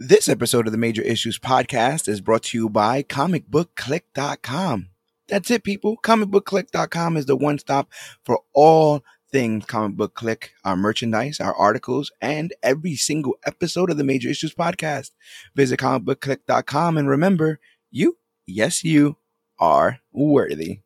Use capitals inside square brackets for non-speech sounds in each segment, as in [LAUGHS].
This episode of the Major Issues Podcast is brought to you by comicbookclick.com. That's it, people. Comicbookclick.com is the one stop for all things comic book click, our merchandise, our articles, and every single episode of the Major Issues Podcast. Visit comicbookclick.com and remember, you, yes, you are worthy.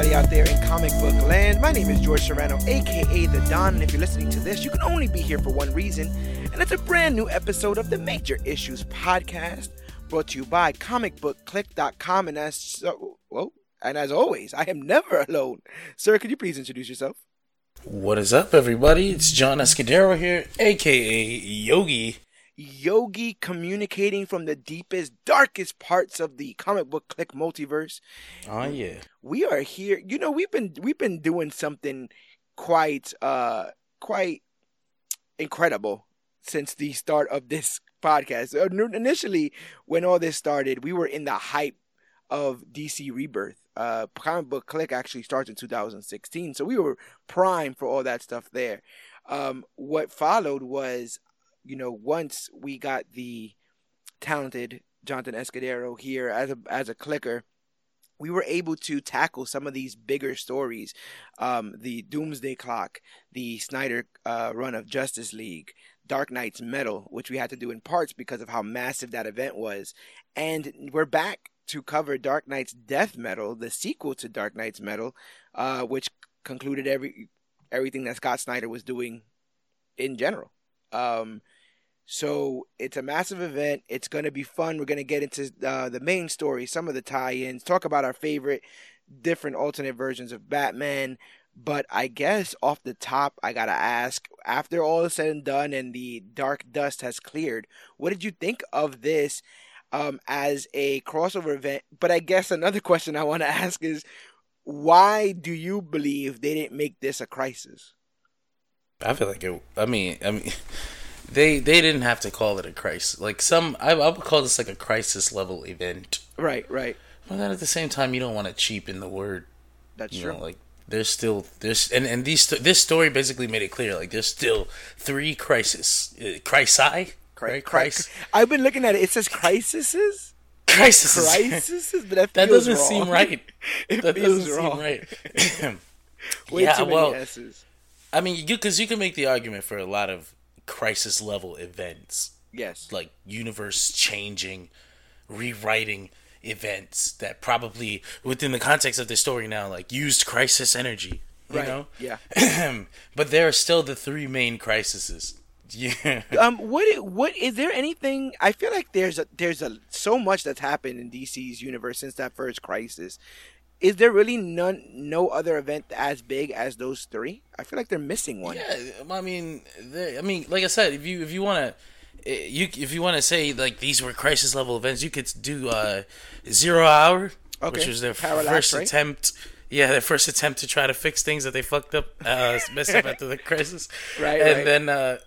Everybody out there in comic book land. My name is George Serrano, aka The Don, and if you're listening to this, you can only be here for one reason, and it's a brand new episode of the Major Issues Podcast, brought to you by comicbookclick.com. And as so, and as always, I am never alone. Sir, could you please introduce yourself? What is up, everybody? It's John Escudero here, aka Yogi. Yogi communicating from the deepest, darkest parts of the comic book click multiverse. Oh yeah, we are here. You know, we've been we've been doing something quite uh quite incredible since the start of this podcast. Uh, Initially, when all this started, we were in the hype of DC Rebirth. Uh, comic book click actually starts in 2016, so we were prime for all that stuff there. Um, what followed was you know, once we got the talented Jonathan Escudero here as a as a clicker, we were able to tackle some of these bigger stories, um, the Doomsday Clock, the Snyder uh, run of Justice League, Dark Nights Metal, which we had to do in parts because of how massive that event was, and we're back to cover Dark Nights Death Metal, the sequel to Dark Nights Metal, uh, which concluded every everything that Scott Snyder was doing in general. Um, so it's a massive event. It's going to be fun. We're going to get into uh, the main story, some of the tie-ins, talk about our favorite different alternate versions of Batman. But I guess off the top, I gotta ask: after all is said and done, and the dark dust has cleared, what did you think of this um, as a crossover event? But I guess another [LAUGHS] question I want to ask is: why do you believe they didn't make this a crisis? I feel like it. I mean, I mean. [LAUGHS] they they didn't have to call it a crisis. Like some, I, I would call this like a crisis level event. Right, right. But then at the same time, you don't want to cheapen the word. That's you true. Know, like there's still there's and and these this story basically made it clear like there's still three crisis uh, crisi right? Crisis. I've been looking at it. It says crises. Crisis. Crises, but that, that doesn't wrong. seem right. [LAUGHS] it that doesn't wrong. seem right. [LAUGHS] Way yeah, too many well, S's. I mean, you because you can make the argument for a lot of crisis level events, Yes. like universe changing, rewriting events that probably within the context of the story now, like used crisis energy. You right. know, Yeah. [CLEARS THROAT] but there are still the three main crises. [LAUGHS] Yeah. Um. What? What is there anything? I feel like there's a there's a so much that's happened in DC's universe since that first crisis. Is there really none no other event as big as those three? I feel like they're missing one. Yeah, I mean, they- I mean, like I said, if you if you want to, you if you want to say like these were crisis level events, you could do uh, Zero Hour, Okay. which was their Parallax, first right? attempt. Yeah, their first attempt to try to fix things that they fucked up, uh, messed up after the crisis. [LAUGHS] Right, and right. then uh,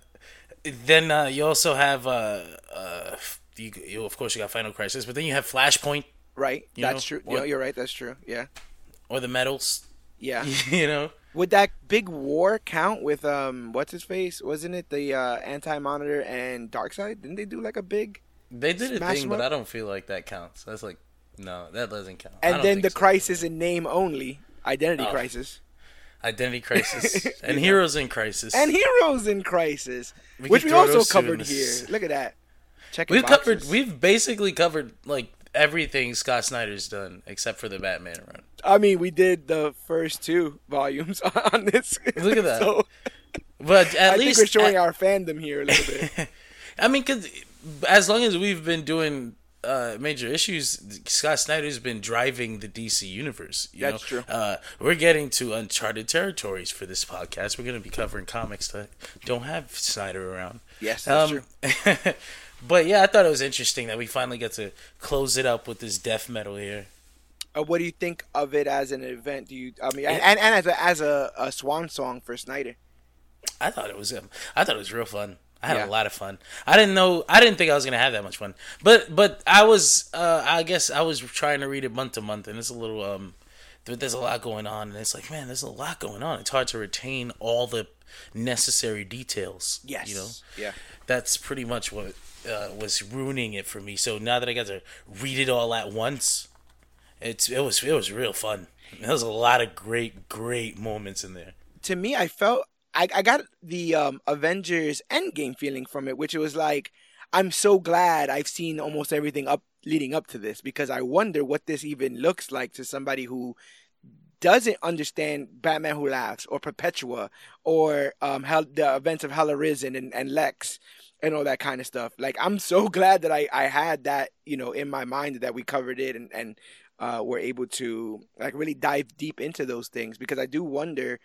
then uh, you also have uh, uh, you, you of course you got Final Crisis, but then you have Flashpoint Right. You That's know, true. Yeah, you're right. That's true. Yeah. or the medals. Yeah. [LAUGHS] you know, Would that big war count with um what's his face? Wasn't it the uh, Anti Monitor and Darkseid? Didn't they do like a big? they did a thing, but? I don't feel like that counts. That's like no, that doesn't count. And then the so. crisis in name only, Identity Oh. Crisis, Identity Crisis [LAUGHS] and know. Heroes in Crisis. and Heroes in Crisis, We which we also those two in covered here. Look at that. Check. we've covered. We've basically covered like everything Scott Snyder's done except for the Batman run. I mean, we did the first two volumes [LAUGHS] on this. Look at that. so But at I least think we're showing at- our fandom here a little bit. [LAUGHS] I mean, cause as long as we've been doing uh, major issues, Scott Snyder's been driving the DC universe. You That's know? true. Uh, we're getting to uncharted territories for this podcast. We're going to be covering comics that don't have Snyder around. Yes, that's Um, [LAUGHS] but yeah, I thought it was interesting that we finally get to close it up with this death metal here. Uh, what do you think of it as an event? Do you? I mean, and, and, and as a as a, a swan song for Snyder. I thought it was um, I thought it was real fun. I had Yeah. a lot of fun. I didn't know. I didn't think I was gonna have that much fun. But but I was. Uh, I guess I was trying to read it month to month, and it's a little. Um, there's a lot going on, and it's like, man, there's a lot going on. It's hard to retain all the necessary details. Yes. You know, Yeah. that's pretty much what uh, was ruining it for me. So now that I got to read it all at once, it's it was it was real fun. There was a lot of great great moments in there. to me, I felt I, I got the um, Avengers Endgame feeling from it, which it was like I'm so glad I've seen almost everything up leading up to this because I wonder what this even looks like to somebody who doesn't understand Batman Who Laughs or Perpetua or um, the events of Hell Arisen and, and Lex and all that kind of stuff. Like I'm so [LAUGHS] glad that I, I had that you know in my mind that we covered it and and uh, were able to like really dive deep into those things because I do wonder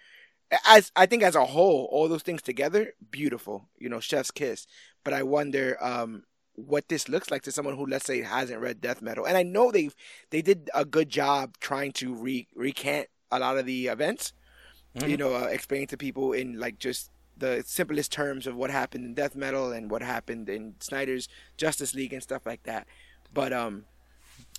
as I think as a whole, all those things together, beautiful. You know, chef's kiss. But I wonder um, what this looks like to someone who, let's say, hasn't read death metal. And I know they they did a good job trying to re- recant a lot of the events. You know, uh, explain to people in like just the simplest terms of what happened in death metal and what happened in Snyder's Justice League and stuff like that. But um,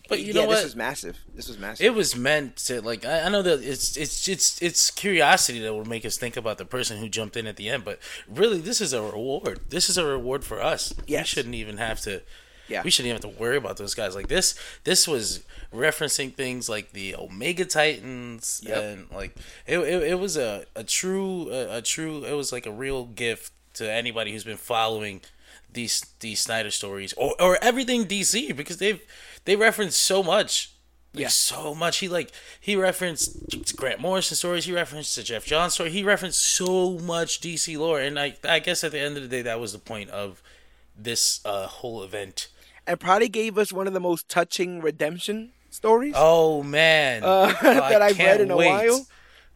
But you yeah, know this what? was massive. This was massive. It was meant to like I, I know that it's it's it's it's curiosity that will make us think about the person who jumped in at the end, but really this is a reward. This is a reward for us. We shouldn't even have to Yeah. we shouldn't even have to worry about those guys. Like this this was referencing things like the Omega Titans Yep. and like it, it, it was a, a true a, a true it was like a real gift to anybody who's been following these these Snyder stories or or everything DC because they've they referenced so much. Like, Yeah. so much. He like he referenced Grant Morrison stories. He referenced the Geoff Johns story. He referenced so much DC lore, and I I guess at the end of the day, that was the point of this uh, whole event. And probably gave us one of the most touching redemption stories. Oh man, [LAUGHS] Uh, Oh, that I've read in a wait. while.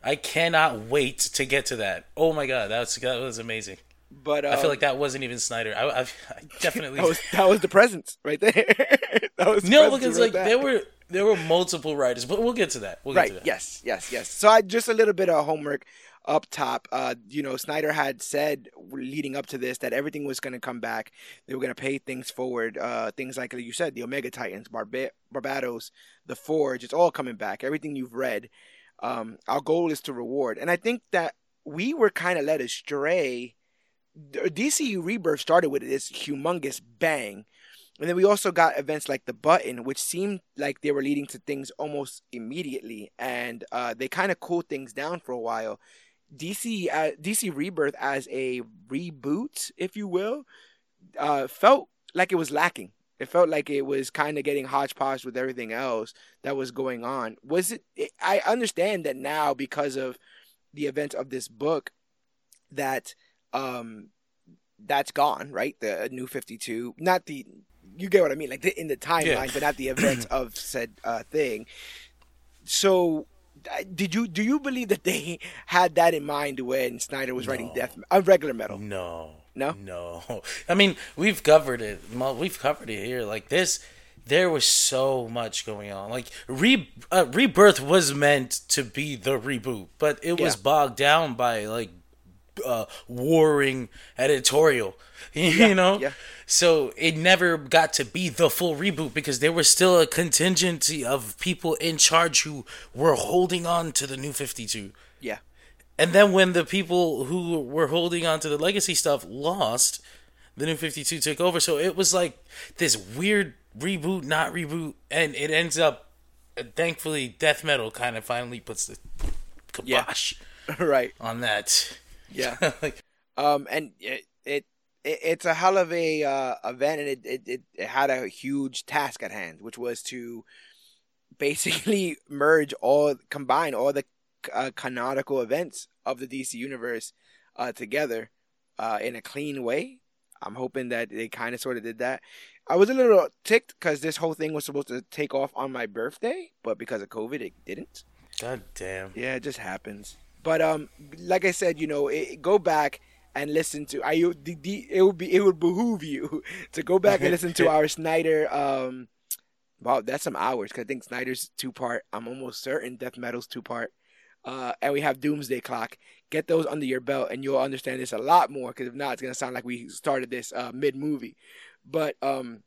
I cannot wait to get to that. Oh my god, that was that was amazing. But uh, I feel like that wasn't even Snyder. I, I, I [LAUGHS] definitely that was that was the presence right there. [LAUGHS] that was the no because like that. there were there were multiple writers, but we'll get to that. We'll get to right. that. Yes, yes, yes. So I just a little bit of homework up top. Uh, you know, Snyder had said leading up to this that everything was going to come back. They were going to pay things forward. Uh, things like you said, the Omega Titans, Barba- Barbatos, the Forge. It's all coming back. Everything you've read. Um, our goal is to reward, and I think that we were kind of led astray. DC Rebirth started with this humongous bang. And then we also got events like the button, which seemed like they were leading to things almost immediately, and uh, they kind of cooled things down for a while. DC uh, DC Rebirth as a reboot, if you will, uh, felt like it was lacking. It felt like it was kind of getting hodgepodge with everything else that was going on. Was it, it? I understand that now because of the event of this book, that um, that's gone, right? The new Fifty Two, not the you get what I mean, like the, in the timeline, Yeah. but not the events [CLEARS THROAT] of said uh, thing. So, uh, did you do you believe that they had that in mind when Snyder was writing No. Death, uh, regular metal? No. No? No. [LAUGHS] I mean, we've covered it. We've covered it here. Like this, there was so much going on. Like re uh, rebirth was meant to be the reboot, but it was bogged down by like uh, warring editorial. [LAUGHS] You know. yeah. So it never got to be the full reboot because there was still a contingency of people in charge who were holding on to the new 52. Yeah, And then when the people who were holding on to the legacy stuff lost, the new 52 took over. So it was like this weird reboot, not reboot. And it ends up, thankfully, death metal kind of finally puts the kibosh [LAUGHS] right. on that. Yeah. like, [LAUGHS] Um, and it, it, it it's a hell of a uh, event, and it, it, it, it had a huge task at hand, which was to basically [LAUGHS] merge all, combine all the uh, canonical events of the DC universe uh, together uh, in a clean way. I'm hoping that they kind of sort of did that. I was a little ticked because this whole thing was supposed to take off on my birthday, but because of COVID, it didn't. God damn. Yeah, it just happens. But um, like I said, you know, it, go back and listen to. I the, the, it would be it would behoove you [LAUGHS] to go back and listen to our [LAUGHS] Snyder. Um, wow, that's some hours. Cause I think Snyder's two part. I'm almost certain Death Metal's two part. uh, and we have Doomsday Clock. Get those under your belt, and you'll understand this a lot more. Because if not, it's gonna sound like we started this uh, mid movie. But um,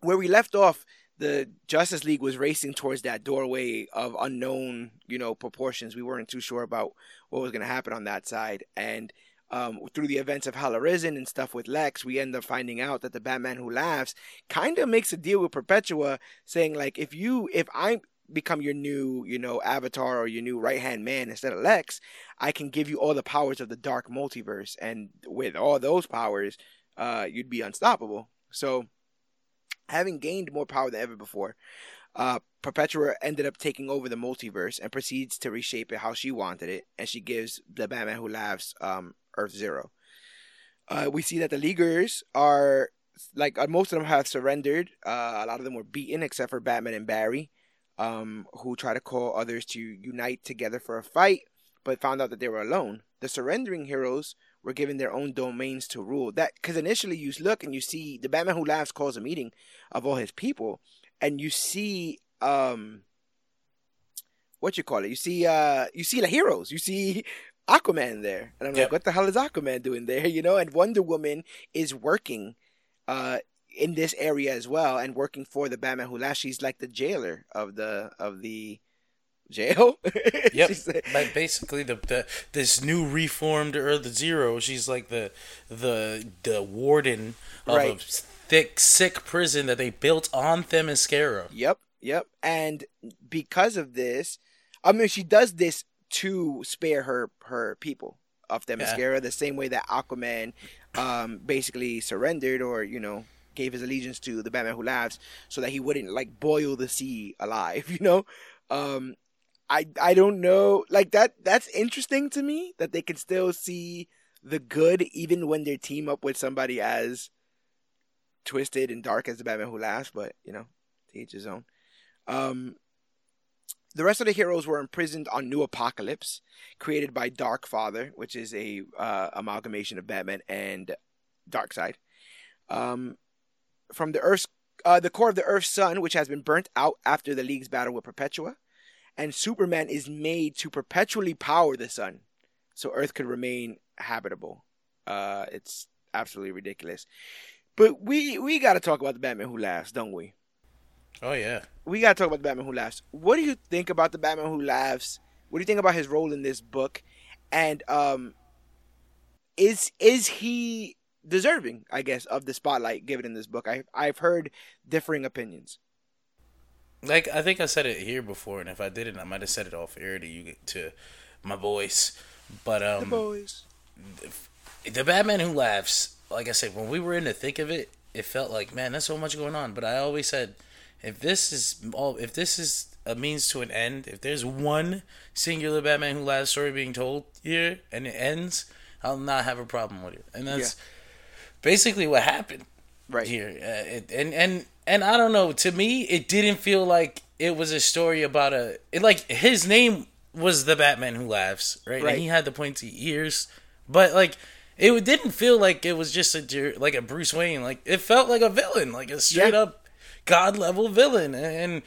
where we left off, the Justice League was racing towards that doorway of unknown, you know, proportions. We weren't too sure about what was gonna happen on that side, and um, through the events of Hell Arisen and stuff with Lex, we end up finding out that the Batman who laughs kind of makes a deal with Perpetua, saying like, if you, if I become your new, you know, avatar or your new right hand man instead of Lex, I can give you all the powers of the dark multiverse, and with all those powers, uh, you'd be unstoppable. So, having gained more power than ever before, uh, Perpetua ended up taking over the multiverse and proceeds to reshape it how she wanted it, and she gives the Batman who laughs um, Earth Zero. Uh, we see that the Leaguers are like uh, most of them have surrendered. Uh, a lot of them were beaten, except for Batman and Barry, um, who try to call others to unite together for a fight, but found out that they were alone. The surrendering heroes were given their own domains to rule. That because initially you look and you see the Batman who laughs calls a meeting of all his people, and you see um what you call it. You see uh you see the heroes. You see [LAUGHS] Aquaman there. And I'm yep. like, what the hell is Aquaman doing there? [LAUGHS] You know, and Wonder Woman is working uh in this area as well and working for the Batman who laughs. She's like the jailer of the of the jail. [LAUGHS] yep. like basically the, the this new reformed Earth Zero, she's like the the the warden of right. a thick sick prison that they built on Themyscira. Yep. Yep. And because of this, I mean she does this to spare her her people of Themyscira, yeah. the same way that Aquaman um, basically surrendered or you know gave his allegiance to the Batman who laughs, so that he wouldn't like boil the sea alive. [LAUGHS] You know, um, I I don't know, like that. That's interesting to me that they can still see the good even when they team up with somebody as twisted and dark as the Batman who laughs. But you know, to each his own. Um, the rest of the heroes were imprisoned on New Apokolips, created by Dark Father, which is a uh, amalgamation of Batman and Darkseid. Um, from the Earth's, uh, the core of the Earth's sun, which has been burnt out after the League's battle with Perpetua, and Superman is made to perpetually power the sun, so Earth could remain habitable. Uh, it's absolutely ridiculous. But we we got to talk about the Batman who laughs, don't we? Oh yeah. We gotta talk about the Batman Who Laughs. What do you think about the Batman Who Laughs? What do you think about his role in this book? And um, is is he deserving? I guess of the spotlight given in this book. I I've heard differing opinions. Like I think I said it here before, and if I didn't, I might have said it off air to you to my boys. But um, the boys. The Batman Who Laughs. Like I said, when we were in the thick of it, it felt like man, there's so much going on. But I always said if this is all, if this is a means to an end, if there's one singular Batman Who Laughs story being told here and it ends, I'll not have a problem with it. And that's yeah. basically what happened right here. Uh, it, and and and I don't know. To me, it didn't feel like it was a story about a. It like his name was the Batman Who Laughs, right? right. And he had the pointy ears, but like it didn't feel like it was just a like a Bruce Wayne. Like it felt like a villain, like a straight yeah. up god level villain, and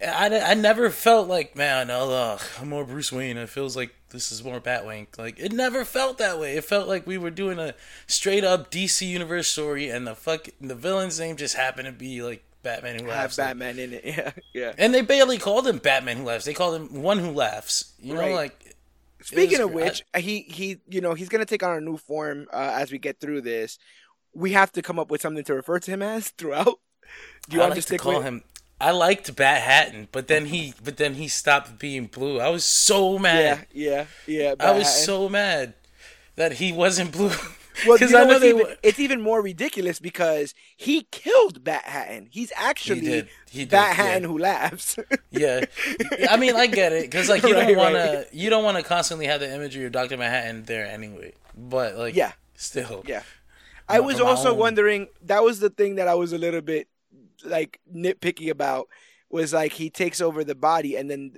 I, I never felt like man, oh, I'm more Bruce Wayne. It feels like this is more Batwing. Like it never felt that way. It felt like we were doing a straight up DC universe story, and the fuck the villain's name just happened to be like Batman who laughs. Have Batman in it, [LAUGHS] yeah, yeah. And they barely called him Batman who laughs. They called him one who laughs. You know, right. like. Speaking of which, he he you know he's gonna take on a new form uh, as we get through this. We have to come up with something to refer to him as throughout. Do you I want like to, to call with... him? I liked Bat Hatton, but then he but then he stopped being blue. I was so mad. Yeah, yeah, yeah. Bat I was Hatton. so mad that he wasn't blue. [LAUGHS] Well, you know I know they even, it's even more ridiculous because he killed Bat Hatton. He's actually he did. He did. Bat Hatton yeah. who laughs. yeah, I mean, I get it because like you right, don't want right. to you don't want to constantly have the imagery of Doctor Manhattan there anyway. But like, yeah, still, yeah. I was also wondering. That was the thing that I was a little bit like nitpicky about was like he takes over the body and then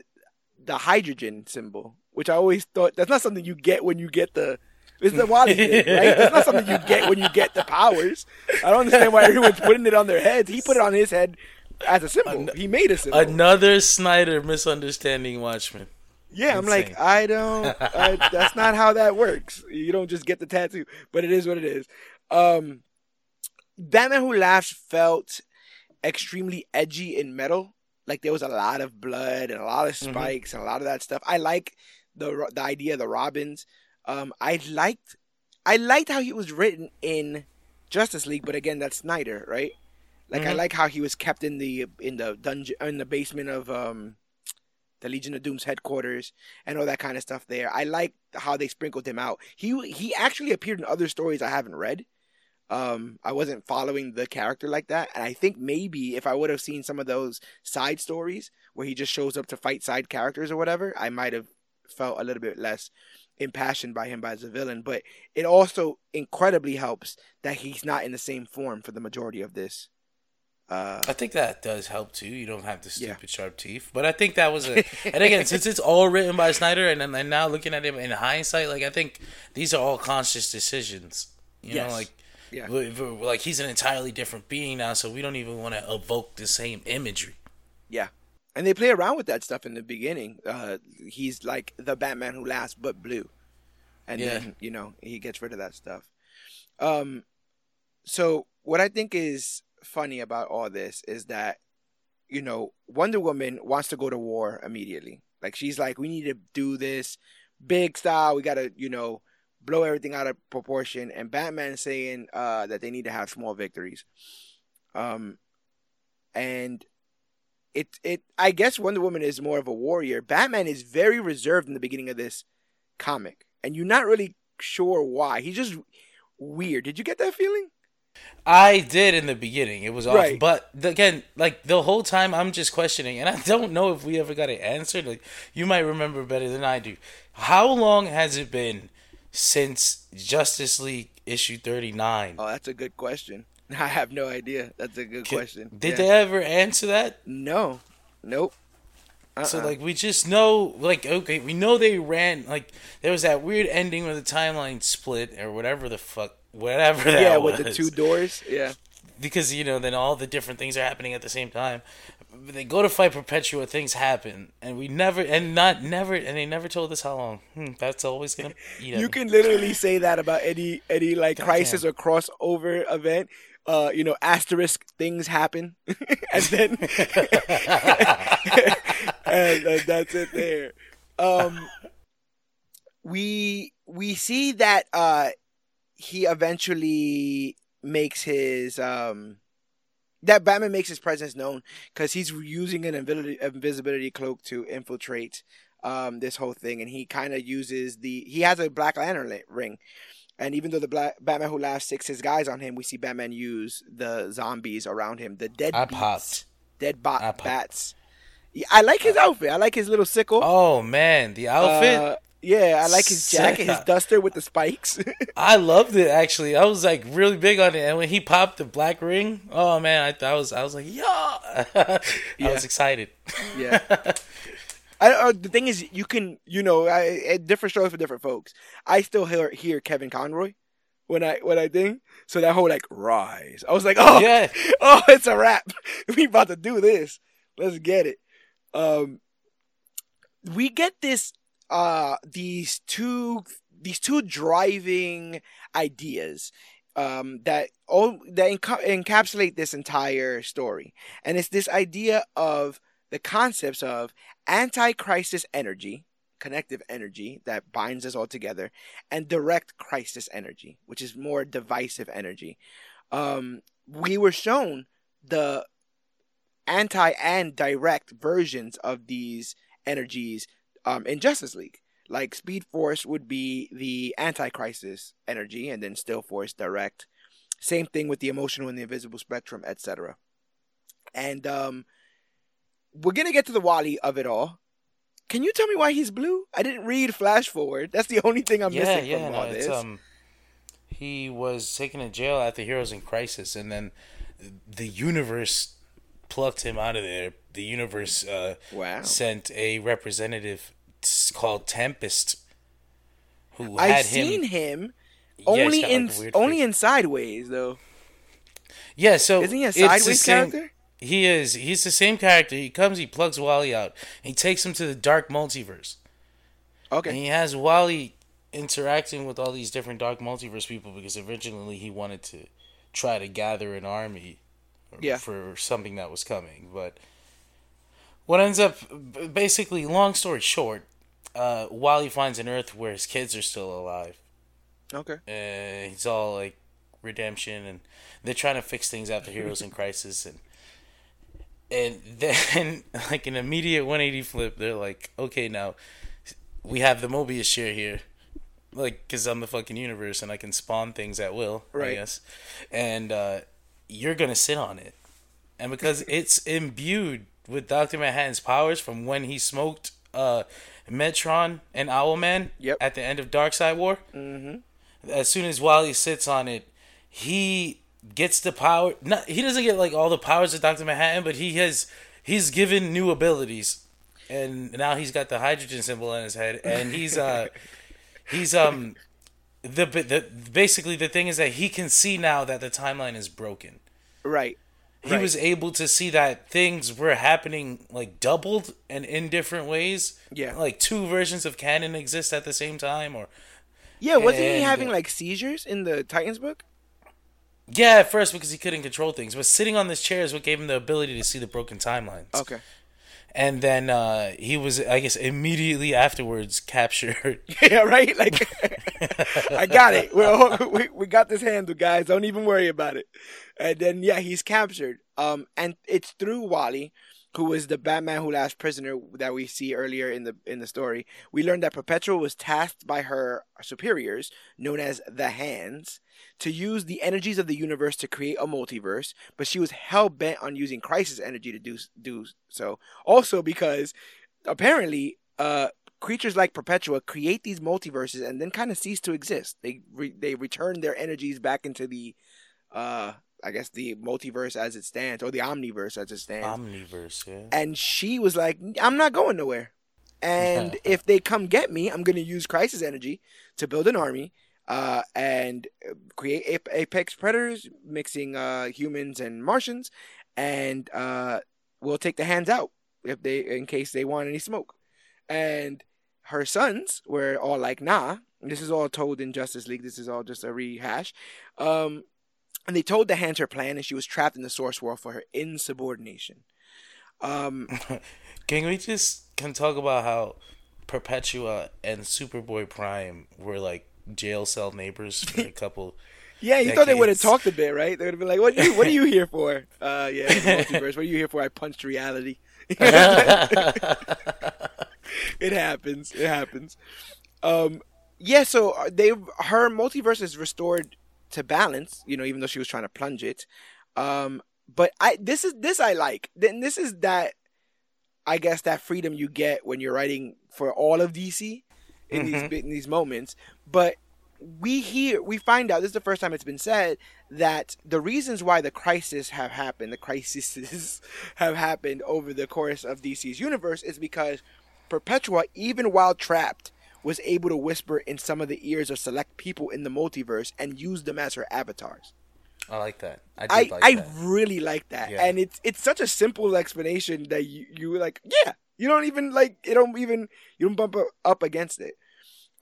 the hydrogen symbol, which I always thought that's not something you get when you get the it's the Wally thing, right? That's not something you get when you get the powers. I don't understand why everyone's putting it on their heads. He put it on his head as a symbol. An- he made a symbol. Another Snyder misunderstanding Watchmen. Yeah, I'm like, I don't. I, that's not how that works. You don't just get the tattoo, but it is what it is. Um, Batman Who Laughs felt extremely edgy in metal. Like there was a lot of blood and a lot of Mhm. spikes and a lot of that stuff. I like the the idea of the Robins. Um, I liked I liked how he was written in Justice League, but again, that's Snyder, right? Like I Mhm. like how he was kept in the in the dungeon in the basement of um the Legion of Doom's headquarters and all that kind of stuff there. I like how they sprinkled him out. He he actually appeared in other stories I haven't read. Um, I wasn't following the character like that, and I think maybe if I would have seen some of those side stories where he just shows up to fight side characters or whatever, I might have felt a little bit less impassioned by him as a villain. But it also incredibly helps that he's not in the same form for the majority of this. Uh, I think that does help too. You don't have the Yeah. stupid sharp teeth, but I think that was a. and again, [LAUGHS] since it's all written by Snyder, and and now looking at him in hindsight, like I think these are all conscious decisions. You Yes. know, like Yeah. like he's an entirely different being now, so we don't even want to evoke the same imagery. Yeah. And they play around with that stuff in the beginning. Uh, he's like the Batman who laughs but blue. And Yeah. then, you know, he gets rid of that stuff. Um so what I think is funny about all this is that you know, Wonder Woman wants to go to war immediately. Like she's like we need to do this big style. We got to, you know, blow everything out of proportion and Batman saying uh that they need to have small victories. Um and it it I guess Wonder Woman is more of a warrior. Batman is very reserved in the beginning of this comic, and you're not really sure why. He's just weird. Did you get that feeling? I did in the beginning. It was off, Right. but again, like the whole time, I'm just questioning, and I don't know if we ever got it answered. Like you might remember better than I do. How long has it been since Justice League issue 39? Oh, that's a good question. [LAUGHS] I have no idea. That's a good Can- question. Did Yeah. they ever answer that? No. Nope. Uh-uh. So like we just know, like okay, we know they ran. Like there was that weird ending where the timeline split or whatever the fuck, whatever that yeah, was. with the two doors. Yeah. because you know then all the different things are happening at the same time. They go to fight Perpetua, things happen, and we never and not never and they never told us how long. Hmm, that's always gonna eat at You can literally say that about any any like crisis or crossover event. Uh, you know, asterisk things happen, [LAUGHS] and then [LAUGHS] and, uh, that's it there. Um, we we see that uh, he eventually makes his um, that Batman makes his presence known because he's using an invisibility, invisibility cloak to infiltrate um, this whole thing, and he kind of uses the he has a Black Lantern ring, and even though the Black Batman who laughs six his guys on him, we see Batman use the zombies around him, the dead beats, dead bot bats. I like his outfit. I like his little sickle. Oh man, the outfit. Uh, yeah, I like his [LAUGHS] jacket, his duster with the spikes. [LAUGHS] I loved it actually. I was like really big on it, and when he popped the black ring, oh man, I thought I was I was like, yeah, [LAUGHS] I Yeah. was excited. yeah. I, uh, the thing is, you can, you know, I, different stories for different folks. I still hear, hear Kevin Conroy when I when I think. So that whole like rise, I was like, oh, Yeah. oh, it's a wrap. we about to do this. Let's get it. Um, we get this, uh, these two, these two driving ideas, um, that all that enca- encapsulate this entire story, and it's this idea of the concepts of anti-crisis energy, connective energy that binds us all together, and direct crisis energy, which is more divisive energy. Um, we were shown the anti and direct versions of these energies um, in Justice League. Like Speed Force would be the anti-crisis energy, and then Still Force direct. Same thing with the emotional and the invisible spectrum, etc. And um, we're gonna get to the Wally of it all. Can you tell me why he's blue? I didn't read Flash Forward. That's the only thing I'm yeah, missing yeah, from no, all this. um, he was taken to jail after Heroes in Crisis, and then the universe plucked him out of there. The universe uh, wow. sent a representative called Tempest, who I've had seen him. him Yeah, only got, in like, only face. in Sideways though. Yeah, so Isn't he a Sideways same- character? He is. He's the same character. He comes. He plugs Wally out. He takes him to the dark multiverse. Okay. And he has Wally interacting with all these different Dark Multiverse people because originally he wanted to try to gather an army Yeah. for something that was coming. But what ends up, basically, long story short, uh, Wally finds an Earth where his kids are still alive. Okay. Uh, it's all like redemption, and they're trying to fix things after Heroes in Crisis, and and [LAUGHS] then like an immediate 180 flip. They're like, okay, now we have the Mobius Chair here, like because I'm the fucking universe and I can spawn things at will, I Right. guess, and uh, you're gonna sit on it, and because [LAUGHS] it's imbued with Doctor Manhattan's powers from when he smoked uh, Metron and Owlman Yep. at the end of Darkseid War Mm-hmm. as soon as Wally sits on it, he gets the power. Not he doesn't get like all the powers of Doctor Manhattan, but he has he's given new abilities, and now he's got the hydrogen symbol on his head, and he's uh [LAUGHS] he's um the the basically the thing is that he can see now that the timeline is broken. Right. He Right. was able to see that things were happening like doubled and in different ways. Yeah. like two versions of canon exist at the same time, or Yeah, wasn't he having like seizures in the Titans book? Yeah, at first because he couldn't control things, but sitting on this chair is what gave him the ability to see the broken timelines. Okay. And then uh, he was, I guess, immediately afterwards captured. [LAUGHS] yeah, right. Like, [LAUGHS] I got it. [LAUGHS] We we got this handled, guys. Don't even worry about it. And then yeah, he's captured. Um, and it's through Wally, who was the Batman who last prisoner that we see earlier in the in the story. We learned that Perpetua was tasked by her superiors, known as the Hands, to use the energies of the universe to create a multiverse. But she was hell bent on using Crisis energy to do do so. Also because apparently, uh creatures like Perpetua create these multiverses and then kind of cease to exist. They re- they return their energies back into the, uh, I guess the multiverse as it stands or the omniverse as it stands. Omniverse, yeah. and she was like, "I'm not going nowhere." And [LAUGHS] if they come get me, I'm gonna use crisis energy to build an army, uh, and create apex predators, mixing uh humans and Martians, and uh, we'll take the hands out if they in case they want any smoke. And her sons were all like, "Nah." This is all told in Justice League. This is all just a rehash. Um, and they told the hands her plan, and she was trapped in the source wall for her insubordination. Um, [LAUGHS] Can we just can talk about how Perpetua and Superboy Prime were like jail cell neighbors for a [LAUGHS] couple? yeah, you thought they would have talked a bit, right? They would have been like, "What you, what are you here for?" [LAUGHS] Uh, yeah, multiverse. What are you here for? I punched reality. it happens. It happens. Um, yeah. So uh, they, her multiverse is restored to balance. You know, even though she was trying to plunge it. Um, but I, this is this I like. Then this is that, I guess that freedom you get when you're writing for all of DC in these Mhm. bit in these moments. But we hear we find out this is the first time it's been said that the reasons why the crisis have happened, the crises [LAUGHS] have happened over the course of DC's universe is because Perpetua, even while trapped, was able to whisper in some of the ears of select people in the multiverse and use them as her avatars. I like that. I I, did like I that. really like that, Yeah. and it's it's such a simple explanation that you you like yeah you don't even like you don't even you don't bump up against it.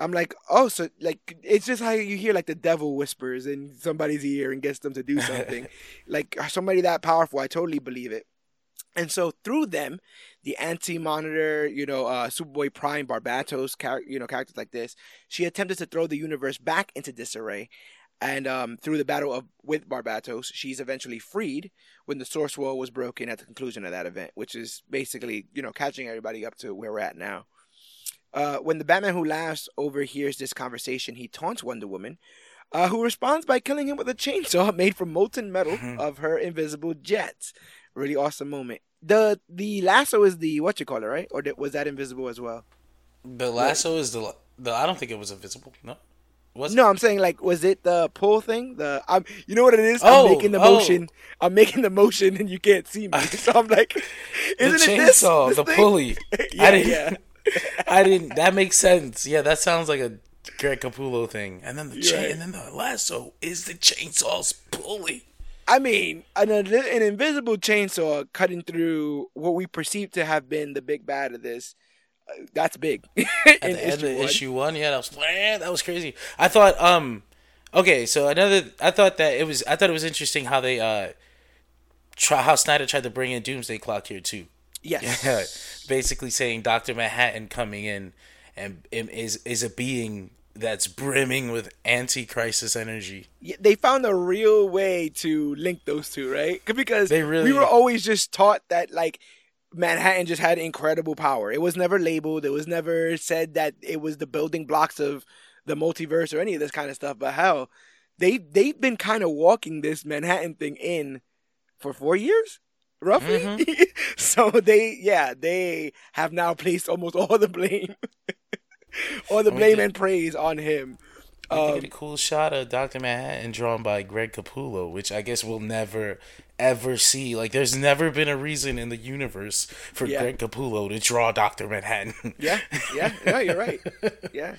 I'm like oh so like it's just how you hear like the devil whispers in somebody's ear and gets them to do [LAUGHS] something, like somebody that powerful. I totally believe it. And so through them, the anti-monitor, you know, uh, Superboy Prime, Barbatos, char- you know, characters like this, she attempted to throw the universe back into disarray. And um, through the battle of with Barbatos, she's eventually freed when the source wall was broken at the conclusion of that event, which is basically, you know, catching everybody up to where we're at now. Uh, when the Batman Who Laughs overhears this conversation, he taunts Wonder Woman, uh, who responds by killing him with a chainsaw [LAUGHS] made from molten metal of her invisible jets. Really awesome moment. The the lasso is the what you call it, right? Or was that invisible as well? The lasso is the the. I don't think it was invisible. No, was it? No, I'm saying like, was it the pull thing? The I'm, you know what it is? Oh, I'm making the oh. motion. I'm making the motion, and you can't see me. [LAUGHS] So I'm like, isn't it this? chainsaw, this the thing? pulley. [LAUGHS] yeah, I didn't. yeah. [LAUGHS] I didn't. That makes sense. Yeah, that sounds like a Greg Capullo thing. And then the chain, right. and then the lasso is the chainsaw's pulley. I mean, an, an invisible chainsaw cutting through what we perceive to have been the big bad of this. uh, that's big. [LAUGHS] At the end of issue one, yeah, that was that was crazy. I thought, um, okay, so another, I thought that it was, I thought it was interesting how they, uh, try how Snyder tried to bring in Doomsday Clock here too. Yes. [LAUGHS] Yeah, basically saying Doctor Manhattan coming in and is is a being that's brimming with anti-crisis energy. Yeah, they found a real way to link those two, right? Because They really- we were always just taught that like Manhattan just had incredible power. It was never labeled. It was never said that it was the building blocks of the multiverse or any of this kind of stuff. But hell, they they've been kind of walking this Manhattan thing in for four years, roughly. Mm-hmm. [LAUGHS] so they, yeah, they have now placed almost all the blame, [LAUGHS] all the blame get- and praise on him. Um, get a cool shot of Doctor Manhattan drawn by Greg Capullo, which I guess we'll never ever see. Like, there's never been a reason in the universe for Yeah. Greg Capullo to draw Doctor Manhattan. Yeah, yeah, yeah, you're right. [LAUGHS] Yeah.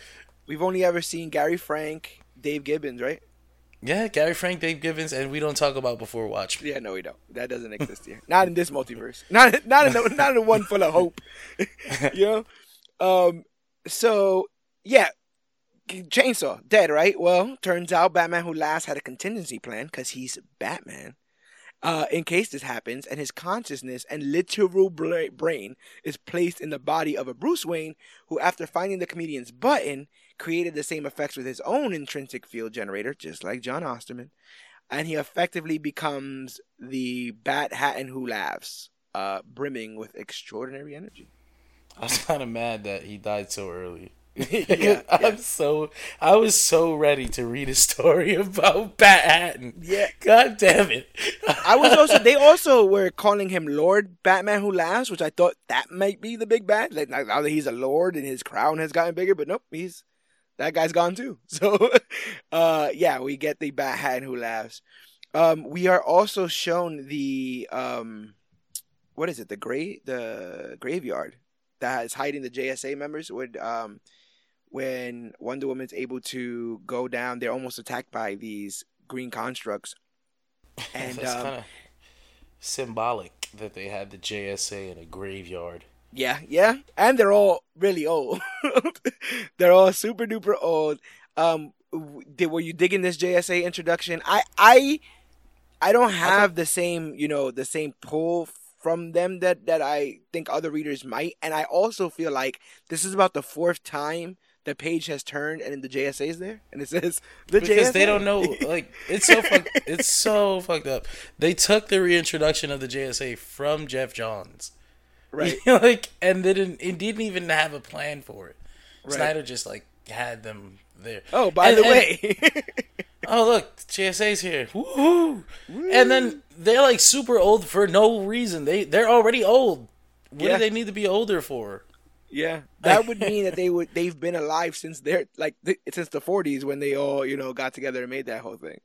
We've only ever seen Gary Frank, Dave Gibbons, right? yeah, Gary Frank, Dave Gibbons, and we don't talk about before Watch. Yeah, no, we don't. That doesn't exist here. Not in this multiverse. Not not in the, not in the one full of hope. [LAUGHS] you know? Um so yeah, Chainsaw dead, right? Well, turns out Batman Who Laughs had a contingency plan cuz he's Batman. Uh, in case this happens, and his consciousness and literal brain is placed in the body of a Bruce Wayne who, after finding the comedian's button, created the same effects with his own intrinsic field generator, just like Jon Osterman and he effectively becomes the Bat Hat Hatton who laughs, uh, brimming with extraordinary energy. I was [LAUGHS] kind of mad that he died so early. [LAUGHS] Yeah, I'm yeah. so I was so ready to read a story [LAUGHS] about Batman. Yeah. God damn it. I was also they also were calling him Lord Batman who laughs, which I thought that might be the big bad. Like now that he's a lord and his crown has gotten bigger, but nope, he's that guy's gone too. So, uh, yeah, we get the Bat Hatton who laughs. Um, we are also shown the um, what is it? The gray the graveyard that is hiding the JSA members. Would um, when Wonder Woman's able to go down, they're almost attacked by these green constructs. [LAUGHS] And That's um, kind of symbolic that they had the JSA in a graveyard. Yeah, yeah, and they're all really old. [LAUGHS] they're all super duper old. Um, did were you digging this JSA introduction? I, I, I don't have the same, you know, the same pull from them that that I think other readers might, and I also feel like this is about the fourth time the page has turned and the JSA is there, and it says [LAUGHS] the because JSA. they don't know like it's so fuck, it's [LAUGHS] so fucked up they took the reintroduction of the jsa from geoff johns right? [LAUGHS] like and they didn't it didn't even have a plan for it Right. snyder just like had them there Oh, by And- the and- way, [LAUGHS] oh look jsa's here Woo-hoo. and then they're like super old for no reason they they're already old what Yeah. do they need to be older for Yeah, that would mean that they would [LAUGHS] they've been alive since they're like th- since the 40s when they all you know got together and made that whole thing.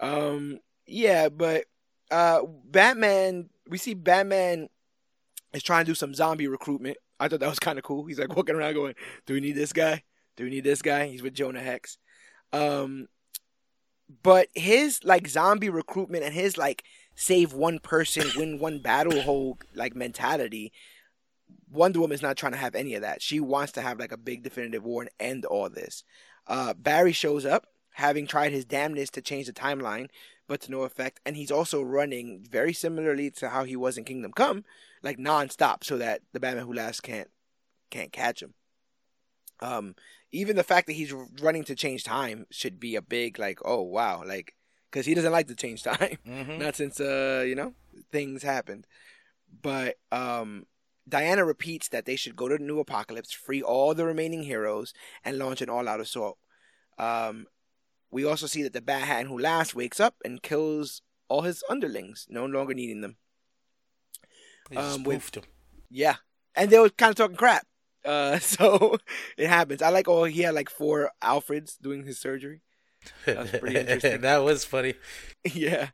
Um, yeah, but uh, Batman, we see Batman is trying to do some zombie recruitment. I thought that was kind of cool. He's like walking around going, "Do we need this guy? Do we need this guy?" He's with Jonah Hex. Um, but his like zombie recruitment and his like save one person, [LAUGHS] win one battle whole like mentality Wonder Woman's not trying to have any of that. She wants to have like a big definitive war and end all this. Uh, Barry shows up, having tried his damnedest to change the timeline, but to no effect. And he's also running very similarly to how he was in Kingdom Come, like nonstop, so that the Batman Who Laughs can't can't catch him. Um, even the fact that he's running to change time should be a big like, oh wow, like because he doesn't like to change [LAUGHS] time. Mm-hmm. not since uh you know things happened. But um diana repeats that they should go to the new Apokolips free all the remaining heroes and launch an all-out assault. Um we also see that the bat hat who last wakes up and kills all his underlings no longer needing them. They Um, with- him. yeah. And they were kind of talking crap uh [LAUGHS] so it happens i like oh he had like four alfreds doing his surgery That's pretty interesting. [LAUGHS] that was funny. [LAUGHS] yeah.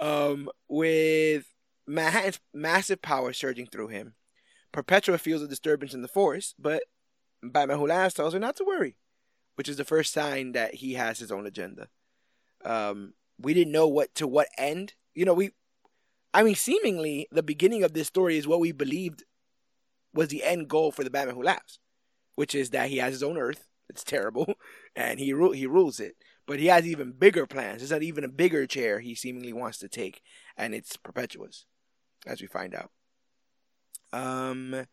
Um, with Manhattan's massive power surging through him, Perpetua feels a disturbance in the force, but Batman Who Laughs tells her not to worry, which is the first sign that he has his own agenda. Um, we didn't know what to what end. You know, we, I mean, seemingly the beginning of this story is what we believed was the end goal for the Batman Who Laughs, which is that he has his own Earth. It's terrible, [LAUGHS] and he ru- he rules it. But he has even bigger plans. There's not even a bigger chair he seemingly wants to take, and it's Perpetua's, as we find out. Um,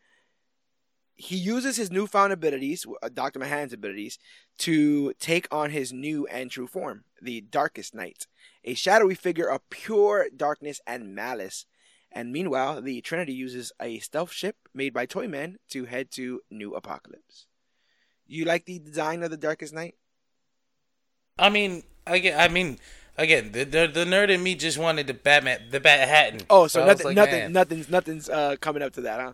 he uses his newfound abilities, uh, Dr. Mahan's abilities, to take on his new and true form, the Darkest Knight, a shadowy figure of pure darkness and malice. And meanwhile, the Trinity uses a stealth ship made by Toyman to head to New Apokolips. You like the design of the Darkest Knight? I mean, again, I mean, again, the, the the nerd in me just wanted the Batman, the Bat Hatton. Oh, so, was nothing, like, nothing, man. nothing's, nothing's uh, coming up to that, huh?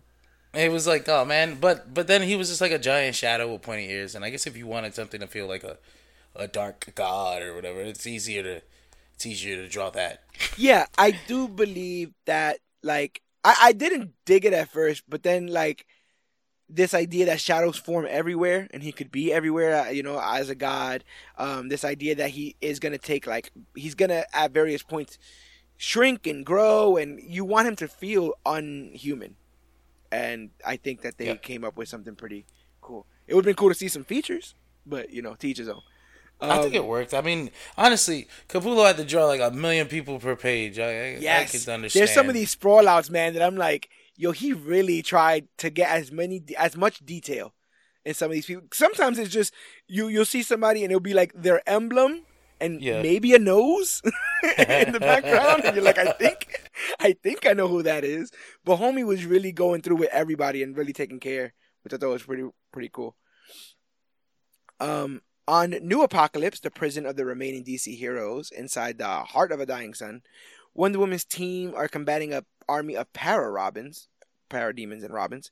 It was like, oh man, but but then he was just like a giant shadow with pointy ears, and I guess if you wanted something to feel like a a dark god or whatever, it's easier to it's easier to draw that. Yeah, I do believe that. Like, I, I didn't dig it at first, but then like this idea that shadows form everywhere and he could be everywhere, uh, you know, as a god. Um, this idea that he is gonna take like he's gonna at various points shrink and grow, and you want him to feel unhuman. And I think that they Yeah. came up with something pretty cool. It would have been cool to see some features, but you know, teach his own. I think Um, it worked. I mean, honestly, Capullo had to draw like a million people per page. I, I, Yes, I could understand. there's some of these sprawl outs, man, that I'm like, yo, he really tried to get as many, as much detail in some of these people. Sometimes it's just you, you'll see somebody and it'll be like their emblem and Yeah. maybe a nose [LAUGHS] in the background, and you're like, I think, I think I know who that is. But homie was really going through with everybody and really taking care, which I thought was pretty, pretty cool. Um, on New Apokolips, the prison of the remaining DC heroes inside the heart of a dying sun, Wonder Woman's team are combating a army of para Robins, parademons and Robins.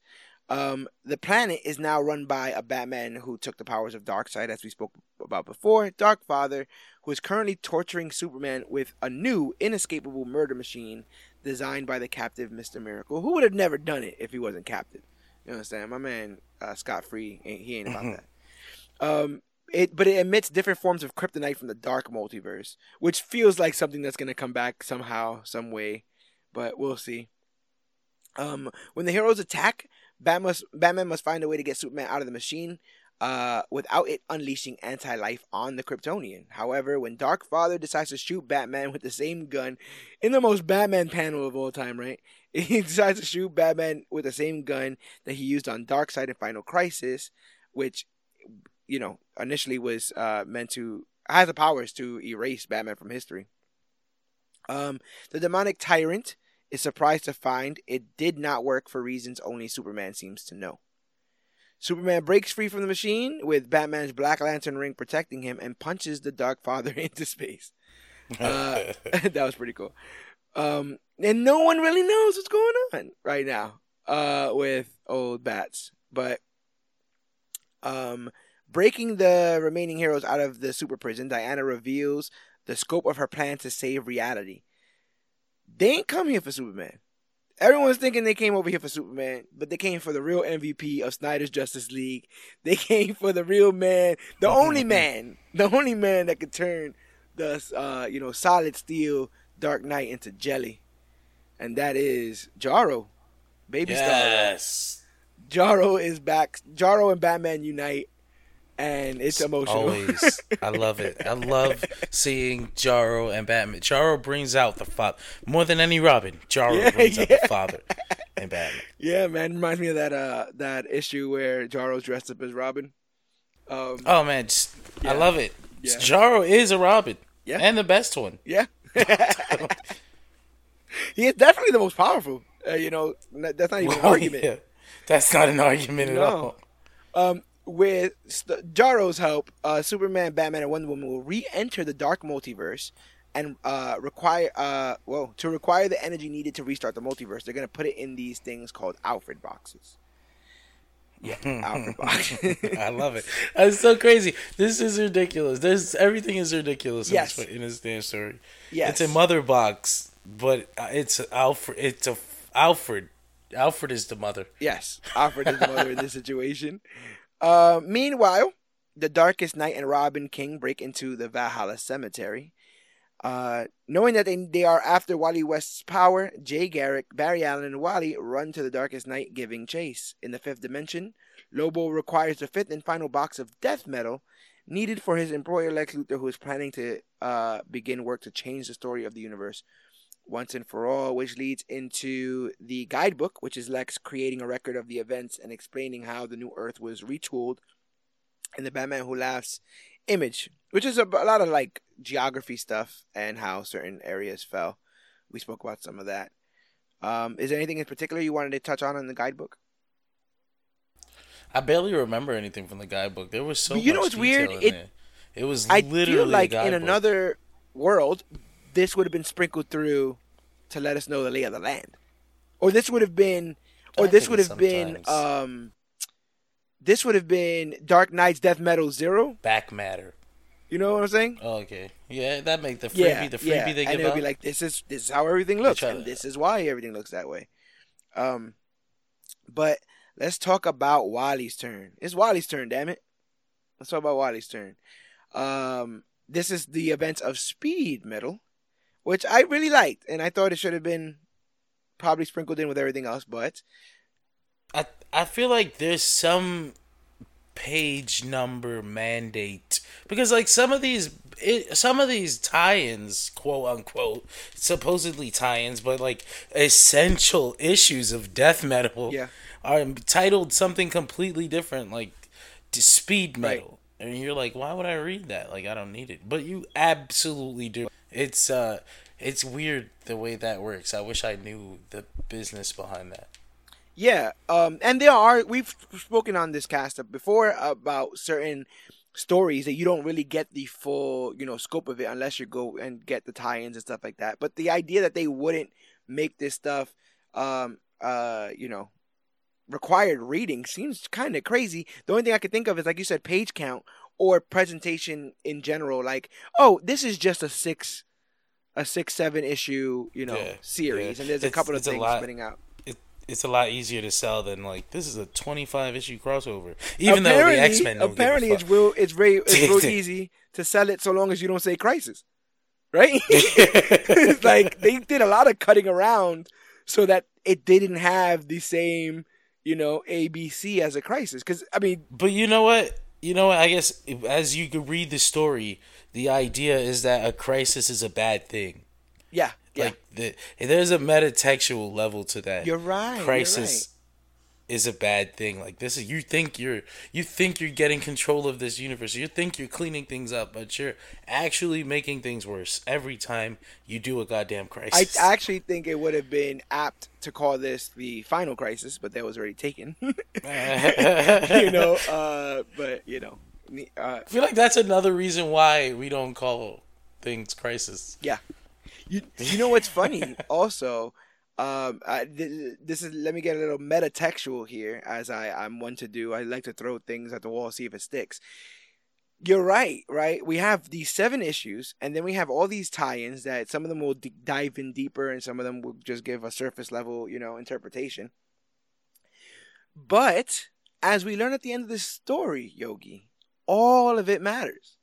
Um, the planet is now run by a Batman who took the powers of Darkseid, as we spoke about before, Dark Father, who is currently torturing Superman with a new, inescapable murder machine designed by the captive Mister Miracle, who would have never done it if he wasn't captive. You understand? My man, uh, Scott Free, ain't, he ain't about that. Um, it but it emits different forms of kryptonite from the dark multiverse, which feels like something that's gonna come back somehow, some way, but we'll see. Um, when the heroes attack, Bat must, Batman must find a way to get Superman out of the machine, uh, without it unleashing anti-life on the Kryptonian. However, when Dark Father decides to shoot Batman with the same gun, in the most Batman panel of all time, right? [LAUGHS] He decides to shoot Batman with the same gun that he used on Darkseid in Final Crisis, which you know, initially was uh, meant to has the powers to erase Batman from history. Um, the demonic tyrant is surprised to find it did not work for reasons only Superman seems to know. Superman breaks free from the machine with Batman's Black Lantern ring protecting him and punches the Dark Father [LAUGHS] into space. Uh, [LAUGHS] [LAUGHS] that was pretty cool. Um, and no one really knows what's going on right now uh, with old bats. But um, breaking the remaining heroes out of the super prison, Diana reveals the scope of her plan to save reality. They ain't come here for Superman. Everyone's thinking they came over here for Superman, but they came for the real MVP of Snyder's Justice League. [LAUGHS] They came for the real man, the [LAUGHS] only man, the only man that could turn the uh, you know solid steel Dark Knight into jelly, and that is Jarro, baby star. yes. Jarro is back. Jarro and Batman unite, and it's emotional. Always. I love it. I love [LAUGHS] seeing Jarro and Batman. Jarro brings out the father more than any Robin. Jarro Yeah, brings out the father and Batman. [LAUGHS] yeah, man, reminds me of that uh that issue where Jarro's dressed up as Robin. Um, Oh man, just, I love it. Yeah. Jarro is a Robin. Yeah. And the best one. [LAUGHS] yeah, he is definitely the most powerful. Uh, you know, that's not even an argument. yeah. That's not an argument at all. Um, with St- Jarro's help, uh, Superman, Batman, and Wonder Woman will re-enter the dark multiverse and uh, require uh, well to require the energy needed to restart the multiverse. They're gonna put it in these things called Alfred boxes. Yeah, [LAUGHS] Alfred boxes. I love it. That's so crazy. This is ridiculous. There's everything is ridiculous in, Yes. this, in this damn story. yes, It's a mother box, but uh, it's Alfred. It's a Alfred. Alfred is the mother. Yes, Alfred is the mother in this situation. [LAUGHS] Uh, meanwhile, the Darkest Knight and Robin King break into the Valhalla Cemetery. Uh, knowing that they, they are after Wally West's power, Jay Garrick, Barry Allen, and Wally run to the Darkest Knight, giving chase. In the fifth dimension, Lobo requires the fifth and final box of death metal needed for his employer Lex Luthor, who is planning to uh, begin work to change the story of the universe once and for all, which leads into the guidebook, which is Lex creating a record of the events and explaining how the new Earth was retooled, and the Batman Who Laughs image, which is a, a lot of like geography stuff and how certain areas fell. We spoke about some of that. Um, is there anything in particular you wanted to touch on in the guidebook? I barely remember anything from the guidebook. There was so. But you know what's weird? It- It was I literally feel like in another world, this would have been sprinkled through to let us know the lay of the land, or this would have been, or I this would have been, um, this would have been Dark Nights Death Metal Zero. back matter. You know what I'm saying? Oh, okay, yeah, that make the freebie yeah, the freebie yeah. they and it'll out. be like this is this is how everything looks, and to- this is why everything looks that way. Um, but let's talk about Wally's turn. It's Wally's turn, damn it. Let's talk about Wally's turn. Um, this is the events of Speed Metal, which I really liked, and I thought it should have been probably sprinkled in with everything else, but I I feel like there's some page number mandate because like some of these it, some of these tie-ins quote unquote supposedly tie-ins but like essential issues of death metal Yeah. are titled something completely different like speed Right. metal and you're like why would i read that like i don't need it but you absolutely do it's uh it's weird the way that works i wish i knew the business behind that Yeah, um, and there are we've spoken on this cast before about certain stories that you don't really get the full you know scope of it unless you go and get the tie-ins and stuff like that. But the idea that they wouldn't make this stuff, um, uh, you know, required reading seems kind of crazy. The only thing I could think of is like you said, page count or presentation in general. Like, oh, this is just a six, a six seven issue you know Yeah, series, yeah. and there's a couple of things spinning out. it, it's a lot easier to sell than like this is a 25 issue crossover. Even though the X Men apparently it's real it's very it's [LAUGHS] real easy to sell it so long as you don't say crisis, right? it's [LAUGHS] [LAUGHS] like they did a lot of cutting around so that it didn't have the same you know ABC as a crisis. Because I mean, But you know what? You know? I guess as you could read the story, the idea is that a crisis is a bad thing. yeah, yeah, Like the, there's a metatextual level to that. You're right, Crisis is a bad thing. Like this is you think you're you think you're getting control of this universe. You think you're cleaning things up, but you're actually making things worse every time you do a goddamn crisis. I actually think it would have been apt to call this the final crisis, but that was already taken. [LAUGHS] you [LAUGHS] know, uh, but you know, uh, I feel like that's another reason why we don't call things crisis. Yeah. You you know what's funny? [LAUGHS] also, um, I, th- this is let me get a little metatextual here, as I I'm one to do. I like to throw things at the wall, see if it sticks. You're right, right? We have these seven issues, and then we have all these tie-ins that some of them will d- dive in deeper, and some of them will just give a surface level, you know, interpretation. But as we learn at the end of this story, Yogi, all of it matters.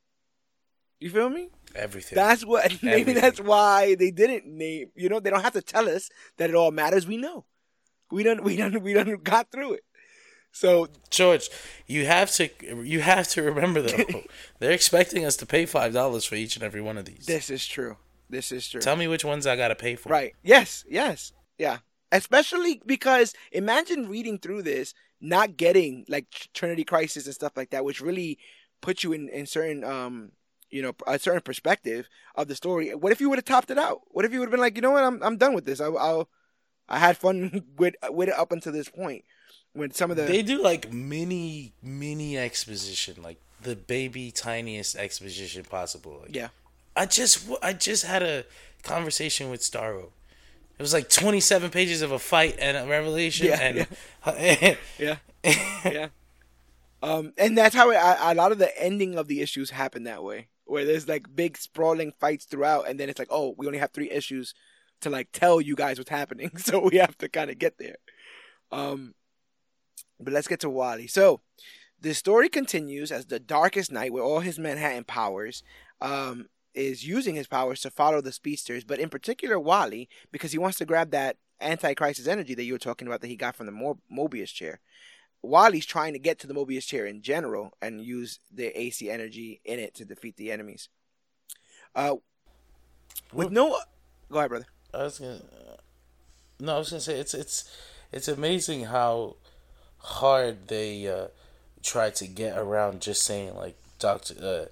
You feel me? Everything. That's what [LAUGHS] maybe Everything. that's why they didn't name. You know, they don't have to tell us that it all matters. We know. We don't. We don't. We don't got through it. So George, you have to you have to remember though, [LAUGHS] they're expecting us to pay five dollars for each and every one of these. this is true. This is true. Tell me which ones I gotta pay for. Right. Yes. Yes. Yeah. Especially because imagine reading through this, not getting like Trinity Crisis and stuff like that, which really puts you in in certain um you know a certain perspective of the story. What if you would have topped it out? What if you would have been like, you know what, I'm I'm done with this. I I'll, I had fun [LAUGHS] with with it up until this point. When some of the They do like mini mini exposition, like the baby tiniest exposition possible. Like, yeah I just I just had a conversation with Starro. It was like twenty seven pages of a fight and a revelation, Yeah, and yeah [LAUGHS] [LAUGHS] yeah. Um, and that's how it, a, a lot of the ending of the issues happen that way, where there's like big sprawling fights throughout, and then it's like, oh, we only have three issues to like tell you guys what's happening, [LAUGHS] so we have to kind of get there. Um, but let's get to Wally. So the story continues as the Darkest Knight, with all his Manhattan powers, um, is using his powers to follow the speedsters, but in particular Wally, because he wants to grab that anti-crisis energy that you were talking about that he got from the Mo- Mobius chair. Wally's trying to get to the Mobius chair in general and use the AC energy in it to defeat the enemies. Uh, with no, go ahead, brother. I was gonna. No, I was gonna say it's it's it's amazing how hard they uh, try to get around just saying like Doctor uh,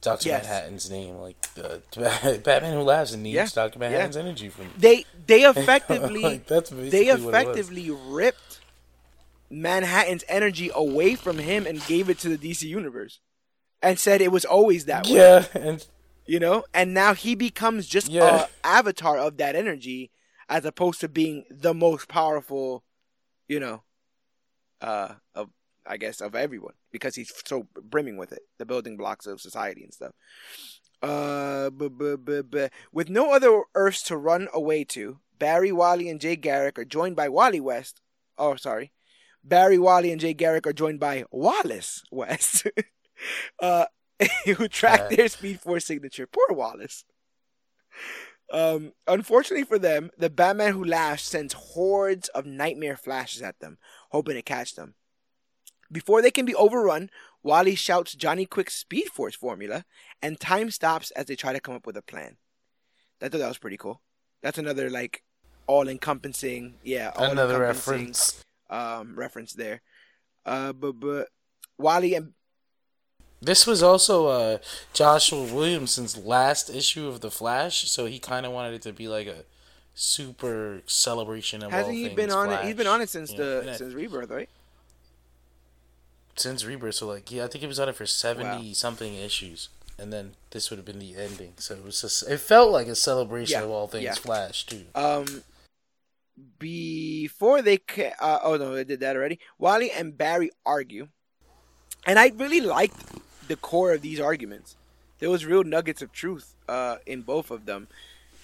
Doctor Yes. Manhattan's name, like uh, [LAUGHS] Batman Who Laughs and needs Yeah, Doctor yeah. Manhattan's energy from. They they [LAUGHS] effectively Like, that's they basically what it was. effectively ripped Manhattan's energy away from him and gave it to the DC universe, and said it was always that way. Yeah, and you know and now he becomes just Yeah. a avatar of that energy as opposed to being the most powerful you know uh of i guess of everyone because he's so brimming with it the building blocks of society and stuff uh bu- bu- bu- with no other earths to run away to barry wally and jay garrick are joined by wally west oh sorry barry wally and jay garrick are joined by wallace west [LAUGHS] uh [LAUGHS] who tracked their Speed Force signature. Poor Wallace. Um, unfortunately for them, the Batman who laughs sends hordes of nightmare flashes at them, hoping to catch them. Before they can be overrun, Wally shouts Johnny Quick's Speed Force formula, and time stops as they try to come up with a plan. I thought that was pretty cool. That's another like all-encompassing, yeah, another all-encompassing, reference. Um, reference there. Uh, but but Wally and This was also uh, Joshua Williamson's last issue of the Flash, so he kind of wanted it to be like a super celebration of all hasn't he been on it? He's been on it since Yeah. the I- since Rebirth, right? since Rebirth. So like, yeah, I think he was on it for seventy something issues, and then this would have been the ending. So it was just, it felt like a celebration Yeah, of all things yeah. Flash too. Um, before they ca- uh, oh no, they did that already. Wally and Barry argue, and I really liked the core of these arguments. There was real nuggets of truth uh, in both of them.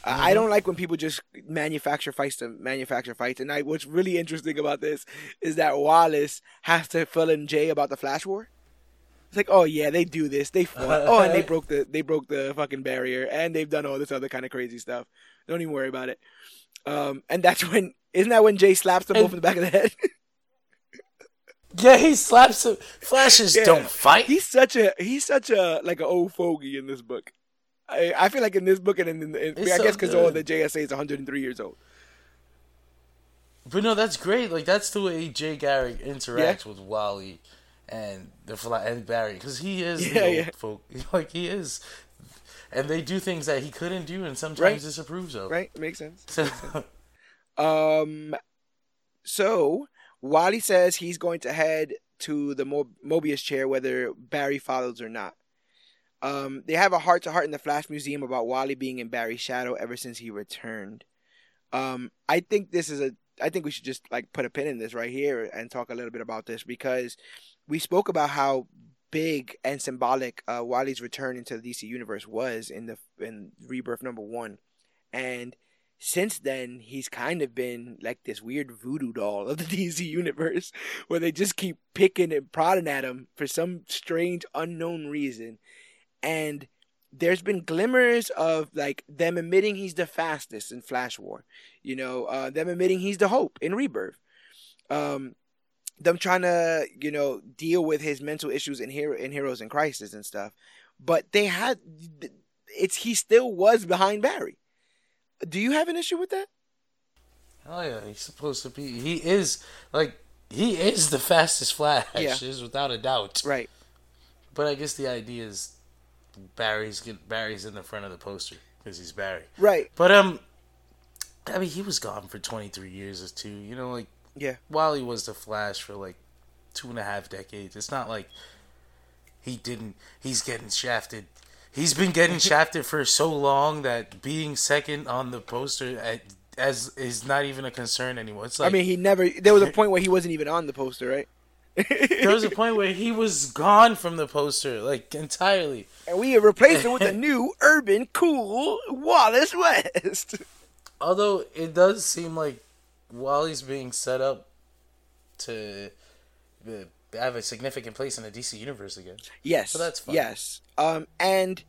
Uh, I don't like when people just manufacture fights to manufacture fights. And I, what's really interesting about this is that Wallace has to fill in Jay about the Flash War. It's like, oh yeah, they do this. They fought. [LAUGHS] Oh, and they broke the they broke the fucking barrier, and they've done all this other kind of crazy stuff. Don't even worry about it. Um, and that's when isn't that when Jay slaps them And- both in the back of the head? [LAUGHS] Yeah, he slaps him. Flashes Yeah. don't fight. he's such a he's such a like an old fogey in this book. I, I feel like in this book and in, in, in I so guess because all the JSA is 103 years old. But no, that's great. Like that's the way Jay Garrick interacts with Wally and the Fla- and Barry because he is [LAUGHS] Yeah, the old yeah. folk. [LAUGHS] Like he is, and they do things that he couldn't do and sometimes Right. disapproves of. Right, makes sense. [LAUGHS] So, Um, so Wally says he's going to head to the Mo- Mobius chair whether Barry follows or not. Um, they have a heart to heart in the Flash Museum about Wally being in Barry's shadow ever since he returned. Um, I think this is a. I think we should just like put a pin in this right here and talk a little bit about this because we spoke about how big and symbolic uh, Wally's return into the DC universe was in the in Rebirth number one, and since then he's kind of been like this weird voodoo doll of the [LAUGHS] DC universe [LAUGHS] where they just keep picking and prodding at him for some strange unknown reason. And there's been glimmers of like them admitting he's the fastest in Flash War you know uh, them admitting he's the hope in Rebirth. Um them trying to you know deal with his mental issues in hero in Heroes in Crisis and stuff but they had it's he still was behind Barry do you have an issue with that? oh yeah, he's supposed to be. He is like he is the fastest Flash, Yeah. is without a doubt. Right. But I guess the idea is Barry's Barry's in the front of the poster because he's Barry. Right. But um, I mean, he was gone for twenty three years or two. You know, like Yeah. Wally was the Flash for like two and a half decades. It's not like he didn't. He's getting shafted. He's been getting [LAUGHS] shafted for so long that being second on the poster at, as is not even a concern anymore. It's like I mean, he never. There was a [LAUGHS] point where he wasn't even on the poster, right? there was a point where he was gone from the poster like entirely. and we replaced him with a [LAUGHS] new urban, cool Wallace West. Although it does seem like Wally's being set up to have a significant place in the DC universe again. Yes. So that's fine. Yes. Um, and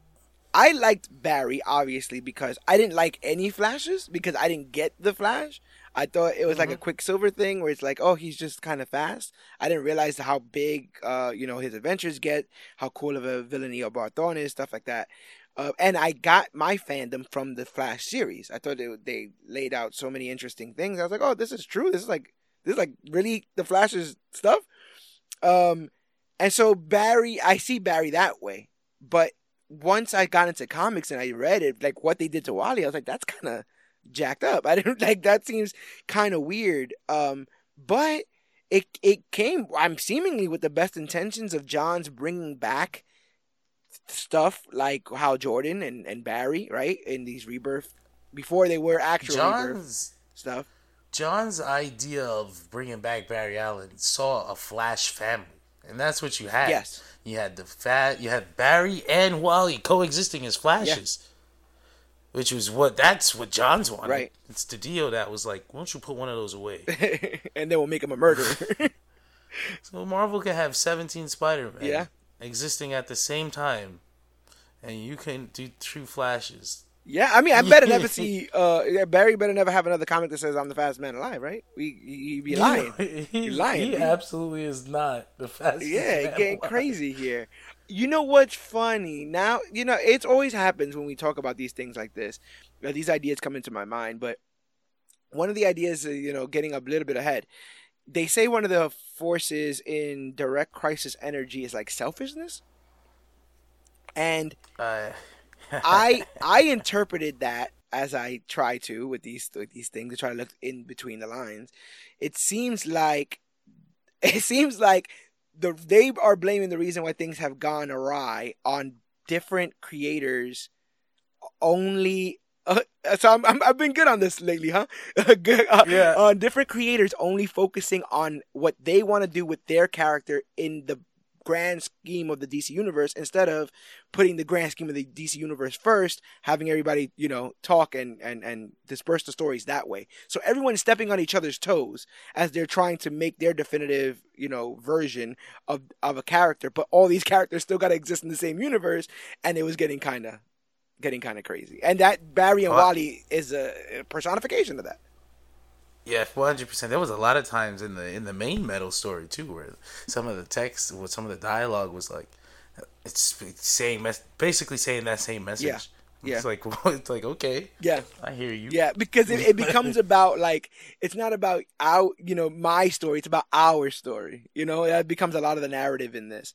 I liked Barry obviously because I didn't like any flashes because I didn't get the flash. I thought it was like a Quicksilver thing where it's like, oh, he's just kind of fast. I didn't realize how big, uh, you know, his adventures get, how cool of a villain Eobard Thawne is, stuff like that. Uh, and I got my fandom from the Flash series. I thought they they laid out so many interesting things. I was like, oh, this is true. This is like this is like really the Flash's stuff. Um, and so Barry, I see Barry that way. But once I got into comics and I read it, like what they did to Wally, I was like, that's kind of jacked up. [LAUGHS] I didn't like that seems kind of weird. Um, but it it came. I'm seemingly with the best intentions of Johns bringing back stuff like Hal Jordan and and Barry, right, in these rebirth before they were actual John's stuff. John's idea of bringing back Barry Allen saw a Flash family, and that's what you had. Yes, you had the fat, you had Barry and Wally coexisting as Flashes. Yeah. Which was what that's what Johns wanted. Right. It's the deal that was like, why don't you put one of those away? [LAUGHS] and then we'll make him a murderer. [LAUGHS] so Marvel can have seventeen Spider Man. Yeah existing at the same time, and you can do true flashes. Yeah, I mean, I better never [LAUGHS] see uh, Barry. Better never have another comic that says I'm the fastest man alive, right? We he be [LAUGHS] lying. [LAUGHS] he, lying. He absolutely is not the fastest. Yeah, getting alive. crazy here. You know what's funny now? You know it always happens when we talk about these things like this. Uh, these ideas come into my mind, but one of the ideas, you know, getting a little bit ahead they say one of the forces in direct crisis energy is like selfishness and uh. i [LAUGHS] i interpreted that as i try to with these with these things to try to look in between the lines it seems like [LAUGHS] it seems like the they are blaming the reason why things have gone awry on different creators only uh, so I'm, i have been good on this lately, huh? [LAUGHS] good, uh, yeah. On different creators only focusing on what they want to do with their character in the grand scheme of the DC universe instead of putting the grand scheme of the DC universe first, having everybody, you know, talk and, and, and disperse the stories that way. So everyone's stepping on each other's toes as they're trying to make their definitive, you know, version of, of a character, but all these [LAUGHS] characters still got to exist in the same universe, and it was getting kind of getting kind of crazy. And that Barry and Wally is a personification of that. Yeah, one hundred percent. There was a lot of times in the in the main metal story too, where some of the text, with some of the dialogue was like, it's saying basically saying that same message. Yeah. Yeah. It's like [LAUGHS] it's like okay. Yeah. I hear you. Yeah, because it, it becomes [LAUGHS] about like it's not about our you know my story. It's about our story. You know that becomes a lot of the narrative in this.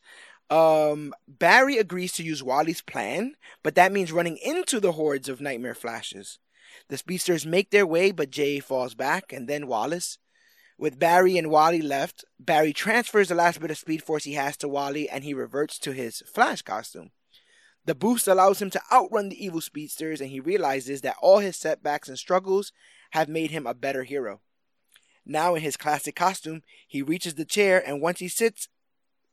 Um, Barry agrees to use Wally's plan, but that means running into the hordes of Nightmare Flashes. The speedsters make their way, but Jay falls back, and then Wallace. With Barry and Wally left, Barry transfers the last bit of speed force he has to Wally, and he reverts to his Flash costume. The boost allows him to outrun the evil speedsters, and he realizes that all his setbacks and struggles have made him a better hero. Now, in his classic costume, he reaches the chair, and once he sits,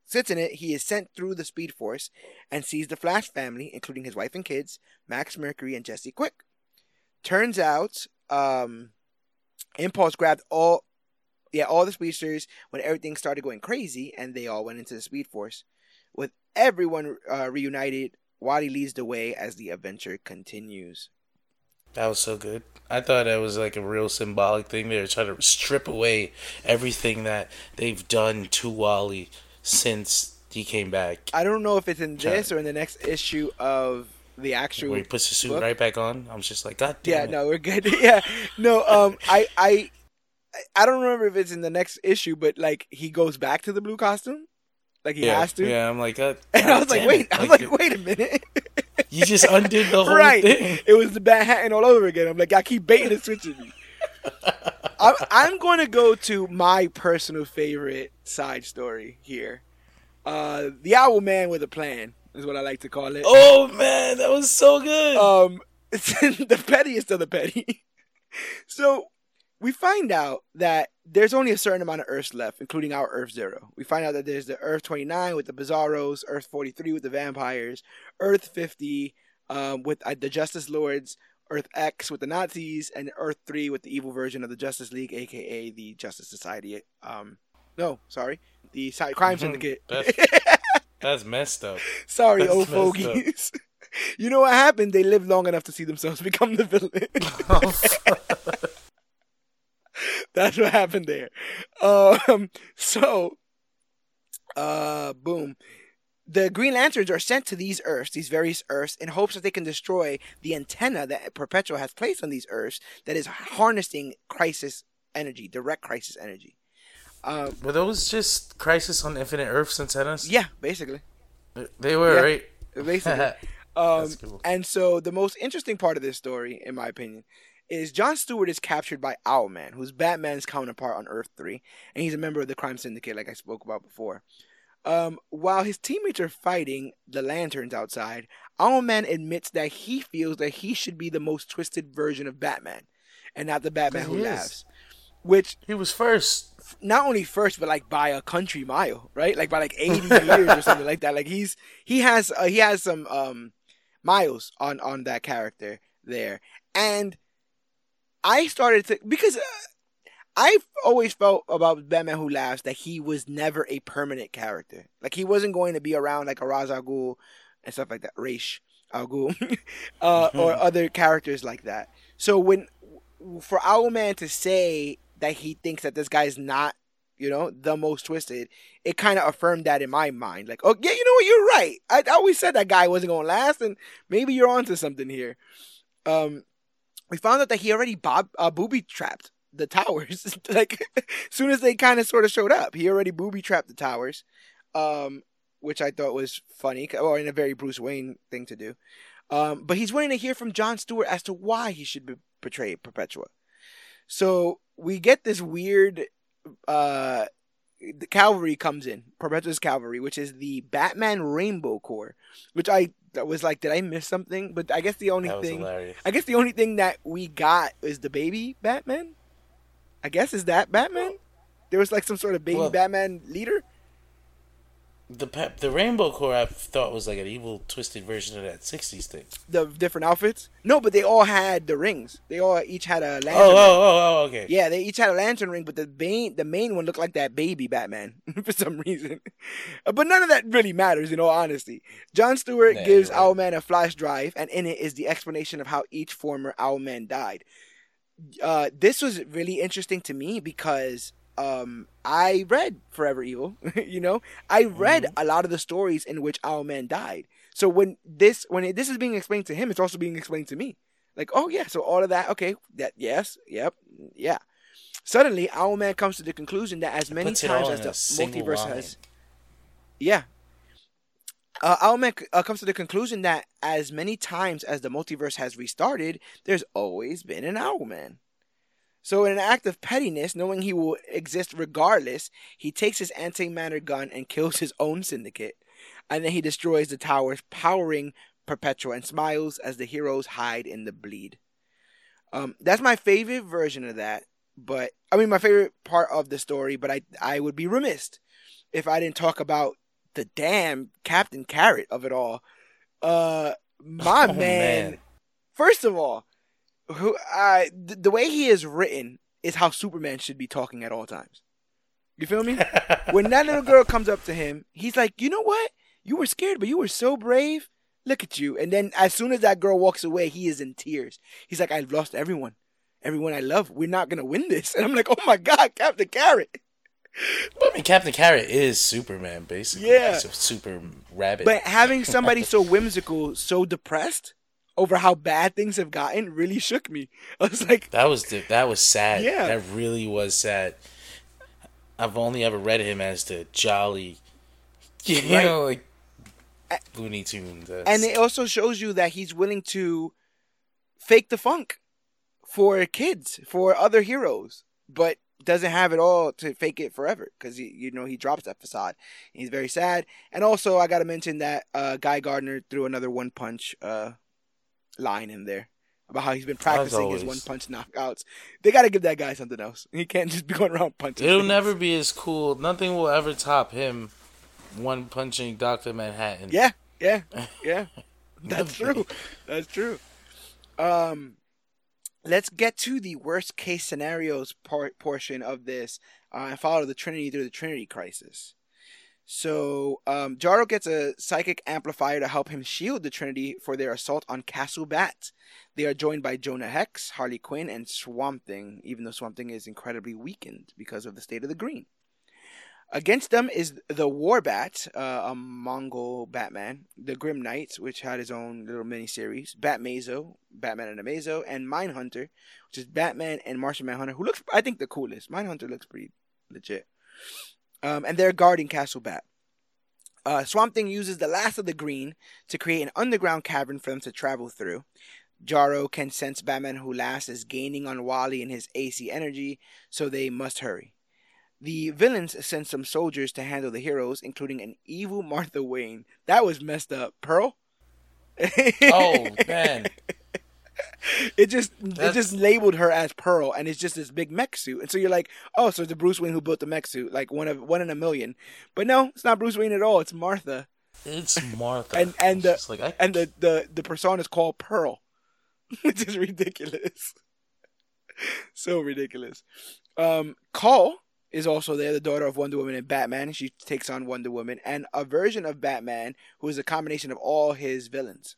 sits in it, he is sent through the Speed Force and sees the Flash family, including his wife and kids, Max Mercury and Jesse Quick. Turns out, um, Impulse grabbed all, yeah, all the speedsters when everything started going crazy, and they all went into the Speed Force. With everyone uh, reunited, Wally leads the way as the adventure continues. That was so good. I thought that was like a real symbolic thing. They were trying to strip away everything that they've done to Wally since he came back. I don't know if it's in this or in the next issue of the actual. Where he puts the suit book. right back on. I was just like, God damn Yeah, it. no, we're good. [LAUGHS] yeah, no. Um, I, I, I don't remember if it's in the next issue, but like he goes back to the blue costume, like he yeah, has to. Yeah, I'm like, God, [LAUGHS] and I was like, wait, I was like, like, wait a minute. you just undid the [LAUGHS] whole right. thing. It was the bad hat and all over again. I'm like, I keep baiting and switching. I'm, I'm going to go to my personal favorite side story here. Uh, the Owl Man with a Plan is what I like to call it. Oh man, that was so good. Um, it's [LAUGHS] the pettiest of the petty. [LAUGHS] so we find out that there's only a certain amount of Earths left, including our Earth Zero. We find out that there's the Earth 29 with the Bizarros, Earth 43 with the vampires, Earth 50 um, with uh, the Justice Lords, Earth X with the Nazis, and Earth 3 with the evil version of the Justice League, aka the Justice Society. Um, no, sorry, the Crime Syndicate. that's, [LAUGHS] that's, messed up. Sorry, that's old fogies. [LAUGHS] you know what happened? They lived long enough to see themselves [LAUGHS] become the villain. That's what happened there. Um, so, uh, boom. The Green Lanterns are sent to these Earths, these various Earths, in hopes that they can destroy the antenna that Perpetua has placed on these Earths that is harnessing crisis energy, direct crisis energy. Um, Were those just Crisis on Infinite Earths antennas? yeah, basically. They were, Yeah. right? Basically. [LAUGHS] Um, cool. And so the most interesting part of this story, in my opinion, is John Stewart is captured by Owlman, who's Batman's counterpart on Earth 3, and he's a member of the crime syndicate, like I spoke about before. Um, while his teammates are fighting the lanterns outside, Owlman admits that he feels that he should be the most twisted version of Batman, and not the Batman who laughs. Which He was first. not only first, but like by a country mile, right? Like by like eighty years or something like that. Like he's he has uh, he has some um miles on on that character there, and I started to because. Uh, I've always felt about Batman Who Laughs that he was never a permanent character. Like he wasn't going to be around like a Ra's al Ghul and stuff like that, Raish al Ghul, [LAUGHS] uh, [LAUGHS] or other characters like that. So when for Owlman to say that he thinks that this guy's not, you know, the most twisted, it kind of affirmed that in my mind. Like, oh yeah, you know what, you're right. I, I always said that guy wasn't going to last, and maybe you're onto something here. Um, we found out that he already bob uh, booby trapped the towers. [LAUGHS] like, as soon as they kind of sort of showed up, he already booby trapped the towers. Um, which I thought was funny, or in a very Bruce Wayne thing to do. Um, but he's wanting to hear from John Stewart as to why he should be, betray Perpetua. So we get this weird. Uh, the cavalry comes in, Perpetua's cavalry, which is the Batman Rainbow Corps, which I was like, did I miss something? But I guess the only thing, hilarious. I guess the only thing that we got is the baby Batman. I guess is that Batman. There was like some sort of baby Well- Batman leader. The the Rainbow Corps I thought was like an evil, twisted version of that '60s thing. The different outfits. No, but they all had the rings. They all each had a oh, lantern. Oh, ring. oh, oh, oh, okay. Yeah, they each had a lantern ring, but the main the main one looked like that baby Batman [LAUGHS] for some reason. [LAUGHS] But none of that really matters, in all honesty. John Stewart Nah, gives right. Owlman a flash drive, and in it is the explanation of how each former Owlman died. Uh, this was really interesting to me because um, I read Forever Evil. [LAUGHS] you know, I read Mm-hmm. a lot of the stories in which Owlman died. So when this when it, this is being explained to him, it's also being explained to me. Like, oh yeah, so all of that, okay, that yes, yep, yeah. Suddenly, Owlman comes to the conclusion that as many times as the multiverse line. has, yeah. Uh, Owlman uh, comes to the conclusion that as many times as the multiverse has restarted, there's always been an Owlman. So, in an act of pettiness, knowing he will exist regardless, he takes his antimatter gun and kills his own syndicate. And then he destroys the towers, powering Perpetua and smiles as the heroes hide in the bleed. Um, that's my favorite version of that. But I mean, my favorite part of the story. But I, I would be remiss if I didn't talk about the damn Captain Carrot of it all. Uh, my Oh, man, man. First of all, who I th- the way he is written is how Superman should be talking at all times. You feel me? [LAUGHS] when that little girl comes up to him, he's like, "You know what? You were scared, but you were so brave. Look at you." And then as soon as that girl walks away, he is in tears. He's like, "I've lost everyone, everyone I love. We're not gonna win this." [LAUGHS] And I'm like, "Oh my God, Captain Carrot!" I mean, Captain Carrot is Superman, basically. Yeah. He's a super rabbit. But having [LAUGHS] somebody so whimsical, so depressed over how bad things have gotten, really shook me. [LAUGHS] I was like, that was the, that was sad. Yeah. That really was sad. I've only ever read him as the jolly, [LAUGHS] you Right. know, like Looney Tunes. And it also shows you that he's willing to fake the funk for kids, for other heroes, but doesn't have it all to fake it forever because you know he drops that facade. He's very sad, and also I got to mention that uh, Guy Gardner threw another one punch uh, line in there about how he's been practicing his one punch knockouts. They got to give that guy something else. He can't just be [LAUGHS] going around punching. It'll things. never be as cool. Nothing will ever top him. One punching Doctor Manhattan. Yeah, yeah, [LAUGHS] yeah. That's true. That's true. Um, let's get to the worst case scenarios part portion of this uh, and follow the Trinity through the Trinity crisis. So um, Jarro gets a psychic amplifier to help him shield the Trinity for their assault on Castle Bat. They are joined by Jonah Hex, Harley Quinn, and Swamp Thing, even though Swamp Thing is incredibly weakened because of the state of the green. Against them is the Warbat, uh, a Mongol Batman, the Grim Knights, which had his own little mini series, Batmazo, Batman and Amazo, and Mindhunter, which is Batman and Martian Manhunter, who looks, I think, the coolest. Mindhunter looks pretty legit. Um, and they're guarding Castle Bat. Uh, Swamp Thing uses the last of the green to create an underground cavern for them to travel through. Jarro can sense Batman who last is gaining on Wally and his AC energy, so they must hurry. The villains send some soldiers to handle the heroes, including an evil Martha Wayne. That was messed up. Pearl? oh [LAUGHS] man. It just That's... it just labeled her as Pearl and it's just this big mech suit. And so you're like, oh, so it's the Bruce Wayne who built the mech suit, like one of one in a million. But no, it's not Bruce Wayne at all, it's Martha. It's Martha. and and the like, I... and the, the, the persona is called Pearl. [LAUGHS] Which is ridiculous. [LAUGHS] so ridiculous. Um Call is also there, the daughter of Wonder Woman and Batman. She takes on Wonder Woman and a version of Batman who is a combination of all his villains.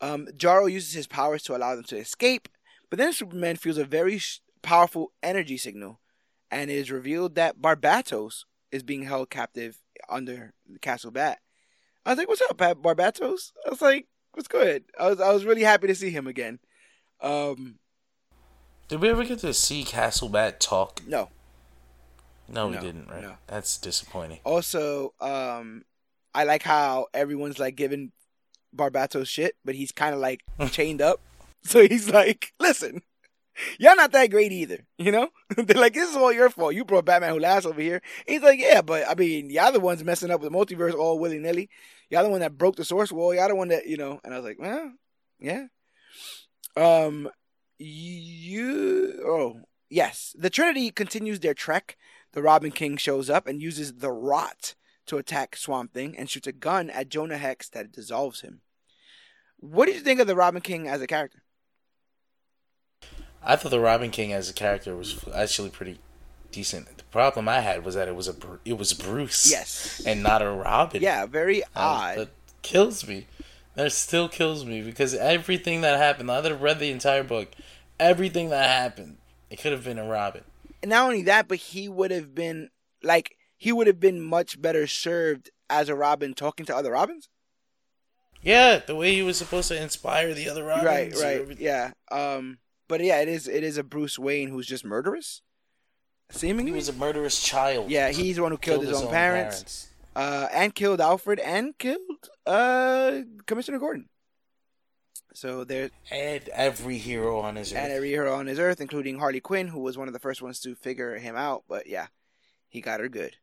Um, Jarro uses his powers to allow them to escape, but then Superman feels a very sh- powerful energy signal, and it is revealed that Barbatos is being held captive under Castle Bat. I was like, "What's up, Barbatos?" I was like, "What's good?" I was I was really happy to see him again. Um, Did we ever get to see Castle Bat talk? No. No, we no, didn't. Right? No. That's disappointing. Also, um, I like how everyone's like giving Barbatos shit, but he's kind of like [LAUGHS] chained up. So he's like, "Listen, y'all not that great either, you know? [LAUGHS] They're like, this is all your fault. You brought Batman who laughs over here. And he's like, yeah, but I mean, y'all the ones messing up with the multiverse all willy nilly. Y'all the one that broke the source wall. Y'all the one that, you know, and I was like, well, yeah. Um, you, oh, yes. The Trinity continues their trek the Robin King shows up and uses the Rot to attack Swamp Thing and shoots a gun at Jonah Hex that dissolves him. What did you think of the Robin King as a character? I thought the Robin King as a character was actually pretty decent. The problem I had was that it was a it was Bruce, yes, and not a Robin. Yeah, very uh, odd. That kills me. That still kills me because everything that happened. I have read the entire book. Everything that happened, it could have been a Robin not only that, but he would have been like he would have been much better served as a Robin talking to other Robins. Yeah, the way he was supposed to inspire the other Robins. Right, right, yeah. Um, but yeah, it is it is a Bruce Wayne who's just murderous. Seemingly, he was a murderous child. Yeah, he's the one who killed, killed his, his, own, own parents, parents. Uh, and killed Alfred and killed uh, Commissioner Gordon. So there and every hero on his earth. And every hero on his earth, including Harley Quinn, who was one of the first ones to figure him out. But yeah, he got her good.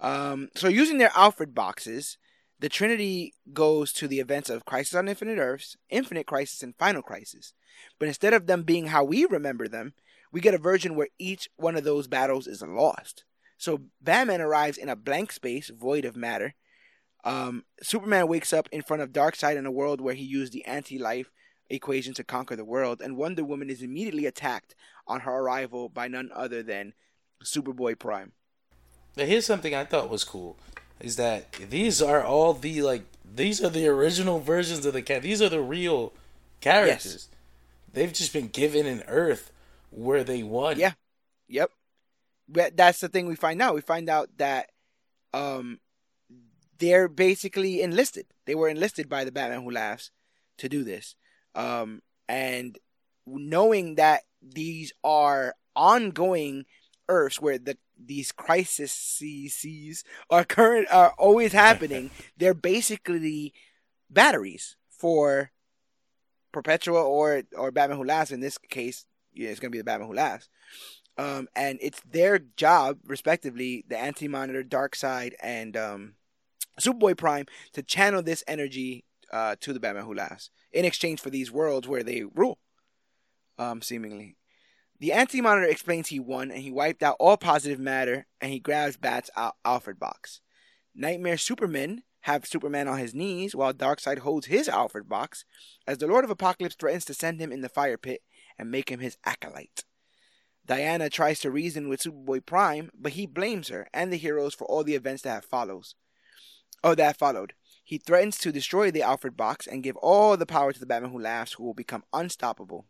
Um, so using their Alfred boxes, the Trinity goes to the events of Crisis on Infinite Earths, Infinite Crisis, and Final Crisis. But instead of them being how we remember them, we get a version where each one of those battles is lost. So Batman arrives in a blank space, void of matter, um, Superman wakes up in front of Darkseid in a world where he used the anti-life equation to conquer the world, and Wonder Woman is immediately attacked on her arrival by none other than Superboy Prime. Now, here's something I thought was cool: is that these are all the like these are the original versions of the cat. These are the real characters. Yes. They've just been given an Earth where they won. Yeah. Yep. But that's the thing we find out. We find out that um, they're basically enlisted. They were enlisted by the Batman Who Laughs to do this. Um, and knowing that these are ongoing Earths where the these crises are current are always [LAUGHS] happening, they're basically batteries for Perpetua or or Batman Who Laughs. In this case, yeah, it's gonna be the Batman Who Laughs. Um, and it's their job, respectively, the Anti Monitor, Dark Side, and um, Superboy Prime to channel this energy uh, to the Batman Who Laughs in exchange for these worlds where they rule, um, seemingly. The Anti Monitor explains he won and he wiped out all positive matter and he grabs Bat's Al- Alfred box. Nightmare Superman have Superman on his knees while Darkseid holds his Alfred box as the Lord of Apokolips threatens to send him in the fire pit and make him his acolyte. Diana tries to reason with Superboy Prime, but he blames her and the heroes for all the events that have follows. Oh, that followed. He threatens to destroy the Alfred box and give all the power to the Batman Who Laughs, who will become unstoppable.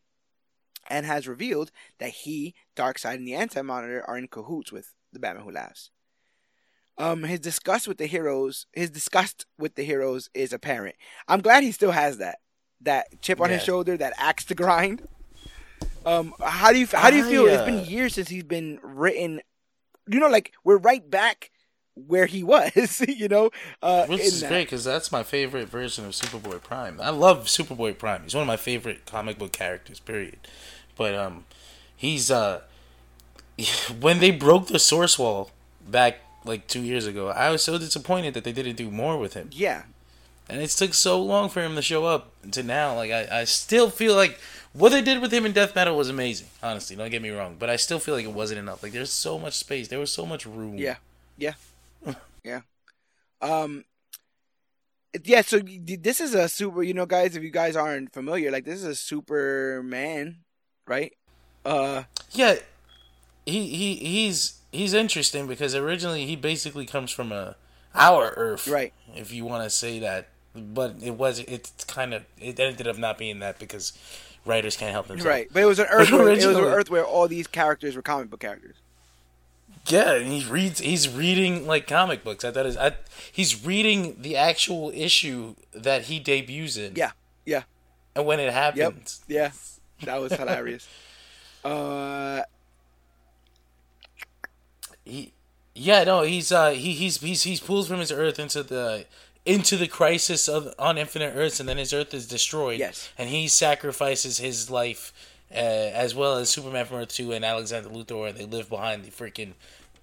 And has revealed that he, Darkseid, and the Anti Monitor are in cahoots with the Batman Who Laughs. Um, his disgust with the heroes, his disgust with the heroes is apparent. I'm glad he still has that, that chip on his shoulder, that axe to grind. Um, how do you how do you I, feel? It's been years since he's been written. You know, like we're right back where he was. [LAUGHS] you know, uh, Which is that. great because that's my favorite version of Superboy Prime. I love Superboy Prime. He's one of my favorite comic book characters. Period. But um, he's uh, [LAUGHS] when they broke the source wall back like two years ago, I was so disappointed that they didn't do more with him. Yeah, And it took so long for him to show up to now. Like I, I still feel like what they did with him in Death Metal was amazing. Honestly, don't get me wrong, but I still feel like it wasn't enough. Like there's so much space. There was so much room. yeah, yeah, [LAUGHS] yeah. Um, yeah. So this is a super. You know, guys, if you guys aren't familiar, like this is a Superman, right? Uh, Yeah, he he he's he's interesting because originally he basically comes from a our Earth, Right. If you want to say that, but it was it's kind of it ended up not being that because writers can't help themselves, right. But it was an Earth. Where, it was an Earth where all these characters were comic book characters. Yeah, and he reads. He's reading like comic books. I thought is. I, he's reading the actual issue that he debuts in. Yeah, yeah, and when it yep, happens, yeah. [LAUGHS] That was hilarious. uh, he yeah no he's uh he he's he's he's pulled from his earth into the into the crisis of on infinite earths and then his earth is destroyed Yes. and he sacrifices his life uh, as well as superman from earth 2 and alexander luthor and they live behind the freaking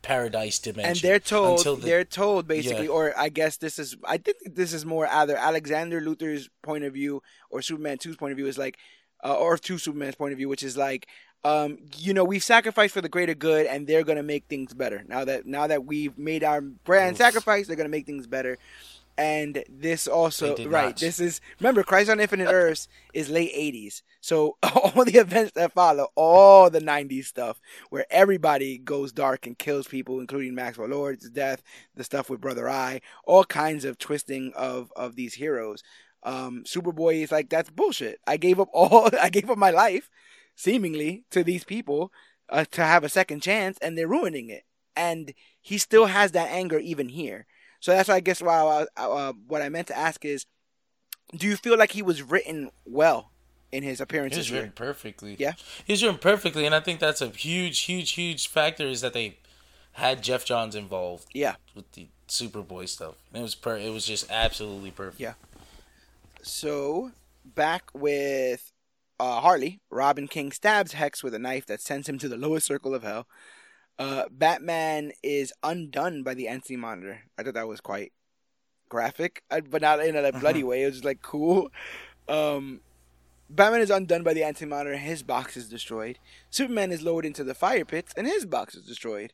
paradise dimension and they're told the- they're told basically Yeah. or i guess this is i think this is more either alexander Luthor's point of view or superman 2's point of view is like uh, or two superman's point of view which is like um, you know we've sacrificed for the greater good and they're gonna make things better now that now that we've made our grand Oof. sacrifice they're gonna make things better and this also right not. this is remember crisis on infinite [LAUGHS] earths is late 80s so [LAUGHS] all the events that follow all the 90s stuff where everybody goes dark and kills people including maxwell lord's death the stuff with brother eye all kinds of twisting of of these heroes. Um superboy is like that's bullshit. I gave up all [LAUGHS] i gave up my life seemingly to these people uh, to have a second chance and they're ruining it. And he still has that anger even here so that's why I guess why I, uh, what I meant to ask is, do you feel like he was written well in his He appearances was here? written perfectly. Yeah. He was written perfectly, and I think that's a huge, huge, huge factor is that they had Geoff Johns involved Yeah. with the Superboy stuff. And it was per- it was just absolutely perfect. Yeah. So back with uh, Harley, Robin King stabs Hex with a knife that sends him to the lowest circle of hell. Uh, Batman is undone by the anti monitor. I thought that was quite graphic, uh, but not in a bloody way. It was just like cool. Um, Batman is undone by the anti monitor. His box is destroyed. Superman is lowered into the fire pits, and his box is destroyed.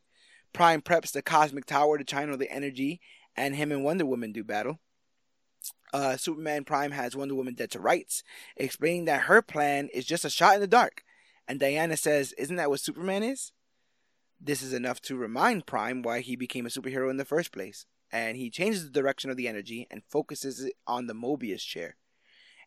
Prime preps the cosmic tower to channel the energy, and him and Wonder Woman do battle. Uh, Superman Prime has Wonder Woman dead to rights, explaining that her plan is just a shot in the dark. And Diana says, Isn't that what Superman is? This is enough to remind Prime why he became a superhero in the first place. And he changes the direction of the energy and focuses it on the Mobius chair.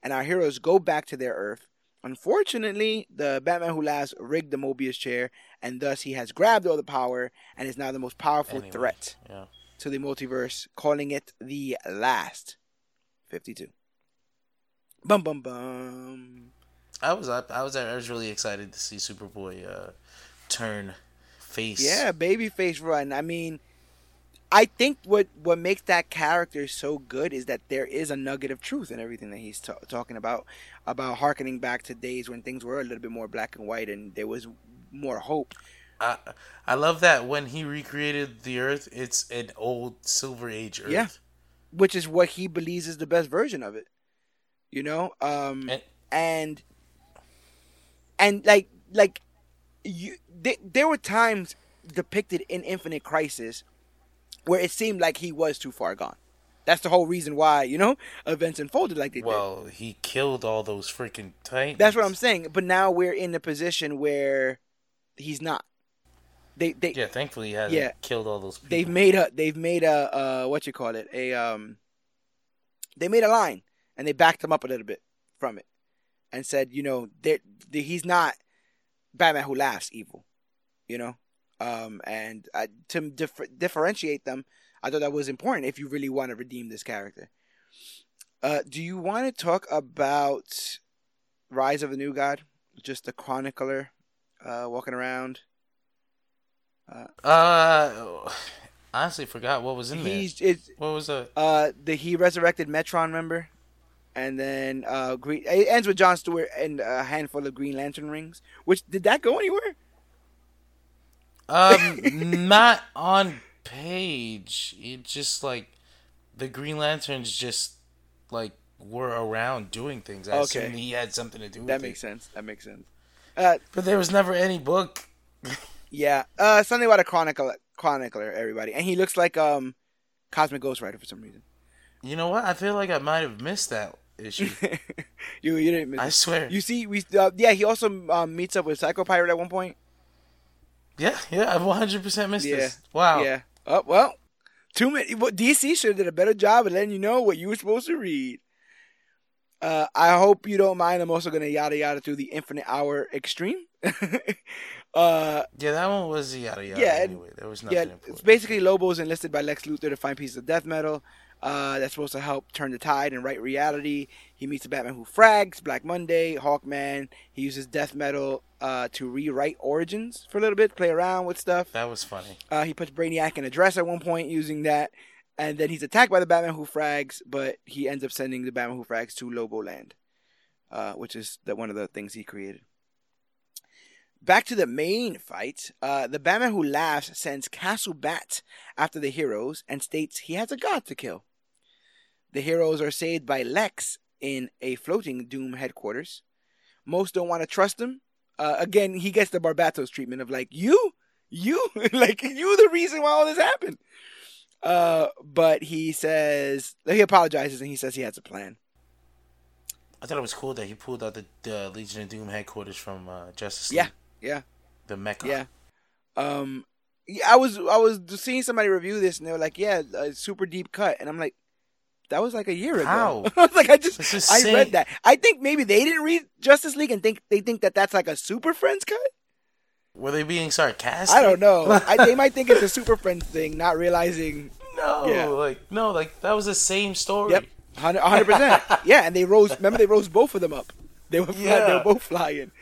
And our heroes go back to their Earth. Unfortunately, the Batman Who Laughs rigged the Mobius chair, and thus he has grabbed all the power and is now the most powerful Anyway, threat Yeah. to the multiverse, calling it the last 52. Bum bum bum. I was I, I was I was really excited to see Superboy uh, turn face. Yeah, babyface run. I mean, I think what what makes that character so good is that there is a nugget of truth in everything that he's ta- talking about about harkening back to days when things were a little bit more black and white and there was more hope. I I love that when he recreated the Earth, it's an old Silver Age Earth. Yeah. which is what he believes is the best version of it. You know, um, And- and and like like you, th- there were times depicted in Infinite Crisis where it seemed like he was too far gone. That's the whole reason why you know events unfolded like they did. Well, he killed all those freaking titans. That's what I'm saying. But now we're in a position where he's not. They they Yeah, thankfully he hasn't Yeah. killed all those people. they've made a they've made a uh what you call it a um they made a line and they backed him up a little bit from it and said you know they he's not Batman who laughs evil, you know, um and uh, to differ- differentiate them, I thought that was important if you really want to redeem this character. Uh, do you want to talk about Rise of the New God? Just the chronicler uh, walking around. Uh, honestly, forgot what was in there. It's What was the? uh the he resurrected Metron member, and then uh Green it ends with John Stewart and a handful of Green Lantern rings. Which did that go anywhere? Um, [LAUGHS] not on page. It just like the Green Lanterns just like were around doing things. I Okay. assume he had something to do with That it. makes sense. That makes sense. Uh But there was never any book. yeah. Uh something about a chronicle chronicler, everybody, and he looks like um Cosmic Ghost Rider for some reason. You know what? I feel like I might have missed that issue. [LAUGHS] you you didn't miss. I it. swear. You see, we uh, yeah. He also um, meets up with Psycho Pirate at one point. yeah, yeah. I've 100% missed Yeah. this. Wow. Yeah. Oh well, too many. Well, DC should have did a better job of letting you know what you were supposed to read. Uh, I hope you don't mind. I'm also gonna yada yada through the Infinite Hour Extreme. [LAUGHS] uh, Yeah, that one was yada yada. Yeah, Anyway, there was nothing yeah, important. it's basically Lobo's enlisted by Lex Luthor to find pieces of death metal. Uh, that's supposed to help turn the tide and right reality. He meets the Batman who frags, Black Monday, Hawkman. He uses death metal uh, to rewrite origins for a little bit, play around with stuff. That was funny. Uh, he puts Brainiac in a dress at one point using that, and then he's attacked by the Batman Who Frags, but he ends up sending the Batman Who Frags to Lobo Land, uh, which is the, one of the things he created. Back to the main fight, uh, the Batman Who Laughs sends Castle Bat after the heroes and states he has a god to kill. The heroes are saved by Lex in a floating Doom headquarters. Most don't want to trust him. Uh, again, he gets the Barbatos treatment of like, you? You? [LAUGHS] like, you the reason why all this happened. Uh, but he says, he apologizes and he says he has a plan. I thought it was cool that he pulled out the, the Legion of Doom headquarters from uh, Justice League. Yeah, yeah. The Mecca. Yeah. Um, yeah, I was I was seeing somebody review this and they were like, yeah, super deep cut, and I'm like, that was like a year ago. How? [LAUGHS] I like, I just I read that. I think maybe they didn't read Justice League and think they think that that's like a Super Friends cut. Were they being sarcastic? I don't know. [LAUGHS] I, they might think it's a Super Friends thing, not realizing. No, Yeah. like no, like that was the same story. Yep, hundred percent. [LAUGHS] Yeah, and they rose. Remember, they rose both of them up. They were fly, they were both flying.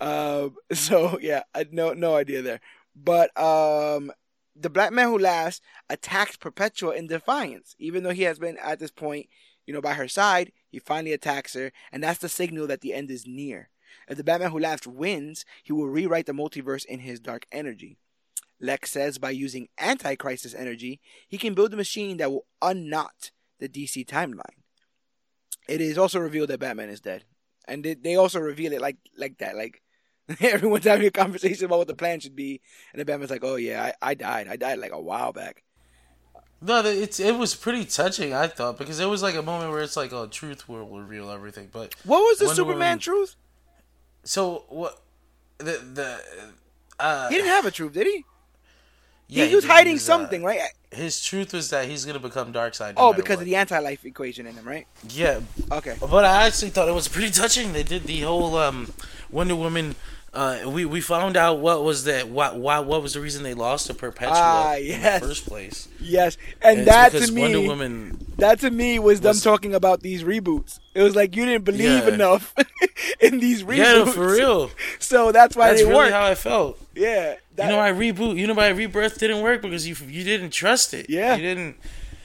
Um. So yeah, I no no idea there. But um, the Batman who laughs attacks Perpetua in defiance, even though he has been at this point, you know, by her side. He finally attacks her, and that's the signal that the end is near. If the Batman who laughs wins, he will rewrite the multiverse in his dark energy. Lex says by using anti-crisis energy, he can build a machine that will unknot the DC timeline. It is also revealed that Batman is dead, and they, they also reveal it like like that. Like [LAUGHS] everyone's having a conversation about what the plan should be, and the Batman's like, "Oh yeah, I, I died. I died like a while back." No, it's it was pretty touching. I thought because it was like a moment where it's like, oh, truth will reveal everything. But What was the Wonder Superman Woman- truth? so what? The the uh, He didn't have a truth, did he? yeah, he was did. hiding His, uh, something, right? His truth was that he's gonna become Dark Darkseid. oh, because of the anti-life equation in him, right? yeah. Okay. But I actually thought it was pretty touching. They did the whole um, Wonder Woman. Uh, we we found out what was that why, why what was the reason they lost to Perpetua Ah, in yes. the first place. Yes, and, it's that to me, Wonder Woman that to me was them talking about these reboots. It was like you didn't believe Yeah. enough [LAUGHS] in these reboots. Yeah, for real. [LAUGHS] So that's why That's they really work. how I felt. yeah, that, you know why reboot? You know why rebirth didn't work because you you didn't trust it. Yeah. you didn't.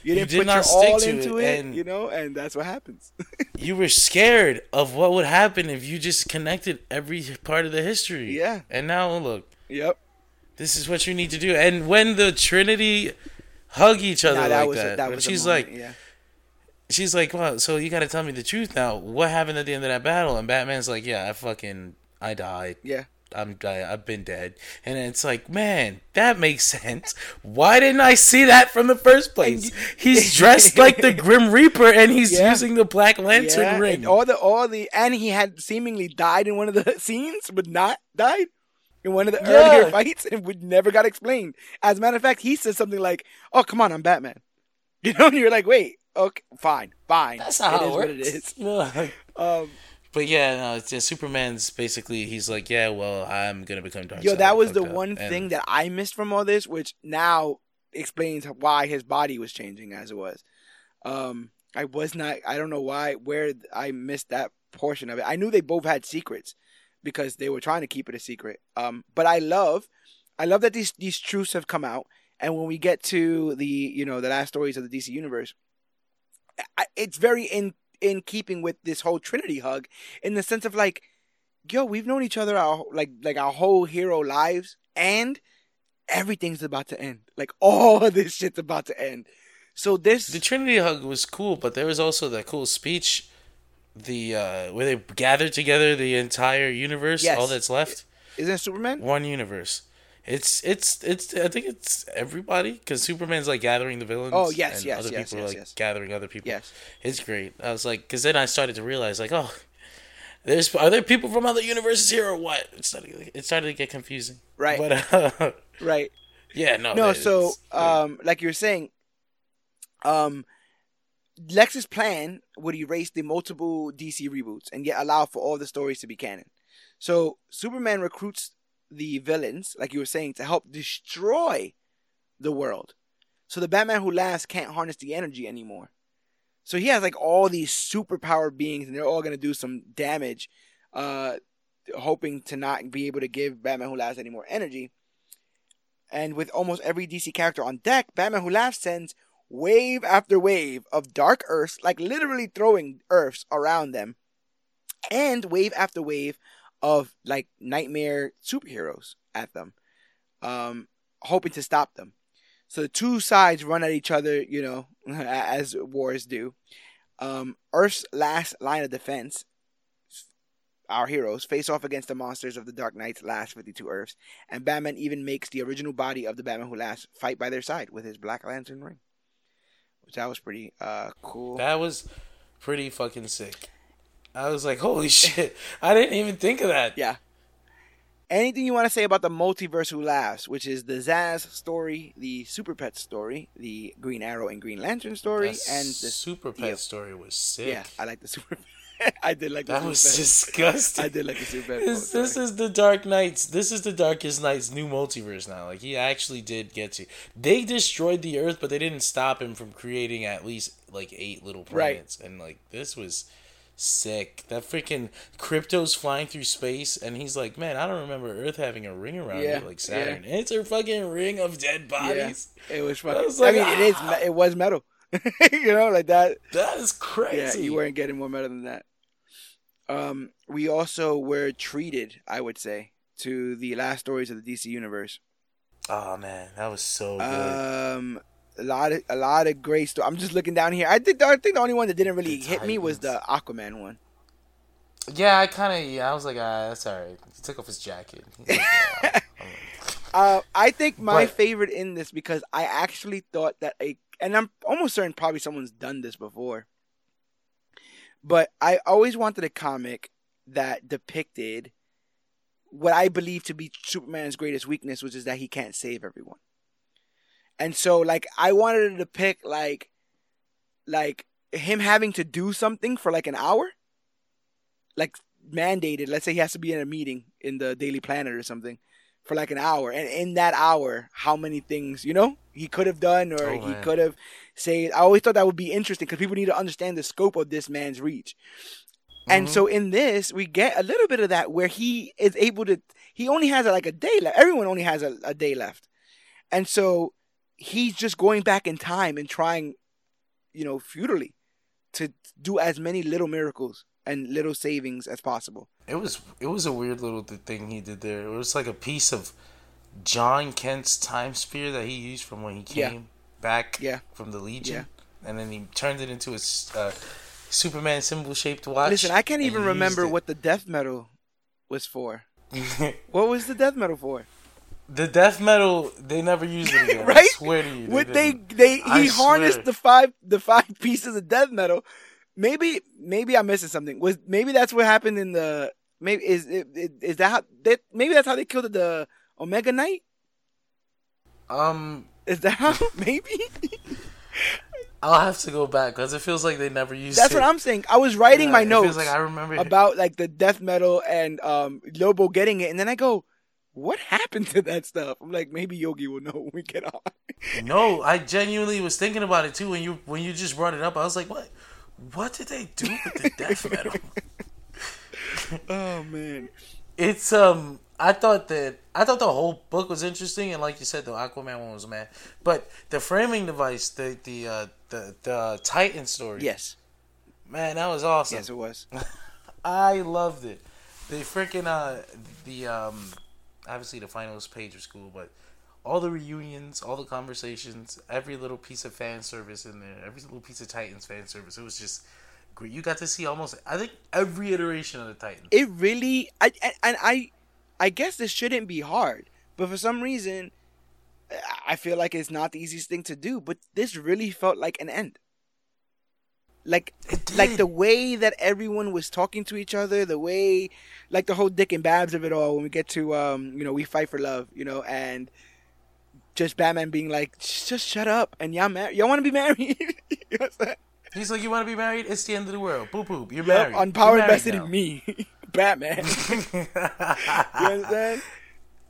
You didn't you did put not your stick all to into it, it, and- you know, and that's what happens. [LAUGHS] You were scared of what would happen if you just connected every part of the history. Yeah. and now look, yep. this is what you need to do. And when the Trinity hug each other Nah, that like was that, that was she's moment, like, yeah, she's like, well, so you got to tell me the truth now. What happened at the end of that battle? And Batman's like, yeah, I fucking, I died. yeah. I'm I've been dead, and it's like, man, that makes sense. Why didn't I see that from the first place? [LAUGHS] He's dressed like the Grim Reaper, and he's Yeah. using the Black Lantern yeah, ring. and all the all the and he had seemingly died in one of the [LAUGHS] scenes, but not died. in one of the Yeah. earlier [LAUGHS] fights, and we never got explained. As a matter of fact, he says something like, "Oh, come on, I'm Batman." You know, and you're like, "Wait, okay, fine, fine. That's not how It it is works. what it is." Um, but yeah, no, it's, yeah, Superman's basically he's like, yeah, well, I'm gonna become Dark. Yo, that was the one thing that I missed from all this, which now explains why his body was changing as it was. Um, I was not. I don't know why. Where I missed that portion of it. I knew they both had secrets because they were trying to keep it a secret. Um, but I love, I love that these these truths have come out. And when we get to the you know the last stories of the DC universe, I, it's very in in keeping with this whole Trinity hug, in the sense of like, yo, we've known each other our like like our whole hero lives, and everything's about to end. Like [LAUGHS] all of this shit's about to end. So this, The Trinity hug was cool, but there was also that cool speech, the uh, where they gathered together the entire universe, Yes. all that's left, isn't it Superman? one universe. It's it's it's. I think it's everybody because Superman's like gathering the villains. Oh, yes, and yes, other yes, people yes, are like yes. gathering other people. Yes. it's great. I was like, because then I started to realize like, oh, there's are there people from other universes here or what? It started it started to get confusing. Right. But uh, Right. [LAUGHS] yeah, no, no, that- so um, like you were saying, um, Lex's plan would erase the multiple DC reboots and yet allow for all the stories to be canon. So Superman recruits the villains, like you were saying, to help destroy the world. So the Batman who laughs can't harness the energy anymore. So he has like all these superpowered beings, and they're all gonna do some damage, uh, hoping to not be able to give Batman who laughs any more energy. And with almost every DC character on deck, Batman Who Laughs sends wave after wave of dark Earths, like literally throwing Earths around them, and wave after wave of like nightmare superheroes at them, um, hoping to stop them. So the two sides run at each other, you know, [LAUGHS] as wars do. Um, Earth's last line of defense, our heroes, face off against the monsters of the Dark Knight's last 52 Earths and Batman even makes the original body of the Batman Who Laughs fight by their side with his Black Lantern ring, which that was pretty uh cool. That was pretty fucking sick. I was like, holy shit. I didn't even think of that. yeah. Anything you want to say about the multiverse Who Laughs, which is the Zaz story, the Super Pet story, the Green Arrow and Green Lantern story, That and the Super Pet yeah. story was sick. yeah, I like the Super. Pet [LAUGHS] I did like the that was Pet. disgusting. I did like the Super Pet. This, this is the Dark Knights. This is the Darkest Knight's new multiverse now. Like he actually did get to. They destroyed the Earth, but they didn't stop him from creating at least like eight little Right. planets. And like this was sick. That freaking Krypto's flying through space, and he's like, "Man, I don't remember Earth having a ring around Yeah, it like Saturn. And it's a fucking ring of dead yeah, bodies. it was I fucking. was I mean, it is. ah. It was metal. [LAUGHS] you know, like that. That is Yeah, crazy. you weren't getting more metal than that. Um, we also were treated, I would say, to the last stories of the DC universe. Oh man, that was so good. Um, a lot of a lot of great stuff. I'm just looking down here. I think I think the only one that didn't really The hit me was the Aquaman one. yeah, I kind of. Yeah, I was like, ah, that's all right. He took off his jacket. He's like, yeah. I'm Uh, I think my But- favorite in this because I actually thought that a, and I'm almost certain probably someone's done this before, but I always wanted a comic that depicted what I believe to be Superman's greatest weakness, which is that he can't save everyone. And so, like, I wanted to depict like, like him having to do something for like an hour, like mandated. Let's say he has to be in a meeting in the Daily Planet or something for like an hour, and in that hour, how many things you know he could have done or Oh, he could have saved. I always thought that would be interesting because people need to understand the scope of this man's reach. And Mhm. so in this, we get a little bit of that where he is able to. He only has like a day left. Everyone only has a, a day left, and so he's just going back in time and trying, you know, futilely, to do as many little miracles and little savings as possible. It was it was a weird little thing he did there. It was like a piece of Jon Kent's time spear that he used from when he Yeah. came back Yeah. from the Legion, Yeah. and then he turned it into a uh, Superman symbol shaped watch. Listen, I can't even remember what the death metal was for. [LAUGHS] What was the death metal for? The death metal. They never used it again. I [LAUGHS] Right? swear to you. They? They I he harnessed swear. the five the five [LAUGHS] pieces of death metal. Maybe maybe I'm missing something. Was maybe that's what happened in the Maybe is is, is that how that maybe that's how they killed the Omega Knight? Um, Is that how [LAUGHS] maybe? I'll have to go back because it feels like they never used. That's it. what I'm saying. I was writing Yeah, my it notes Feels like I remember about like the death metal and um Lobo getting it, and then I go, "What happened to that stuff?" I'm like, maybe Yogi will know when we get on. No, I genuinely was thinking about it too when you when you just brought it up. I was like, what? What did they do with the [LAUGHS] death metal? oh man, It's um. I thought that I thought the whole book was interesting, and like you said, the Aquaman one was mad. But the framing device, the the uh, the the Titan story, yes, man, that was awesome. yes, it was. [LAUGHS] I loved it. The freaking uh the um obviously the finals page was school, but all the reunions, all the conversations, every little piece of fan service in there, every little piece of Titans fan service, it was just great. You got to see almost I think every iteration of the Titans. It really, I and I, I guess this shouldn't be hard, but for some reason, I feel like it's not the easiest thing to do. But this really felt like an end. Like, like the way that everyone was talking to each other, the way, like the whole Dick and Babs of it all. When we get to, um, you know, we fight for love, you know, and just Batman being like, just shut up, and y'all married, y'all want to be married. [LAUGHS] you know what I'm saying? He's like, You wanna be married? It's the end of the world. Boop boop. You're Yep, married. on power invested now. in me, [LAUGHS] Batman. [LAUGHS] you understand?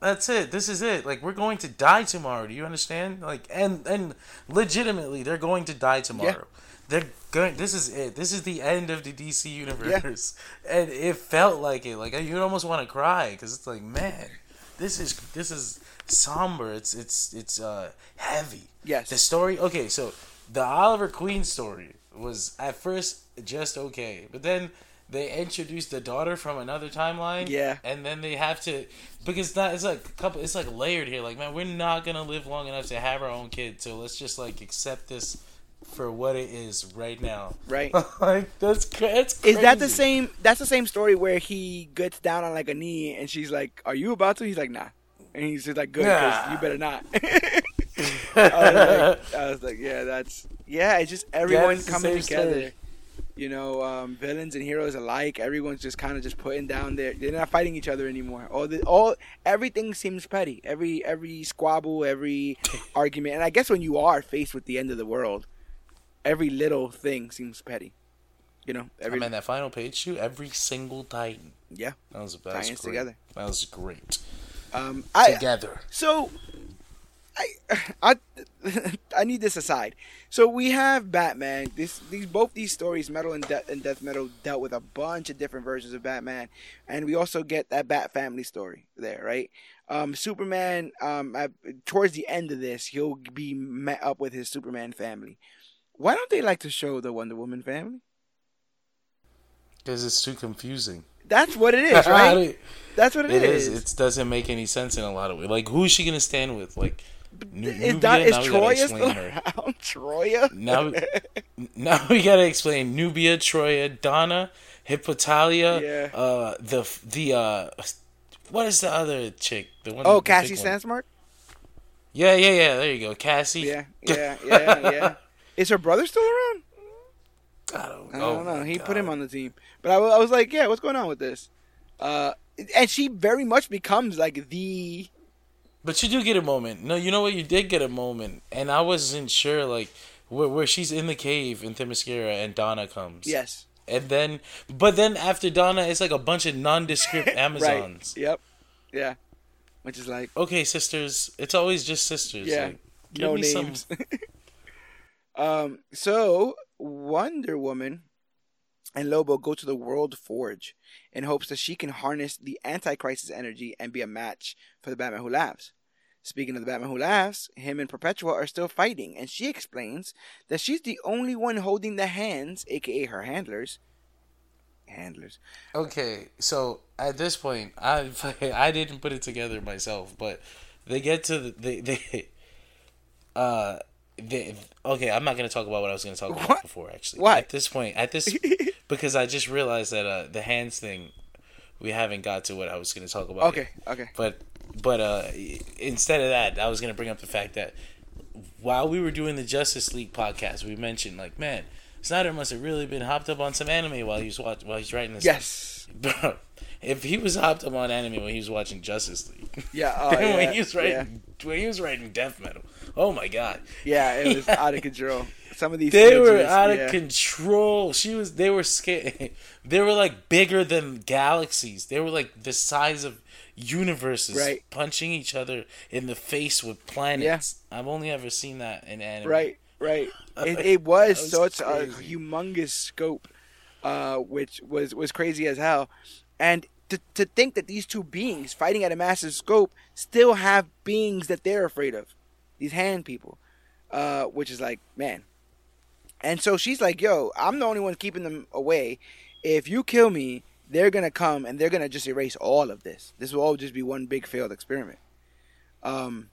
That's it. This is it. Like we're going to die tomorrow. Do you understand? Like and and legitimately, they're going to die tomorrow. They're going. This is it. This is the end of the DC universe, and it felt like it. Like you almost want to cry because it's like, man, this is this is somber. It's it's it's uh heavy. Yes. The story. Okay, so the Oliver Queen story was at first just okay, but then they introduced the daughter from another timeline. Yeah. And then they have to because that it's like a couple. It's like layered here. Like man, we're not gonna live long enough to have our own kid, so let's just like accept this for what it is right now. Right. [LAUGHS] like that's that's Is that the same? That's the same story where he gets down on like a knee and she's like, "Are you about to?" He's like, "Nah," and he's just like, "Good, Nah. you better not." [LAUGHS] I, [LAUGHS] was like, I was like, "Yeah, that's yeah." It's just everyone coming together. story. You know, um, villains and heroes alike. Everyone's just kind of just putting down their. They're not fighting each other anymore. All the all everything seems petty. Every every squabble, every argument, and I guess when you are faced with the end of the world, every little thing seems petty. You know, I every mean, that final page shoot, every single Titan. yeah. That was that was Titans great. together. That was great. Um, I Together. so I [LAUGHS] I [LAUGHS] I need this aside. So we have Batman. This these both these stories, Metal and Death and Death Metal, dealt with a bunch of different versions of Batman, and we also get that Bat family story there, right? Um, Superman. Um, at, towards the end of this, he'll be met up with his Superman family. Why don't they like to show the Wonder Woman family? Because it's too confusing. That's what it [LAUGHS] is, right? That's what It is. It doesn't make any sense in a lot of ways. Like, who is she gonna stand with? Like, Is, Nubia? that, is Troia still her. around? [LAUGHS] Troia? Now, now we gotta explain Nubia, Troia, Donna, Hippotalia. Yeah. Uh, the the uh, what is the other chick? The one. Oh, the Cassie. Sandsmark? Yeah, yeah, yeah. There you go, Cassie. Yeah, [LAUGHS] yeah, yeah, yeah. Is her brother still around? I don't, I oh don't know. my He put him on the team, but I, I was like, yeah, what's going on with this? Uh, and she very much becomes like the But you do get a moment. No, you know what? You did get a moment, and I wasn't sure, like, where, where she's in the cave in Themyscira and Donna comes. yes, And then, but then after Donna, it's like a bunch of nondescript [LAUGHS] right. Amazons. Yep, yeah. Which is like Okay, sisters. It's always just sisters. yeah, Like, no names. [LAUGHS] um, so Wonder Woman and Lobo go to the World Forge in hopes that she can harness the anti-crisis energy and be a match for the Batman Who Laughs. Speaking of the Batman Who Laughs, him and Perpetua are still fighting, and she explains that she's the only one holding the hands, aka her handlers. Handlers. Okay, so at this point, [LAUGHS] I I didn't put it together myself, but they get to the they they [LAUGHS] uh they okay. I'm not gonna talk about what I was gonna talk about What? before. Actually, Why? at this point, at this [LAUGHS] because I just realized that uh the hands thing we haven't got to what I was gonna talk about. Okay, yet. okay. But but uh instead of that, I was gonna bring up the fact that while we were doing the Justice League podcast, we mentioned like man. Snyder must have really been hopped up on some anime while he was watch, while he's writing this. Yes. [LAUGHS] Bro, if he was hopped up on anime when he was watching Justice League, Yeah. [LAUGHS] Oh, when yeah, he was writing when he was writing death metal, oh my god, Yeah. yeah, it was [LAUGHS] out of control. Some of these things they were out of yeah. control. She was, they were scared. They were like bigger than galaxies. They were like the size of universes, Right. punching each other in the face with planets. I've only ever seen that in anime. Right, right. [LAUGHS] It, it was, was such a crazy. humongous scope, uh, which was was crazy as hell. And to to think that these two beings fighting at a massive scope still have beings that they're afraid of, these hand people, uh, which is like man. And so she's like, "Yo, I'm the only one keeping them away. If you kill me, they're gonna come and they're gonna just erase all of this. This will all just be one big failed experiment." Um.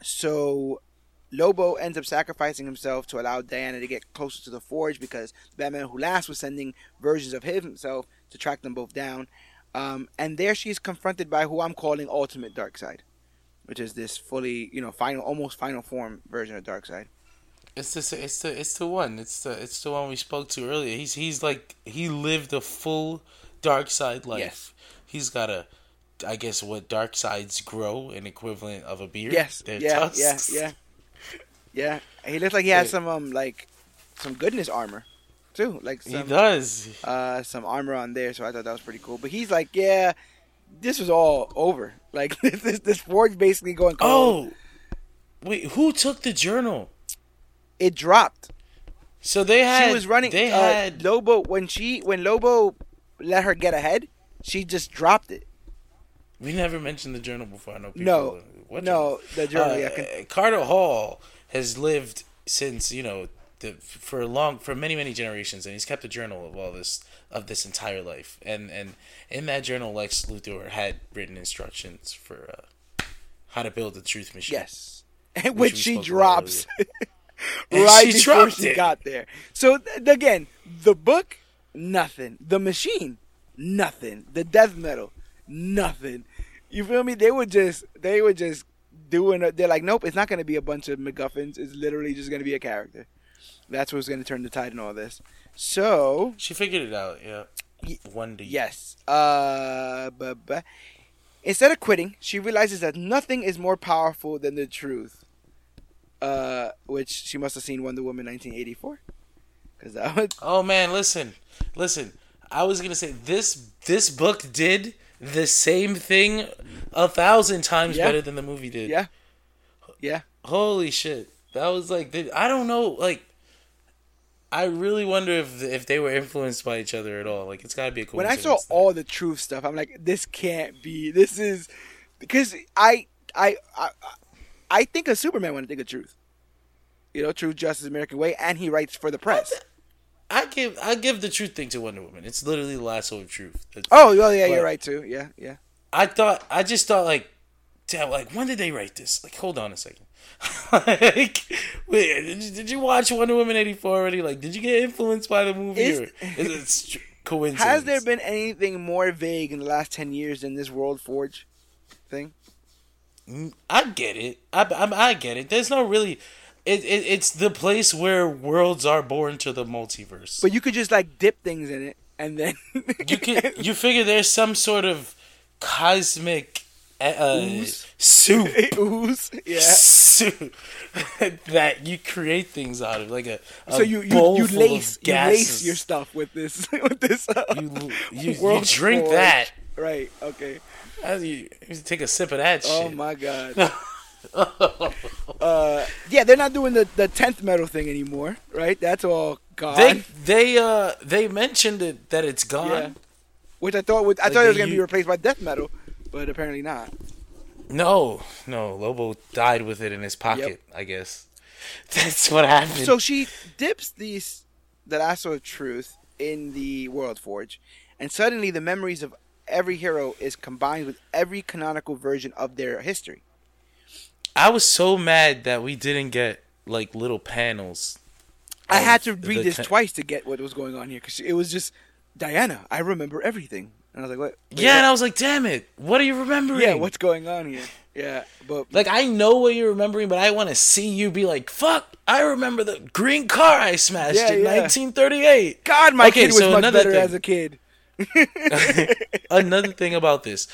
So Lobo ends up sacrificing himself to allow Diana to get closer to the Forge because Batman Who Laughs was sending versions of himself to track them both down. Um, and there she's confronted by who I'm calling Ultimate Darkseid, which is this fully, you know, final, almost final form version of Darkseid. It's the it's the it's the one. It's the it's the one we spoke to earlier. He's he's like he lived a full Darkseid life. Yes. He's got a I guess what Darkseids grow, an equivalent of a beard. Yes, They're yeah, tusks. yeah, yeah, yeah. He looks like he has Wait. some um like some goodness armor, too, like He does. uh some armor on there. So I thought that was pretty cool. But he's like, yeah, this was all over. [LAUGHS] Like this this, this Forge basically going cold. Oh, wait. Who took the journal? it dropped. So they had. she was running. They uh, had. Lobo when she when Lobo let her get ahead, she just dropped it. We never mentioned the journal before. I know people. No, what no, journal? the journal. Uh, yeah, Carter Hall has lived since you know the for long for many many generations, and he's kept a journal of all this of this entire life. And and in that journal, Lex Luthor had written instructions for uh, how to build the Truth Machine. yes, and which we she drops [LAUGHS] right she before she it. got there. So th- again, the book, nothing. The machine, nothing. The death metal, nothing. You feel me? They were just they were just doing. A, they're like, nope, it's not going to be a bunch of MacGuffins. It's literally just going to be a character. That's what's going to turn the tide in all this. So She figured it out. Yeah. Ye- One day. Yes. Uh, bu- bu- instead of quitting, she realizes that nothing is more powerful than the truth. Uh, which she must have seen Wonder Woman 1984, because that was Oh man, listen, listen. I was gonna say this. This book did the same thing a thousand times Yeah. better than the movie did. yeah, yeah. Holy shit! That was like the- I don't know. Like, I really wonder if if they were influenced by each other at all. Like, it's gotta be a cool When I saw all the truth stuff, I'm like, this can't be. This is because I I I, I think of Superman when I think of truth. You know, truth, justice, American way, and he writes for the press. I give I give the truth thing to Wonder Woman. It's literally the lasso of truth. It's- Oh, well, yeah, you're right too. Yeah, yeah. I thought I just thought like, damn, like when did they write this? Like, hold on a second. [LAUGHS] like, wait, did you, did you watch Wonder Woman eighty four already? Like, did you get influenced by the movie Is- or is it coincidence? Has there been anything more vague in the last ten years than this World Forge thing? I get it. I, I, I get it. There's no really. It, it it's the place where worlds are born to the multiverse. But you could just like dip things in it, and then you can [LAUGHS] you figure there's some sort of cosmic uh, Ooze? soup [LAUGHS] ooze. Yeah. soup [LAUGHS] that you create things out of, like a, a So you you, you lace you lace your stuff with this with this. Uh, You you, you drink Forge. that. Right. Okay. As you, you take a sip of that Oh shit. my god. [LAUGHS] uh, yeah, they're not doing the the Nth metal thing anymore, right? That's all gone. they they uh they mentioned it that it's gone. yeah. Which I thought would, I Like thought it was gonna be replaced by death metal, but apparently not. No, no, Lobo died with it in his pocket. I guess [LAUGHS] that's what happened. So she dips these the lasso of truth in the World Forge, and suddenly the memories of every hero is combined with every canonical version of their history. I was so mad that we didn't get like little panels. I had to read this ca- twice to get what was going on here because it was just Diana. I remember everything, and I was like, "What?" wait, Yeah, and? I was like, "Damn it! What are you remembering?" yeah, what's going on here? Yeah, but Like I know what you're remembering, but I want to see you be like, "Fuck, I remember the green car I smashed Yeah, in yeah. 1938." God, my Okay, kid was so much better thing. as a kid. [LAUGHS] Another thing about this,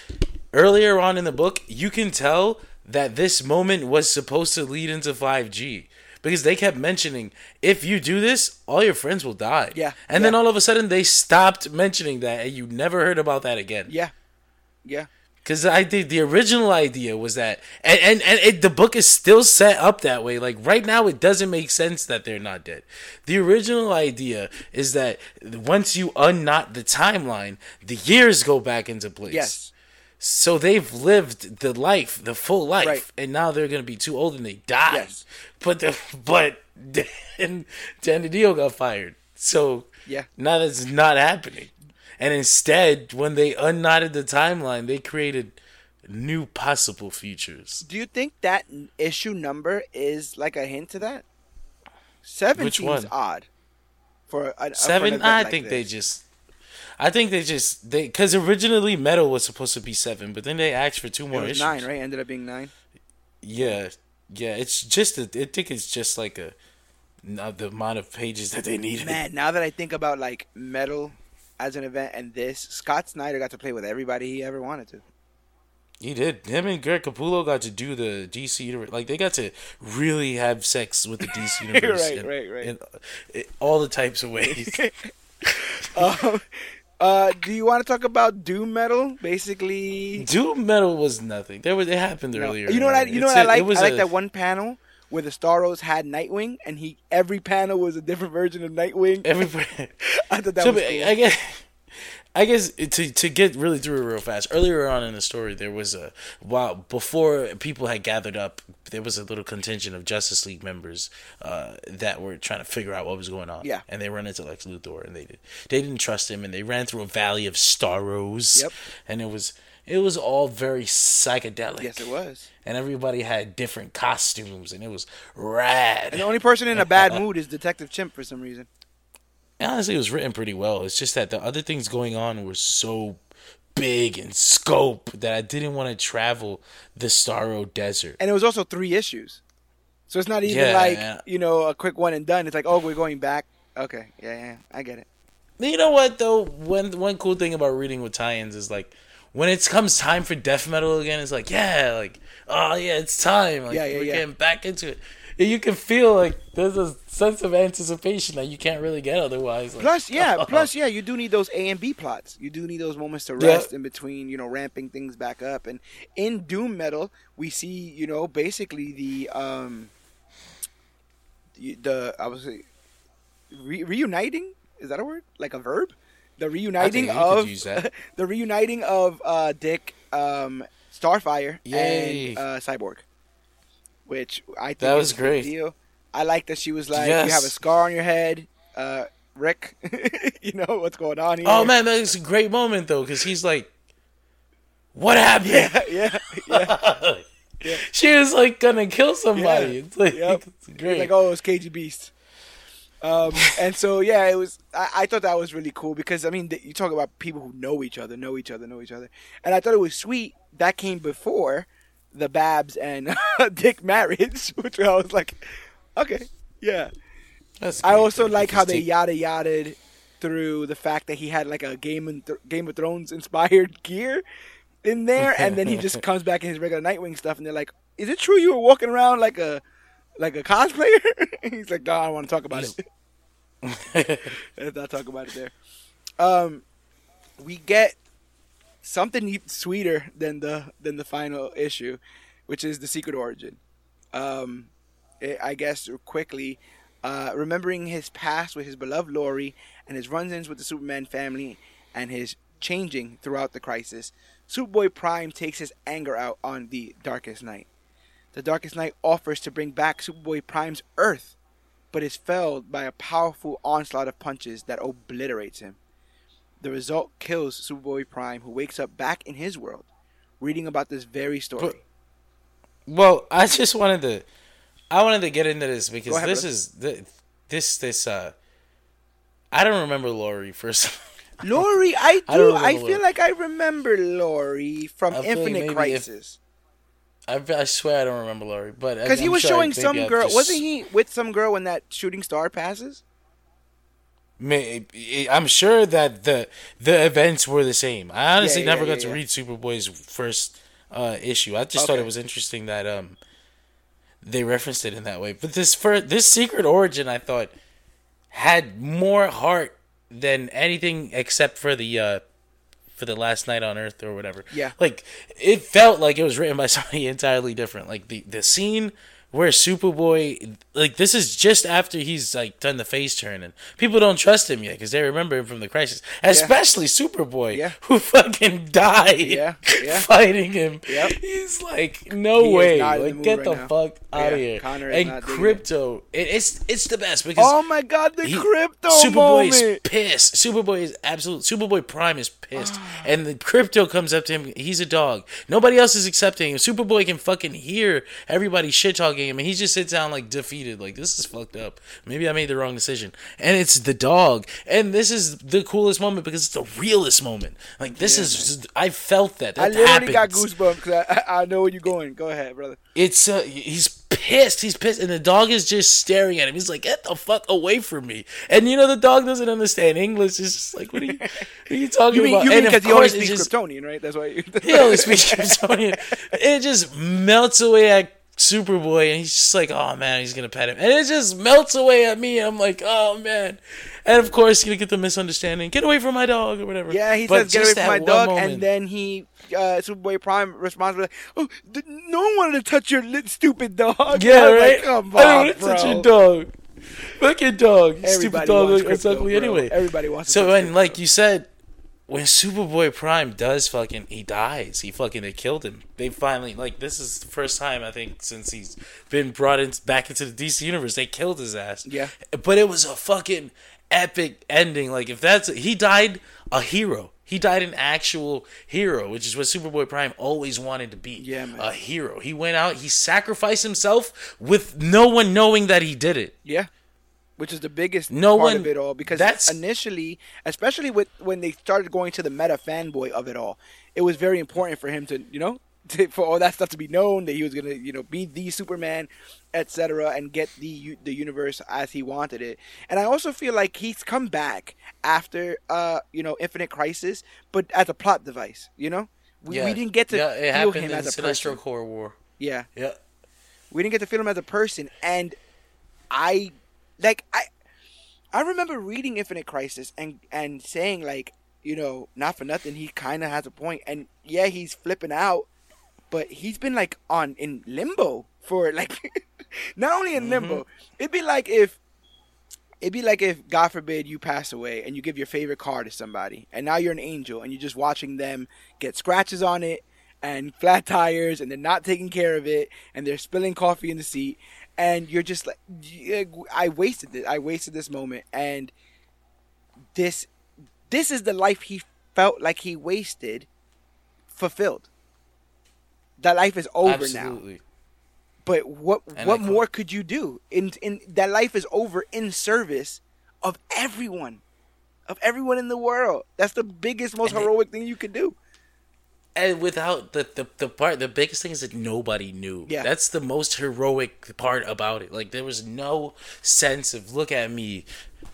earlier on in the book, you can tell that this moment was supposed to lead into 5G because they kept mentioning if you do this, all your friends will die. Yeah, and then all of a sudden they stopped mentioning that, and you never heard about that again. Yeah, yeah. Because I think the original idea was that, and and, and it, the book is still set up that way. Like right now, it doesn't make sense that they're not dead. The original idea is that once you unknot the timeline, the years go back into place. Yes. So they've lived the life, the full life, Right. and now they're gonna be too old and they die. Yes. But the but Dan DiDio got fired. So Yeah. now that's not happening. And instead, when they unknotted the timeline, they created new possible futures. Do you think that issue number is like a hint to that? Seven Which seems one? odd. For a, for Seven, event I like think they just, I think they just they because originally Metal was supposed to be seven, but then they asked for two It more was issues. nine, right? Ended up being nine. Yeah, yeah. It's just a, I think it's just like a not the amount of pages that they needed. Man, now that I think about like metal as an event and this, Scott Snyder got to play with everybody he ever wanted to. He did. Him and Greg Capullo got to do the DC universe. Like they got to really have sex with the DC [LAUGHS] universe. Right, in- right, right. in, in all the types of ways. [LAUGHS] um, uh, do you want to talk about doom metal? Basically, Doom Metal was nothing. There was it happened earlier. You know what I? You know what I like? I like a- that one panel where the Starros had Nightwing, and he every panel was a different version of Nightwing. Everybody. [LAUGHS] I thought that so, was cool. I guess. I guess to to get really through it real fast. Earlier on in the story, there was a while before people had gathered up. There was a little contingent of Justice League members uh, that were trying to figure out what was going on. Yeah. and they run into Lex Luthor, and they did. They didn't trust him, and they ran through a valley of Starros. Yep. and it was it was all very psychedelic. yes, it was. and everybody had different costumes, and it was rad. And the only person in a bad mood is Detective Chimp for some reason. Honestly, it was written pretty well. It's just that the other things going on were so big in scope that I didn't want to travel the Starro Desert. And it was also three issues, so it's not even Yeah, like yeah. you know a quick one and done. It's like, oh, we're going back. Okay, yeah, yeah, I get it. You know what though? One one cool thing about reading with tie-ins is like when it comes time for death metal again, it's like yeah, like oh yeah, it's time. Like Yeah, yeah, we're yeah. getting back into it. You can feel like there's a sense of anticipation that you can't really get otherwise. Like, Plus, yeah, [LAUGHS] plus, yeah, you do need those A and B plots. You do need those moments to Yeah. rest in between, you know, ramping things back up. And in Doom Metal, we see, you know, basically the um, the, I was say, re- reuniting. Is that a word? Like a verb? The reuniting of [LAUGHS] the reuniting of uh, Dick, um, Starfire, Yay. and uh, Cyborg, which I think That was a great. Deal. I like that she was like, Yes. "You have a scar on your head, uh, Rick. [LAUGHS] you know what's going on here." oh man, that's a great moment though, because he's like, "What happened?" yeah, yeah, yeah. [LAUGHS] she was like gonna kill somebody. Yeah. It's like Yep. it's great. like, oh, it's KGBeast. Um, and so yeah, it was. I, I thought that was really cool because I mean, th- you talk about people who know each other, know each other, know each other, and I thought it was sweet. That came before the Babs and [LAUGHS] Dick marriage, [LAUGHS] which I was like, okay, yeah. That's I also like how they yada yada through the fact that he had like a Game of Th- Game of Thrones inspired [LAUGHS] gear in there, and then he just comes back in his regular Nightwing stuff, and they're like, "Is it true you were walking around like a like a cosplayer?" He's like, "No, I don't want to talk about it. Let's not talk about it there." Um, we get something sweeter than the than the final issue, which is the secret origin. Um, I- guess quickly, uh, remembering his past with his beloved Laurie and his run-ins with the Superman family and his changing throughout the crisis, Superboy Prime takes his anger out on the Darkest Knight. The Darkest Knight offers to bring back Superboy Prime's Earth, but is felled by a powerful onslaught of punches that obliterates him. The result kills Superboy Prime, who wakes up back in his world, reading about this very story. But- Well, I just wanted to, I wanted to get into this because ahead, this brother. is the, this this uh, I don't remember Laurie first. Laurie, I I don't. I, feel like I remember Laurie from I feel like Infinite if- Crisis. I, I swear I don't remember Laurie, but Because he was sure showing some girl. just- Wasn't he with some girl when that shooting star passes? I'm sure that the the events were the same. I honestly Yeah, never yeah, got to read Superboy's first uh, issue. I just thought it was interesting that um they referenced it in that way. But this for this secret origin, I thought had more heart than anything except for the uh for the last night on Earth or whatever. Yeah. like it felt like it was written by [LAUGHS] somebody entirely different. Like the the scene where Superboy, like this is just after he's like done the face turn, and people don't trust him yet because they remember him from the crisis, especially Superboy, Yeah. who fucking died, Yeah, yeah. [LAUGHS] fighting him. Yep. He's like, no He way, in the like get right the now. fuck out Yeah, of here. Conner and. Krypto, it, it's it's the best because Oh my God, the he- Krypto Superboy moment. is pissed. Superboy is absolute. Superboy Prime is pissed, ah. and the Krypto comes up to him. He's a dog. Nobody else is accepting him. Superboy can fucking hear everybody shit talking him, and he just sits down like defeated. Like this is fucked up. Maybe I made the wrong decision. And it's the dog, and this is the coolest moment because it's the realest moment. Like this is. I felt that. I That literally got goosebumps because I, I know where you're going. Go ahead, brother. It's uh, he's pissed. He's pissed, and the dog is just staring at him. He's like, "Get the fuck away from me!" And you know the dog doesn't understand English. It's just like, "What are you, what are you [LAUGHS] talking You mean about?" you mean because he only speaks just- Kryptonian, right? That's why. You, He only speaks Kryptonian. [LAUGHS] It just melts away at Superboy, and he's just like, "Oh man, he's gonna pet him," and it just melts away at me. I'm like, "Oh man," and of course, you get the misunderstanding. Get away from my dog or whatever. Yeah, he But says, "Get away from my dog," one and then he, uh, Superboy Prime responds with, "Oh, th- no one wanted to touch your lit stupid dog." [LAUGHS] Yeah, right. Like, Come I don't want to touch your dog. Fuck your dog. Stupid dog. It's ugly bro. anyway. Everybody wants. to So when, like you said, when Superboy Prime does fucking, he dies. He fucking they killed him. They finally like this is the first time I think since he's been brought in back into the DC universe they killed his ass. Yeah. but it was a fucking epic ending. Like if that's he died a hero. He died an actual hero, which is what Superboy Prime always wanted to be. Yeah, man. A hero. He went out, he sacrificed himself with no one knowing that he did it. Yeah. Which is the biggest No part one- of it all because that's- initially, especially with when they started going to the meta fanboy of it all, it was very important for him to, you know, [LAUGHS] to, for all that stuff to be known that he was gonna, you know, be the Superman, etc., and get the the universe as he wanted it. And I also feel like he's come back after, uh, you know, Infinite Crisis, but as a plot device. You know, we, we didn't get to yeah, it feel him in as a Sinestro person. Corps War. Yeah, Yeah. we didn't get to feel him as a person and i like i i remember reading infinite crisis and and saying like you know not for nothing he kind of has a point. And yeah he's flipping out but he's been like on in limbo for [LAUGHS] like not only in mm-hmm. limbo it'd be like if it'd be like if god forbid you pass away and you give your favorite car to somebody and now you're an angel and you're just watching them get scratches on it and flat tires and they're not taking care of it and they're spilling coffee in the seat and you're just like uh, i wasted this i wasted this moment and this this is the life he felt like he wasted fulfilled that life is over now Absolutely. but what And what more could you do? In in that life is over in service of everyone, of everyone in the world. That's the biggest, most And heroic thing you could do. And without the, the the part, the biggest thing is that nobody knew. Yeah. that's the most heroic part about it. Like there was no sense of look at me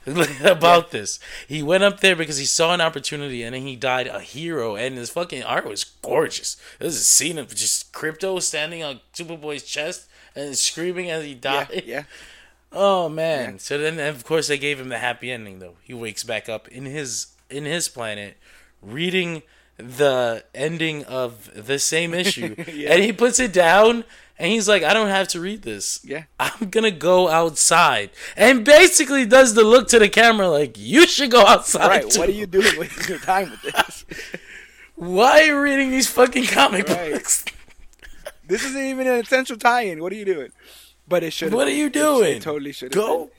[LAUGHS] about this. He went up there because he saw an opportunity, and then he died a hero. And his fucking art was gorgeous. There's a scene of just Krypto standing on Superboy's chest and screaming as he died. yeah, [LAUGHS] Oh man! So then, of course, they gave him the happy ending. Though he wakes back up in his in his planet, reading the ending of the same issue, [LAUGHS] Yeah. and he puts it down, and he's like, "I don't have to read this. Yeah. I'm gonna go outside." And basically, does the look to the camera like, "You should go outside." right. too. What are you doing wasting your time with this? [LAUGHS] Why are you reading these fucking comic Right. books? this isn't even an essential tie-in. What are you doing? But it should. What are you doing? It, totally should. Go,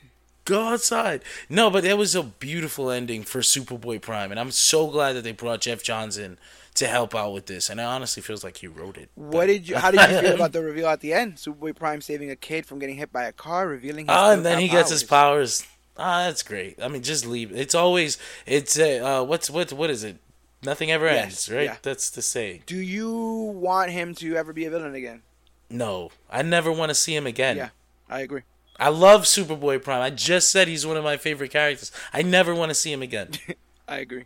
go outside. No, but that was a beautiful ending for Superboy Prime, and I'm so glad that they brought Geoff Johns in to help out with this. And it honestly feels like he wrote it. What did you? How did you feel about [LAUGHS] the reveal at the end? Superboy Prime saving a kid from getting hit by a car, revealing. His Ah, and then he newfound gets his powers. Ah, that's great. I mean, just leave. It's always it's uh, uh what's what what is it? Nothing ever Yes, ends, right? yeah. That's the saying. Do you want him to ever be a villain again? No, I never want to see him again. Yeah, I agree. I love Superboy Prime. I just said he's one of my favorite characters. I never want to see him again. [LAUGHS] I agree.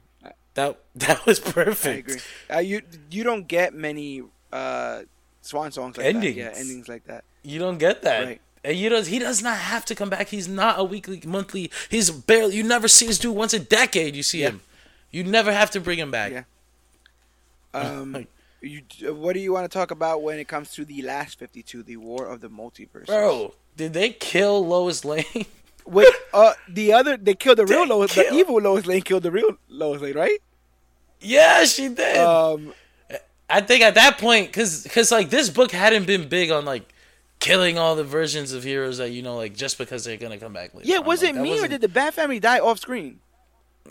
That that was perfect. I agree. Uh, you you don't get many uh, swan songs like Endings. that. Yeah, endings like that. You don't get that. Right. And you does he does not have to come back. He's not a weekly, monthly. He's barely. You never see this dude once a decade. You see Yeah. him. You never have to bring him back. Yeah. [LAUGHS] Um, you, what do you want to talk about when it comes to the last fifty two, the War of the Multiverse? Bro, did they kill Lois Lane? [LAUGHS] Wait, uh, the other they killed the real Lois, the evil Lois Lane killed the real Lois Lane, right? yeah, she did. Um, I think at that point, because cause, like this book hadn't been big on like killing all the versions of heroes that you know, like just because they're gonna come back later. yeah, was Like, it me or wasn't- did the Bat Family die off screen?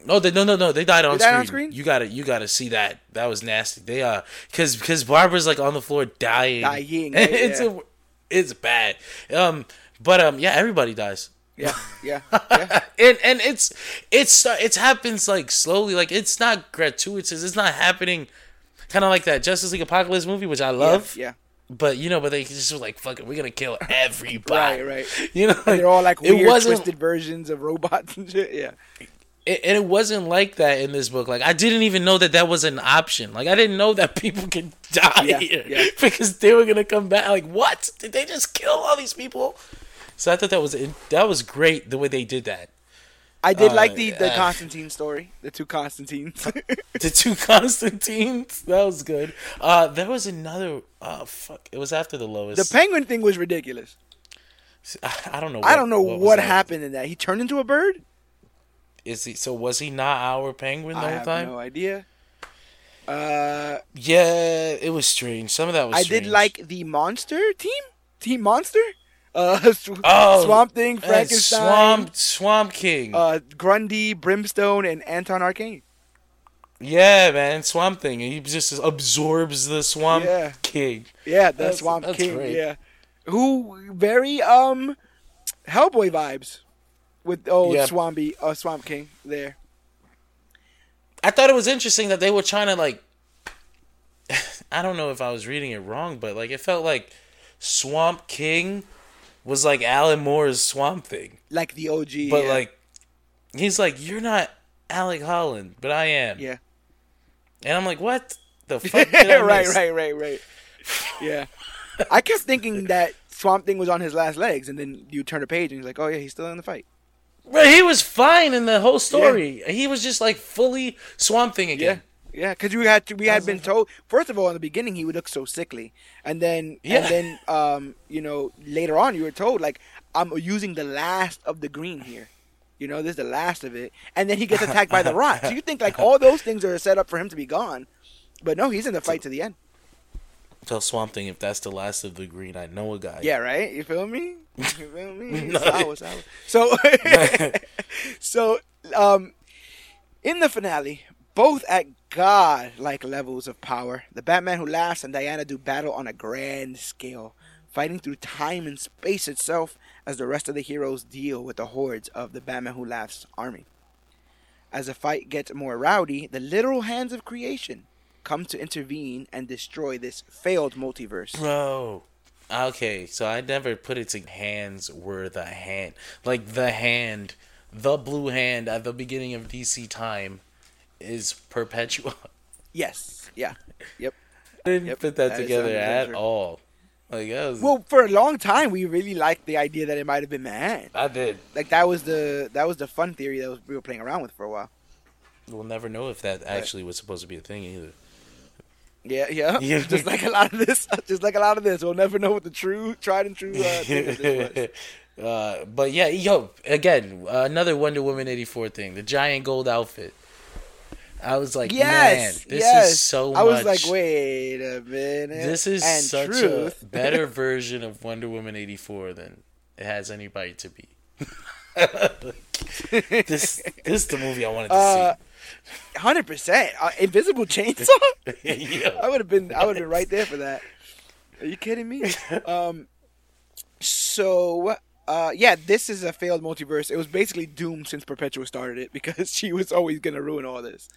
No, they, no, no, no. They died on, They died screen. on screen? You gotta, you gotta see that. That was nasty. They uh, cause because Barbara's like on the floor dying. Dying, [LAUGHS] right, it's yeah. a, it's bad. Um, but um, yeah, everybody dies. Yeah, [LAUGHS] yeah, yeah. and and it's it's uh, it's happens like slowly. Like it's not gratuitous. It's not happening. Kind of like that Justice League Apokolips movie, which I love. yeah. But you know, but they just were like, "Fuck it, we're gonna kill everybody." Right, right. [LAUGHS] You know, And they're all like it weird, twisted versions of robots and shit. Yeah, and it wasn't like that in this book. Like I didn't even know that that was an option. Like I didn't know that [LAUGHS] people could die Yeah, here yeah. because they were gonna come back. Like what? Did they just kill all these people? So I thought that was that was great the way they did that. I did Uh, like the the uh, Constantine story, the two Constantines. [LAUGHS] The two [LAUGHS] Constantines that was good. Uh, there was another. Oh fuck! It was after the lowest. the Penguin thing was ridiculous. I don't know. I don't know was what, happened in that. He turned into a bird. Is he? So was he not our penguin the whole time? I whole have time? no idea. Uh, Yeah, it was strange. Some of that was. I strange. did like the monster team, Team Monster. [LAUGHS] Uh, sw- Oh, Swamp Thing, Frankenstein, Swamp Swamp King. uh, Grundy, Brimstone, and Anton Arcane. yeah, man, Swamp Thing. He just absorbs the Swamp Yeah. King. Yeah, the That's- Swamp that's King. great. Yeah, who very um Hellboy vibes with old Yeah. Swampy, uh, Swamp King there. I thought it was interesting that they were trying to like. [LAUGHS] I don't know if I was reading it wrong, but like it felt like Swamp King was like Alan Moore's Swamp Thing, like the OG. but yeah. like he's like you're not Alec Holland, but I am. yeah, And I'm like, what the [LAUGHS] fuck? Right, right, right, right. Yeah, I kept thinking that Swamp Thing was on his last legs, and then you turn a page and he's like, "Oh yeah, he's still in the fight." But he was fine in the whole story. He was just like fully Swamp Thing Yeah, again. yeah, because we had to, we had been like- told first of all in the beginning he would look so sickly, and then Yeah. and then um you know later on you were told like I'm using the last of the green here. You know, this is the last of it, and then he gets attacked by the [LAUGHS] rock. So you think like all those things are set up for him to be gone, but no, he's in the fight to the end. Tell Swamp Thing if that's the last of the green, I know a guy. Yeah, right. You feel me? You feel me? [LAUGHS] No. Sour, sour. So, [LAUGHS] so um, in the finale, both at god-like levels of power, the Batman who laughs and Diana do battle on a grand scale, fighting through time and space itself as the rest of the heroes deal with the hordes of the Batman who laughs army. As the fight gets more rowdy, the literal hands of creation come to intervene and destroy this failed multiverse. Bro. Okay, so I never put it to hands were the hand. Like the hand, the blue hand at the beginning of DC time is Perpetua. [LAUGHS] Yes. Yeah. Yep. I didn't Yep, put that, that together at all. Like was Well, for a long time, we really liked the idea that it might have been man. I did. Like that was the that was the fun theory that was, we were playing around with for a while. We'll never know if that actually was supposed to be a thing either. Yeah, yeah. Yeah. [LAUGHS] just like a lot of this, [LAUGHS] just like a lot of this, we'll never know what the true, tried and true uh, [LAUGHS] uh, but yeah, yo, again, uh, another Wonder Woman eighty four thing, the giant gold outfit. I was like, Yes, man, this yes. is so. I was like, wait a minute. This is and such truth. a better version of Wonder Woman eighty four than it has anybody to be. this this is the movie I wanted to Uh, Hundred percent. Uh, Invisible chainsaw. [LAUGHS] Yo. I would have been. I would have been right there for that. Are you kidding me? [LAUGHS] Um. So, uh, yeah, this is a failed multiverse. It was basically doomed since Perpetua started it because [LAUGHS] she was always gonna ruin all this.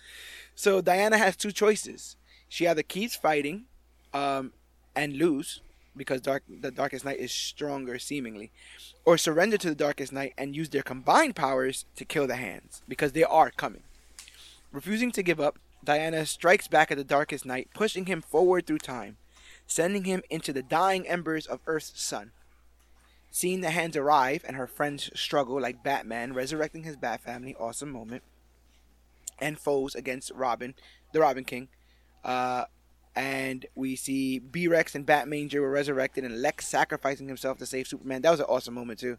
So Diana has two choices. She either keeps fighting, um, and lose because dark the Darkest Knight is stronger seemingly, or surrender to the Darkest Knight and use their combined powers to kill the hands because they are coming. Refusing to give up, Diana strikes back at the Darkest Knight, pushing him forward through time, sending him into the dying embers of Earth's sun. Seeing the hands arrive and her friends struggle like Batman resurrecting his Bat family, awesome moment, and foes against Robin, the Robin King. Uh, and we see B Rex and Batmanger were resurrected, and Lex sacrificing himself to save Superman. That was an awesome moment too.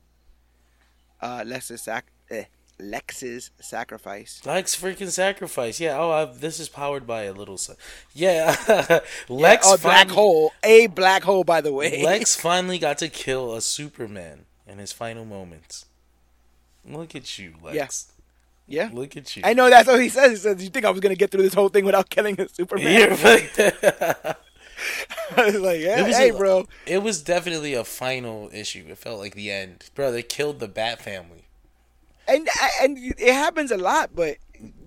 Uh, Lex's sac- eh, Lex's sacrifice. Lex freaking sacrifice. Yeah. Oh, I've, this is powered by a little sun. Yeah. [LAUGHS] Lex. oh, black finally- hole, a black hole, by the way. Lex [LAUGHS] finally got to kill a Superman in his final moments. Look at you, Lex. yeah, Look at you. I know that's what he says. He says, "You think I was gonna get through this whole thing without killing a Superman?" You're [LAUGHS] I was like, yeah, It was "Hey, a- bro." It was definitely a final issue. It felt like the end. Bro, they killed the Bat family. And and it happens a lot. But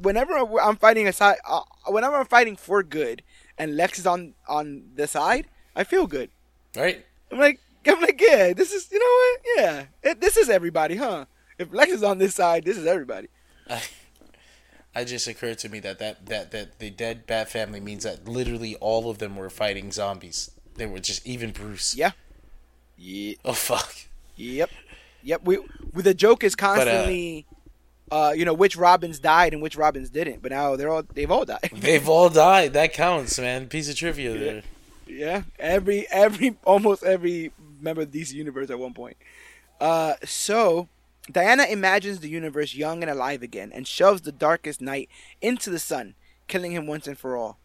whenever I'm fighting a side, uh, whenever I'm fighting for good, and Lex is on on the side, I feel good. Right? I'm like, I'm like, yeah, this is, you know what? Yeah, it, this is everybody, huh? If Lex is on this side, this is everybody. I, I just occurred to me that, that that that the dead Bat family means that literally all of them were fighting zombies. They were just even Bruce. Yeah. Yeah. Oh fuck. Yep. Yep. We, we the joke is constantly, uh, you know, which Robins died and which Robins didn't. But now they're all they've all died. [LAUGHS] They've all died. That counts, man. Piece of trivia there. Yeah, every every almost every member of DC universe at one point. Uh, so Diana imagines the universe young and alive again, and shoves the darkest knight into the sun, killing him once and for all.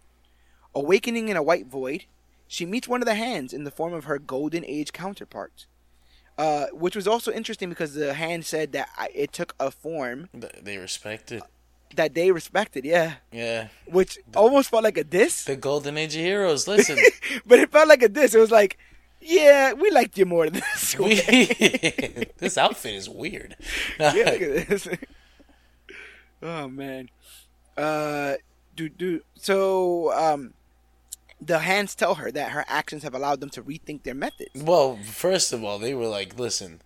Awakening in a white void, she meets one of the hands in the form of her Golden Age counterpart. Uh, which was also interesting because the hand said that I, it took a form Th- They respected. that they respected, yeah, Yeah. which almost felt like a diss. The golden age of heroes. [LAUGHS] Listen. but it felt like a diss. It was like, yeah, we liked you more than this. we, [LAUGHS] this outfit is weird. [LAUGHS] yeah, look at this. oh man. Uh, do do so. Um, the hands tell her that her actions have allowed them to rethink their methods. Well, first of all, they were like, "Listen,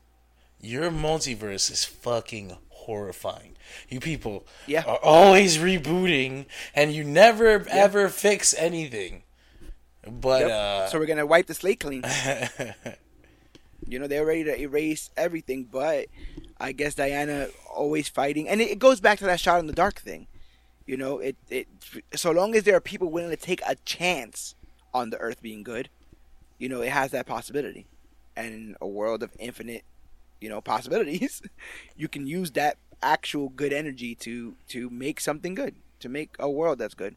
your multiverse is fucking horrifying. You people Yeah. are always rebooting, and you never ever fix anything." But Yep. Uh, so we're gonna wipe the slate clean. [LAUGHS] You know, they're ready to erase everything, but I guess Diana always fighting, and it, it goes back to that shot in the dark thing. You know, it it so long as there are people willing to take a chance on the Earth being good, you know, it has that possibility. And in a world of infinite, you know, [LAUGHS] possibilities, you can use that actual good energy to to make something good, to make a world that's good.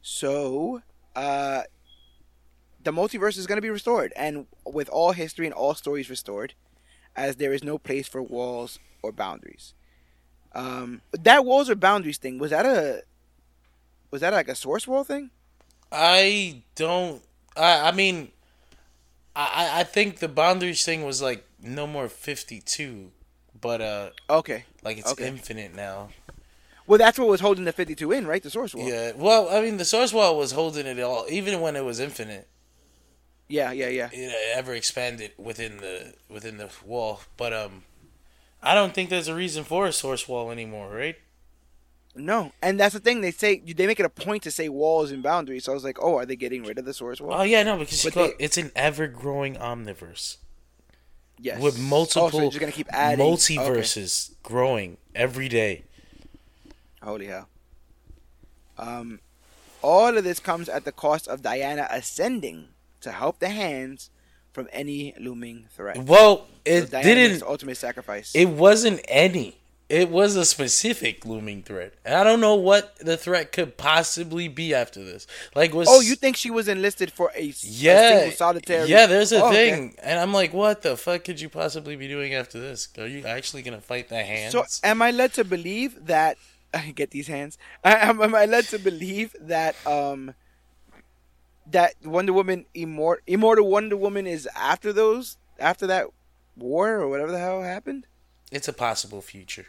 So, uh, the multiverse is going to be restored, and with all history and all stories restored, as there is no place for walls or boundaries. Um, that walls or boundaries thing was that a was that like a source wall thing? I don't. I I mean, I I- think the boundaries thing was like no more fifty two, but uh, Okay, like it's Okay. infinite now. well that's what was holding the fifty two in, right? The source wall. Yeah. Well, I mean, the source wall was holding it all, even when it was infinite. yeah, yeah, yeah. it ever expanded within the within the wall. But um, I don't think there's a reason for a source wall anymore, right? No, and that's the thing. They say they make it a point to say walls and boundaries. So I was like, oh, are they getting rid of the source wall? Oh yeah, no, because look, they- it's an ever growing omniverse yes. with multiple Oh, so you're gonna keep adding Okay. multiverses growing every day. Holy hell. Um, all of this comes at the cost of Diana ascending to help the hands from any looming threat. Well, it makes didn't. ultimate sacrifice. It wasn't any. It was a specific looming threat. And I don't know what the threat could possibly be after this. Like was oh, you think she was enlisted for a, Yeah, single solitary? yeah. There's a Oh, okay. thing, and I'm like, what the fuck could you possibly be doing after this? Are you actually gonna fight the hands? So am I led to believe that? I [LAUGHS] get these hands. [LAUGHS] Am, am I led to believe that um that Wonder Woman immortal immortal Wonder Woman is after those after that war or whatever the hell happened? it's a possible future.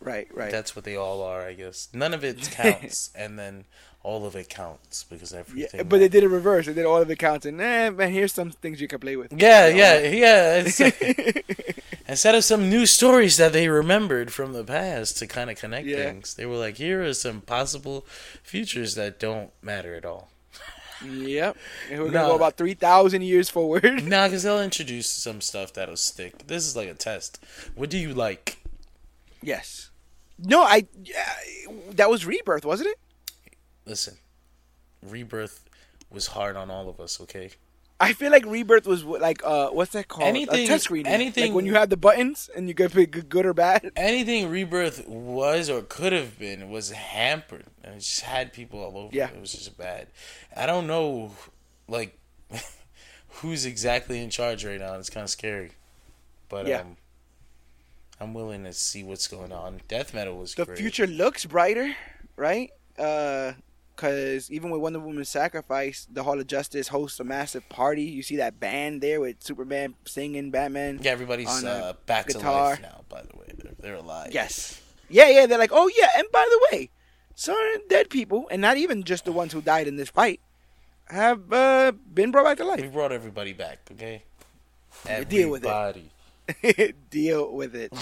Right, right. That's what they all are, I guess. None of it [LAUGHS] counts, and then all of it counts because Yeah, everything. but they did it reverse. They did all of it counts, and eh, man, here's some things you can play with. yeah, yeah, yeah. It's, [LAUGHS] [LAUGHS] instead of some new stories that they remembered from the past to kind of connect Yeah. things, they were like, "Here are some possible futures that don't matter at all." Yep. And we're gonna No. go about three thousand years forward. Nah, [LAUGHS] because they'll introduce some stuff that'll stick. This is like a test. What do you like? yes. No, I. Yeah, that was rebirth, wasn't it? Listen, rebirth was hard on all of us. Okay. I feel like rebirth was like uh, what's that called? Anything- a test anything- like when you have the buttons and you can pick good- good or bad. [LAUGHS] anything rebirth was or could have been was hampered and it just had people all over Yeah. it was just bad i don't know like [LAUGHS] who's exactly in charge right now it's kind of scary but Yeah. um i'm willing to see what's going on death metal was The great future looks brighter, right? Uh, cause even with Wonder Woman's sacrifice, the Hall of Justice hosts a massive party. You see that band there with Superman singing, Batman. yeah everybody's uh, back to life now by the way they're, they're alive Yes. Yeah, yeah. They're like, oh yeah, and by the way, some dead people, and not even just the ones who died in this fight, have uh, been brought back to life. we brought everybody back okay Deal with it. Everybody. [LAUGHS] Deal with it.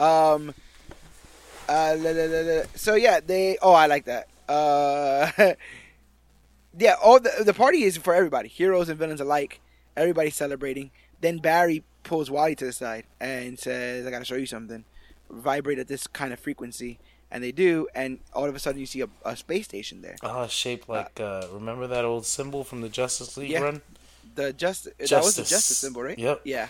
um. Uh, la, la, la. So yeah, they. Oh, I like that. Uh. [LAUGHS] yeah. All the the party is for everybody, heroes and villains alike. Everybody's celebrating. Then Barry pulls Wally to the side and says, "I gotta show you something. Vibrate at this kind of frequency." And they do, and all of a sudden you see a, a space station there. Oh, shaped like uh, remember that old symbol from the Justice League Yeah. run? The justice, that was the Justice. justice symbol, right? Yep. Yeah.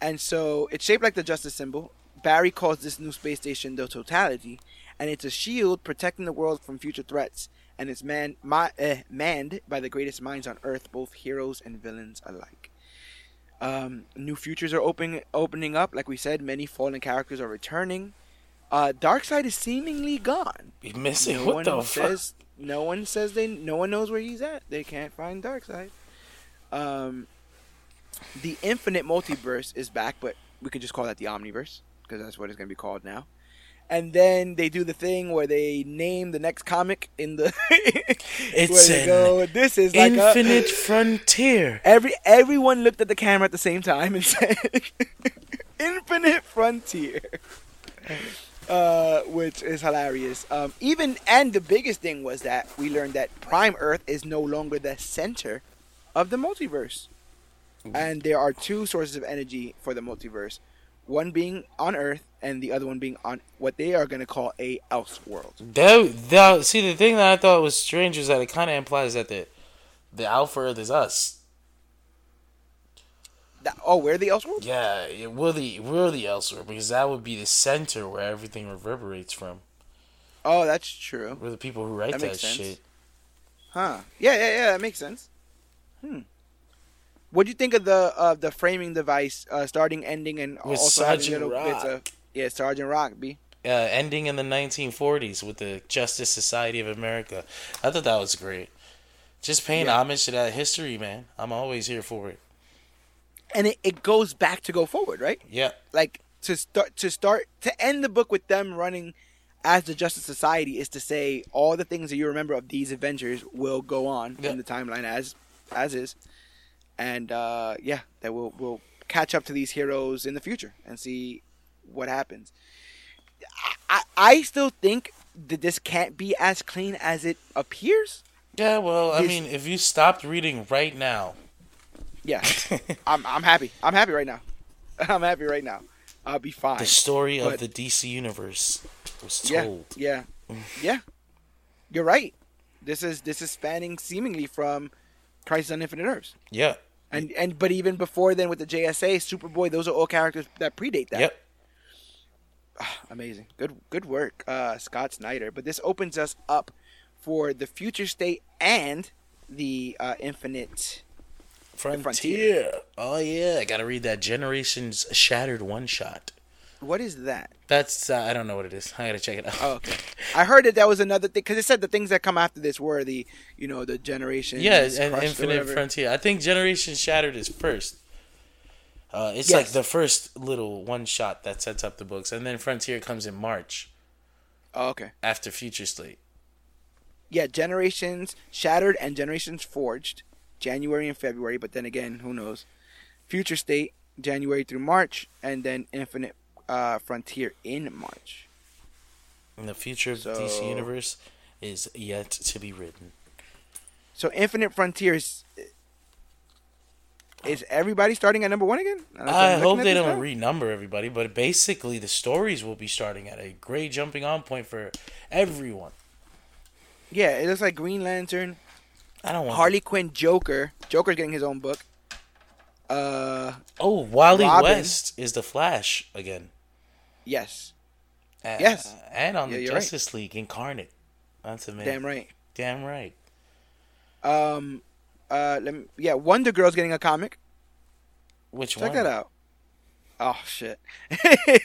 And so it's shaped like the justice symbol. Barry calls this new space station the Totality, and it's a shield protecting the world from future threats. And it's man, ma- eh, manned by the greatest minds on Earth, both heroes and villains alike. Um, new futures are opening opening up. Like we said, many fallen characters are returning. Uh, Darkseid is seemingly gone. Be missing. No what one the fuck? No one says they. No one knows where he's at. They can't find Darkseid. Um, the Infinite Multiverse is back, but we could just call that the Omniverse because that's what it's gonna be called now. And then they do the thing where they name the next comic in the. [LAUGHS] It's where go. This is like a, Infinite Frontier. Every everyone looked at the camera at the same time and [LAUGHS] said, "Infinite Frontier," [LAUGHS] uh, which is hilarious. Um, even and the biggest thing was that we learned that Prime Earth is no longer the center of the multiverse, and there are two sources of energy for the multiverse. One being on Earth, and the other one being on what they are going to call a Elseworld. That, that, see, the thing that I thought was strange is that it kind of implies that the the Alpha Earth is us. That, oh, we're the Elseworld. Yeah, yeah, we're the we're the Elseworld because that would be the center where everything reverberates from. Oh, that's true. We're the people who write That that, shit. Huh. Yeah, yeah, yeah. That makes sense. Hmm. What do you think of the of the framing device, uh, starting, ending, and With also having Sergeant little bits of yeah, Sergeant Rock? B. Uh, ending in the 1940s with the Justice Society of America. I thought that was great. Just paying Yeah. homage to that history, man. I'm always here for it. And it, it goes back to go forward, right? Yeah. Like to start to start to end the book with them running as the Justice Society is to say all the things that you remember of these adventures will go on Yeah. in the timeline as as is, and uh, yeah, that we'll we'll catch up to these heroes in the future and see what happens. I, I, still think that this can't be as clean as it appears. Yeah, well, I This- mean, if you stopped reading right now, Yeah, [LAUGHS] I'm I'm happy. I'm happy right now. [LAUGHS] I'm happy right now. I'll be fine. the story But- of the DC universe was Yeah, told. yeah, yeah. You're right. This is this is spanning seemingly from Crisis on Infinite Earths, Yeah. and and but even before then with the JSA, Superboy, those are all characters that predate that. Yep. Amazing, good good work, uh, Scott Snyder. But this opens us up for the future state and the uh, Infinite. Frontier. Frontier. Oh yeah, I gotta read that Generations Shattered one shot. What is that? That's uh, I don't know what it is. I gotta check it out. Oh, okay. [LAUGHS] I heard that that was another thing because it said the things that come after this were the you know the generation. yeah, and Infinite Frontier. I think Generation Shattered is first. Uh, it's like the first little one shot that sets up the books, and then Frontier comes in March Oh, okay. after Future State. yeah, Generations Shattered and Generations Forged, January and February. But then again, who knows? Future State, January through March, and then Infinite uh, Frontier in March. And the future of So- DC Universe is yet to be written. So Infinite Frontiers. Is everybody starting at number one again? I I'm hope they don't now. renumber everybody, but basically the stories will be starting at a great jumping on point for everyone. Yeah, it looks like Green Lantern, I don't want Harley Quinn, Joker. Joker's getting his own book. Uh, Oh, Wally Robin. West is the Flash again. yes, Uh, Yes. and on Yeah, the you're right. Justice League Incarnate. That's amazing. damn right. Damn right. Um, uh, let me, yeah, Wonder Girl's getting a comic. Which Check one? Check that out. Oh shit!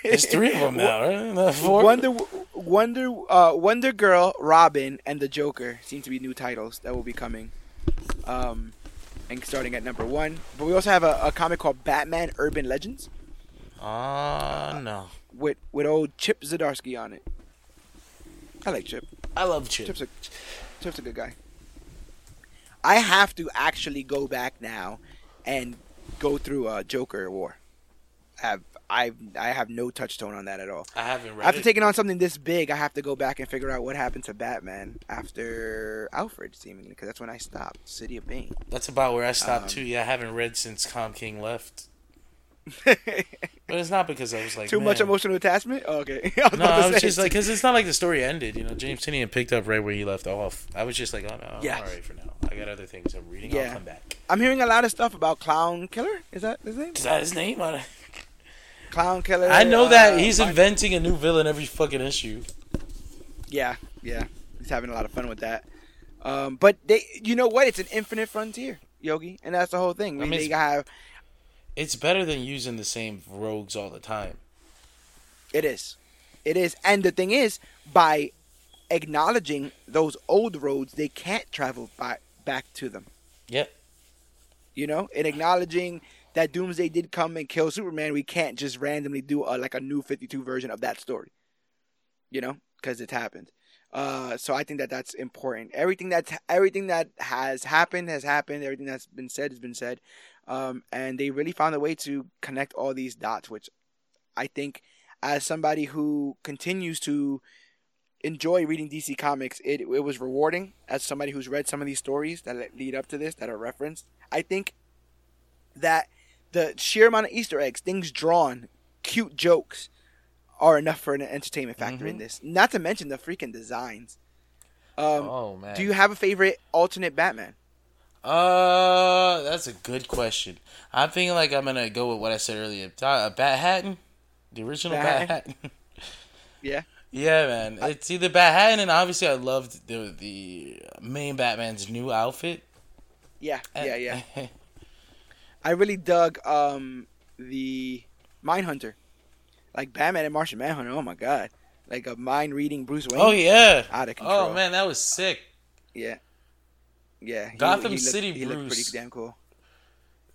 There's three of them [LAUGHS] now, right? Four. Wonder, Wonder, uh, Wonder Girl, Robin, and the Joker seem to be new titles that will be coming. Um, and starting at number one. But we also have a, a comic called Batman: Urban Legends Ah, no. with with old Chip Zdarsky on it. I like Chip. I love Chip. Chip's a Chip's a good guy. I have to actually go back now and go through uh, Joker War. Have I I have no touchstone on that at all. I haven't read After it. taking on something this big, I have to go back and figure out what happened to Batman after Alfred, seemingly, because that's when I stopped. City of Bane. That's about where I stopped Um, too. Yeah, I haven't read since Tom King left. [LAUGHS] But it's not because I was like Too much emotional attachment. Oh, okay. I [LAUGHS] No, I was just like, because it's not like the story ended. You know, James Tynion picked up right where he left off. I was just like, oh no. I'm all right for now. I got other things I'm reading. Yeah. I'll come back. I'm hearing a lot of stuff about Clown Killer. Is that his name? Is that his name? Clown Killer. I know that uh, he's Mike- inventing a new villain every fucking issue. Yeah, yeah. He's having a lot of fun with that. Um, but they, you know what? It's an infinite frontier, Yogi, and that's the whole thing. I mean, they it's- have It's better than using the same rogues all the time. it is, it is, and the thing is, by acknowledging those old roads, they can't travel by, back to them. Yep. You know, and acknowledging that Doomsday did come and kill Superman, we can't just randomly do a, like a new Fifty Two version of that story. You know, because it's happened. Uh, so I think that that's important. Everything that everything that has happened has happened. Everything that's been said has been said. Um, and they really found a way to connect all these dots, which I think, as somebody who continues to enjoy reading DC comics, it it was rewarding. As somebody who's read some of these stories that lead up to this that are referenced, I think that the sheer amount of Easter eggs, things drawn, cute jokes, are enough for an entertainment factor in Mhm. this. Not to mention the freaking designs. Um, oh man. do you have a favorite alternate Batman? Uh, that's a good question. I'm thinking like I'm gonna go with what I said earlier. Uh, Bat Hatton, the original Bat Bat Hatton. [LAUGHS] Yeah. yeah, man. It's either Bat Hatton and obviously I loved the the main Batman's new outfit. Yeah, yeah, yeah. [LAUGHS] I really dug um the Mindhunter, like Batman and Martian Manhunter. Oh my god, like a mind reading Bruce Wayne. oh yeah. Out of control. Oh man, that was sick. yeah, yeah. he- Gotham he looked- City he looked pretty damn cool.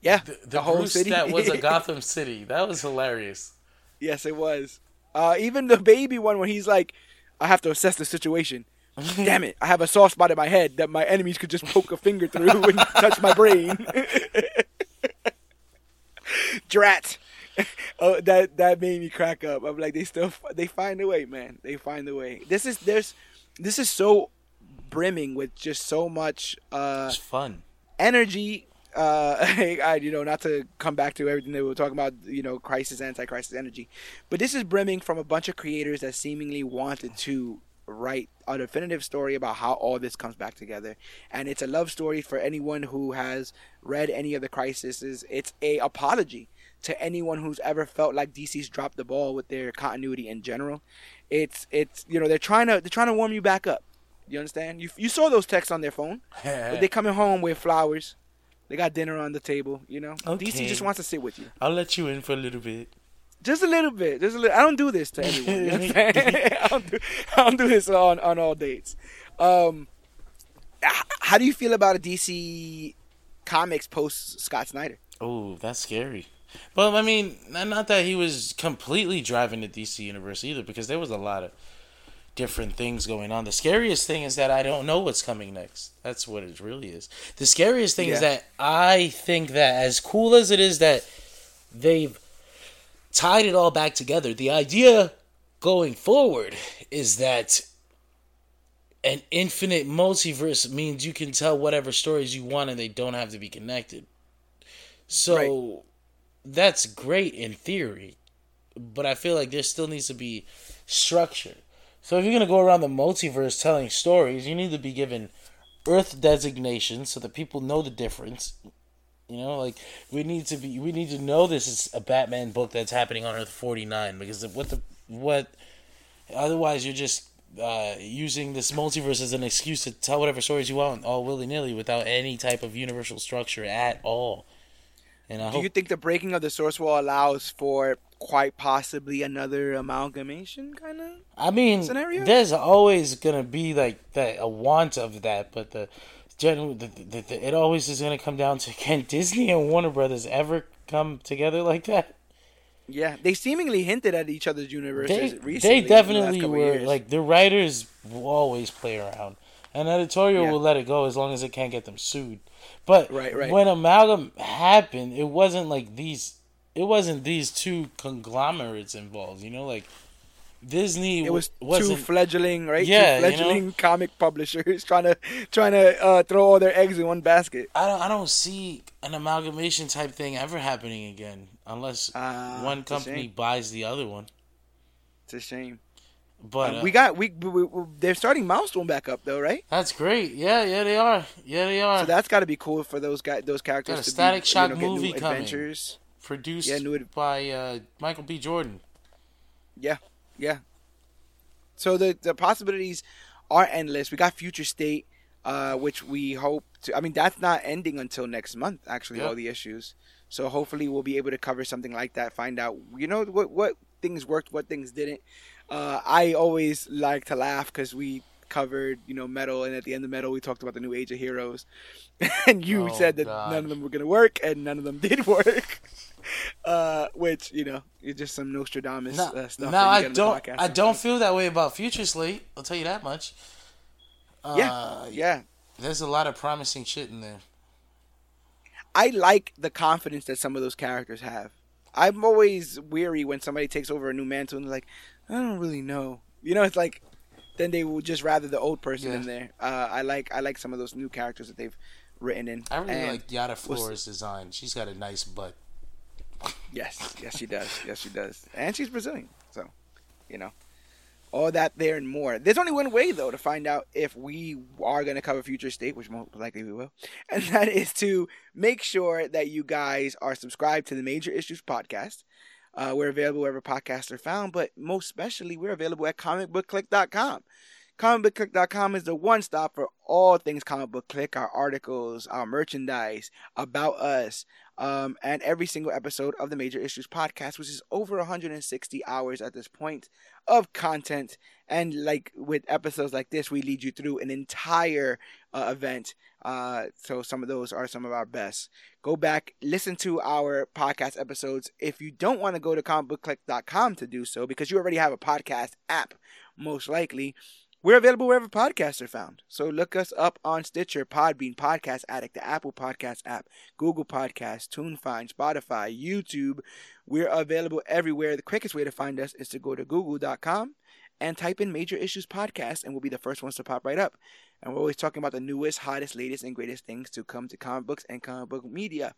Yeah, The, the, the whole Bruce city. that was a [LAUGHS] Gotham City. That was hilarious. yes, it was. Uh, even the baby one when he's like, I have to assess the situation. [LAUGHS] Damn it! I have a soft spot in my head that my enemies could just poke a finger through and touch my brain. [LAUGHS] Drat. [LAUGHS] Oh, that that made me crack up. I'm like, they still they find a way, man. They find a way. This is there's this is so brimming with just so much uh It's fun. energy. Uh, [LAUGHS] I, you know, not to come back to everything that we were talking about, you know, crisis, anti-crisis energy, but this is brimming from a bunch of creators that seemingly wanted to write a definitive story about how all this comes back together, and it's a love story for anyone who has read any of the crises. It's a apology to anyone who's ever felt like DC's dropped the ball with their continuity in general. It's it's you know they're trying to they're trying to warm you back up. You understand? You you saw those texts on their phone. [LAUGHS] But they coming home with flowers. They got dinner on the table, you know. Okay. DC just wants to sit with you, I'll let you in for a little bit. Just a little bit. Just a little. I don't do this to [LAUGHS] everyone. You know? [LAUGHS] I, don't do, I don't do this on on all dates. Um, how do you feel about a DC Comics post Scott Snyder? Oh, that's scary. But I mean, not not that he was completely driving the DC universe either, because there was a lot of different things going on. The scariest thing is that I don't know what's coming next. That's what it really is. The scariest thing is that I think that as cool as it is that they've tied it all back together, the idea going forward is that an infinite multiverse means you can tell whatever stories you want and they don't have to be connected. So that's great in theory, but I feel like there still needs to be structure. So if you're gonna go around the multiverse telling stories, you need to be given Earth designations so that people know the difference. You know, like we need to be, we need to know this is a Batman book that's happening on Earth 49 because what the what, otherwise you're just uh, using this multiverse as an excuse to tell whatever stories you want all willy nilly without any type of universal structure at all. And I Do hope you think the breaking of the source wall allows for quite possibly another amalgamation kind of? I mean, scenario? there's always gonna be like that a want of that, but the it always is gonna come down to can Disney and Warner Brothers ever come together like that? Yeah, they seemingly hinted at each other's They, universes recently. they in the definitely were like the writers will always play around, and editorial Yeah. will let it go as long as it can't get them sued. But Right, right. when amalgam happened, it wasn't like these. It wasn't these two conglomerates involved. You know, like Disney. it was two fledgling, right? Yeah, two you know? fledgling comic publishers [LAUGHS] trying to trying to uh, throw all their eggs in one basket. I don't, I don't see an amalgamation type thing ever happening again unless Ah, one company buys the other one. It's a shame. But Um, uh, we got we, we, we they're starting Milestone back up though, right? that's great. Yeah, yeah, they are. Yeah, they are. So that's got to be cool for those guys, those characters Got a to Static be, Shock you know, movie coming. adventures. Produced Yeah, new ad- by uh, Michael B. Jordan. Yeah, yeah. So the the possibilities are endless. We got Future State, uh, which we hope to. I mean, that's not ending until next month. Actually, Yeah. all the issues. So hopefully, we'll be able to cover something like that. Find out, you know, what what things worked, what things didn't. Uh, I always like to laugh because we covered, you know, metal, and at the end of metal, we talked about the new Age of Heroes, [LAUGHS] and you Oh, said that God. none of them were gonna work, and none of them [LAUGHS] did work. [LAUGHS] Uh, which you know, it's just some Nostradamus No, uh, stuff. now I get on the don't. I don't feel that way about Future State. I'll tell you that much. Uh, Yeah, yeah. There's a lot of promising shit in there. I like the confidence that some of those characters have. I'm always weary when somebody takes over a new mantle and they're like, I don't really know. You know, it's like then they would just rather the old person Yeah. in there. Uh, I like I like some of those new characters that they've written in. I really And like Yara. Flores' design. She's got a nice butt. Yes, yes, she does. Yes, she does. And she's Brazilian, so you know, all that there and more. There's only one way though to find out if we are going to cover future state, which most likely we will, and that is to make sure that you guys are subscribed to the Major Issues podcast. Uh, we're available wherever podcasts are found, but most especially we're available at comicbookclick.com. Comicbookclick.com is the one stop for all things comic book click, our articles, our merchandise, about us, um, and every single episode of the Major Issues podcast, which is over 160 hours at this point of content. And like with episodes like this, we lead you through an entire uh, event. Uh, so some of those are some of our best. Go back, listen to our podcast episodes. If you don't want to go to comicbookclick.com to do so, because you already have a podcast app, most likely. We're available wherever podcasts are found. So look us up on Stitcher, Podbean, Podcast Addict, the Apple Podcast app, Google Podcasts, TuneFind, Spotify, YouTube. We're available everywhere. The quickest way to find us is to go to google.com and type in Major Issues Podcast, and we'll be the first ones to pop right up. And we're always talking about the newest, hottest, latest, and greatest things to come to comic books and comic book media.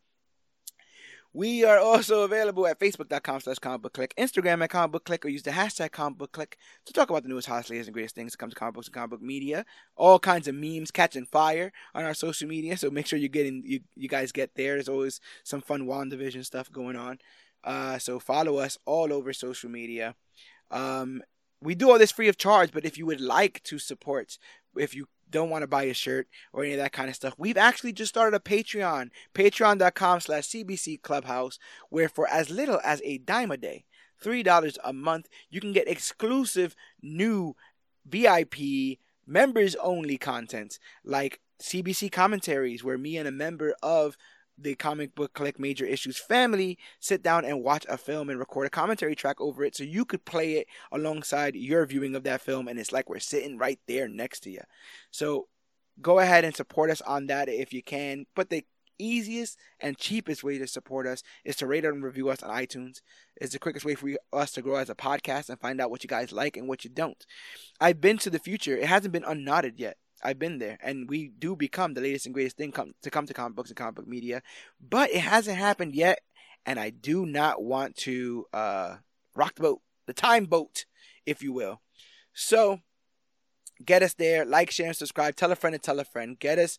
We are also available at facebook.com slash comic book click, Instagram at comic book click, or use the hashtag comic book click to talk about the newest, hottest, latest, and greatest things to come to comic books and comic book media. All kinds of memes catching fire on our social media, so make sure you get in, you, you guys get there. There's always some fun WandaVision stuff going on. Uh, so follow us all over social media. Um, we do all this free of charge, but if you would like to support, if you don't want to buy a shirt or any of that kind of stuff, we've actually just started a Patreon, patreon.com slash CBC Clubhouse, where for as little as a dime a day, $3 a month, you can get exclusive new VIP members only content like CBC commentaries, where me and a member of the comic book collect major issues. Family sit down and watch a film and record a commentary track over it so you could play it alongside your viewing of that film and it's like we're sitting right there next to you so go ahead and support us on that if you can but the easiest and cheapest way to support us is to rate and review us on itunes. It's the quickest way for us to grow as a podcast and find out what you guys like and what you don't. I've been to the future. It hasn't been unknotted yet I've been there, and we do become the latest and greatest thing come, to come to comic books and comic book media, but it hasn't happened yet, and I do not want to uh, rock the boat, the time boat, if you will. So get us there, like, share, and subscribe. Tell a friend and tell a friend. Get us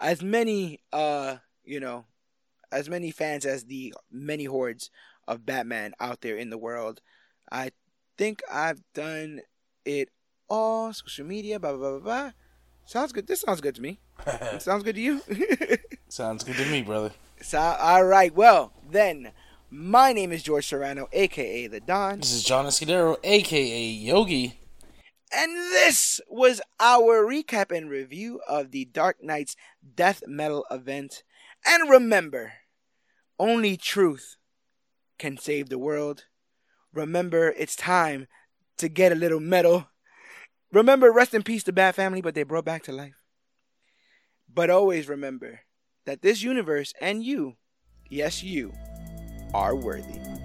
as many, uh, you know, as many fans as the many hordes of Batman out there in the world. I think I've done it all. Social media, blah blah blah blah. Sounds good. This sounds good to me. [LAUGHS] sounds good to you. [LAUGHS] sounds good to me, brother. So, all right. Well, then, my name is George Serrano, aka the Don. This is John Escudero, aka Yogi. And this was our recap and review of the Dark Nights Death Metal event. And remember, only truth can save the world. Remember, it's time to get a little metal. Remember, rest in peace, the Bat family, but they brought back to life. But always remember that this universe and you, yes, you, are worthy.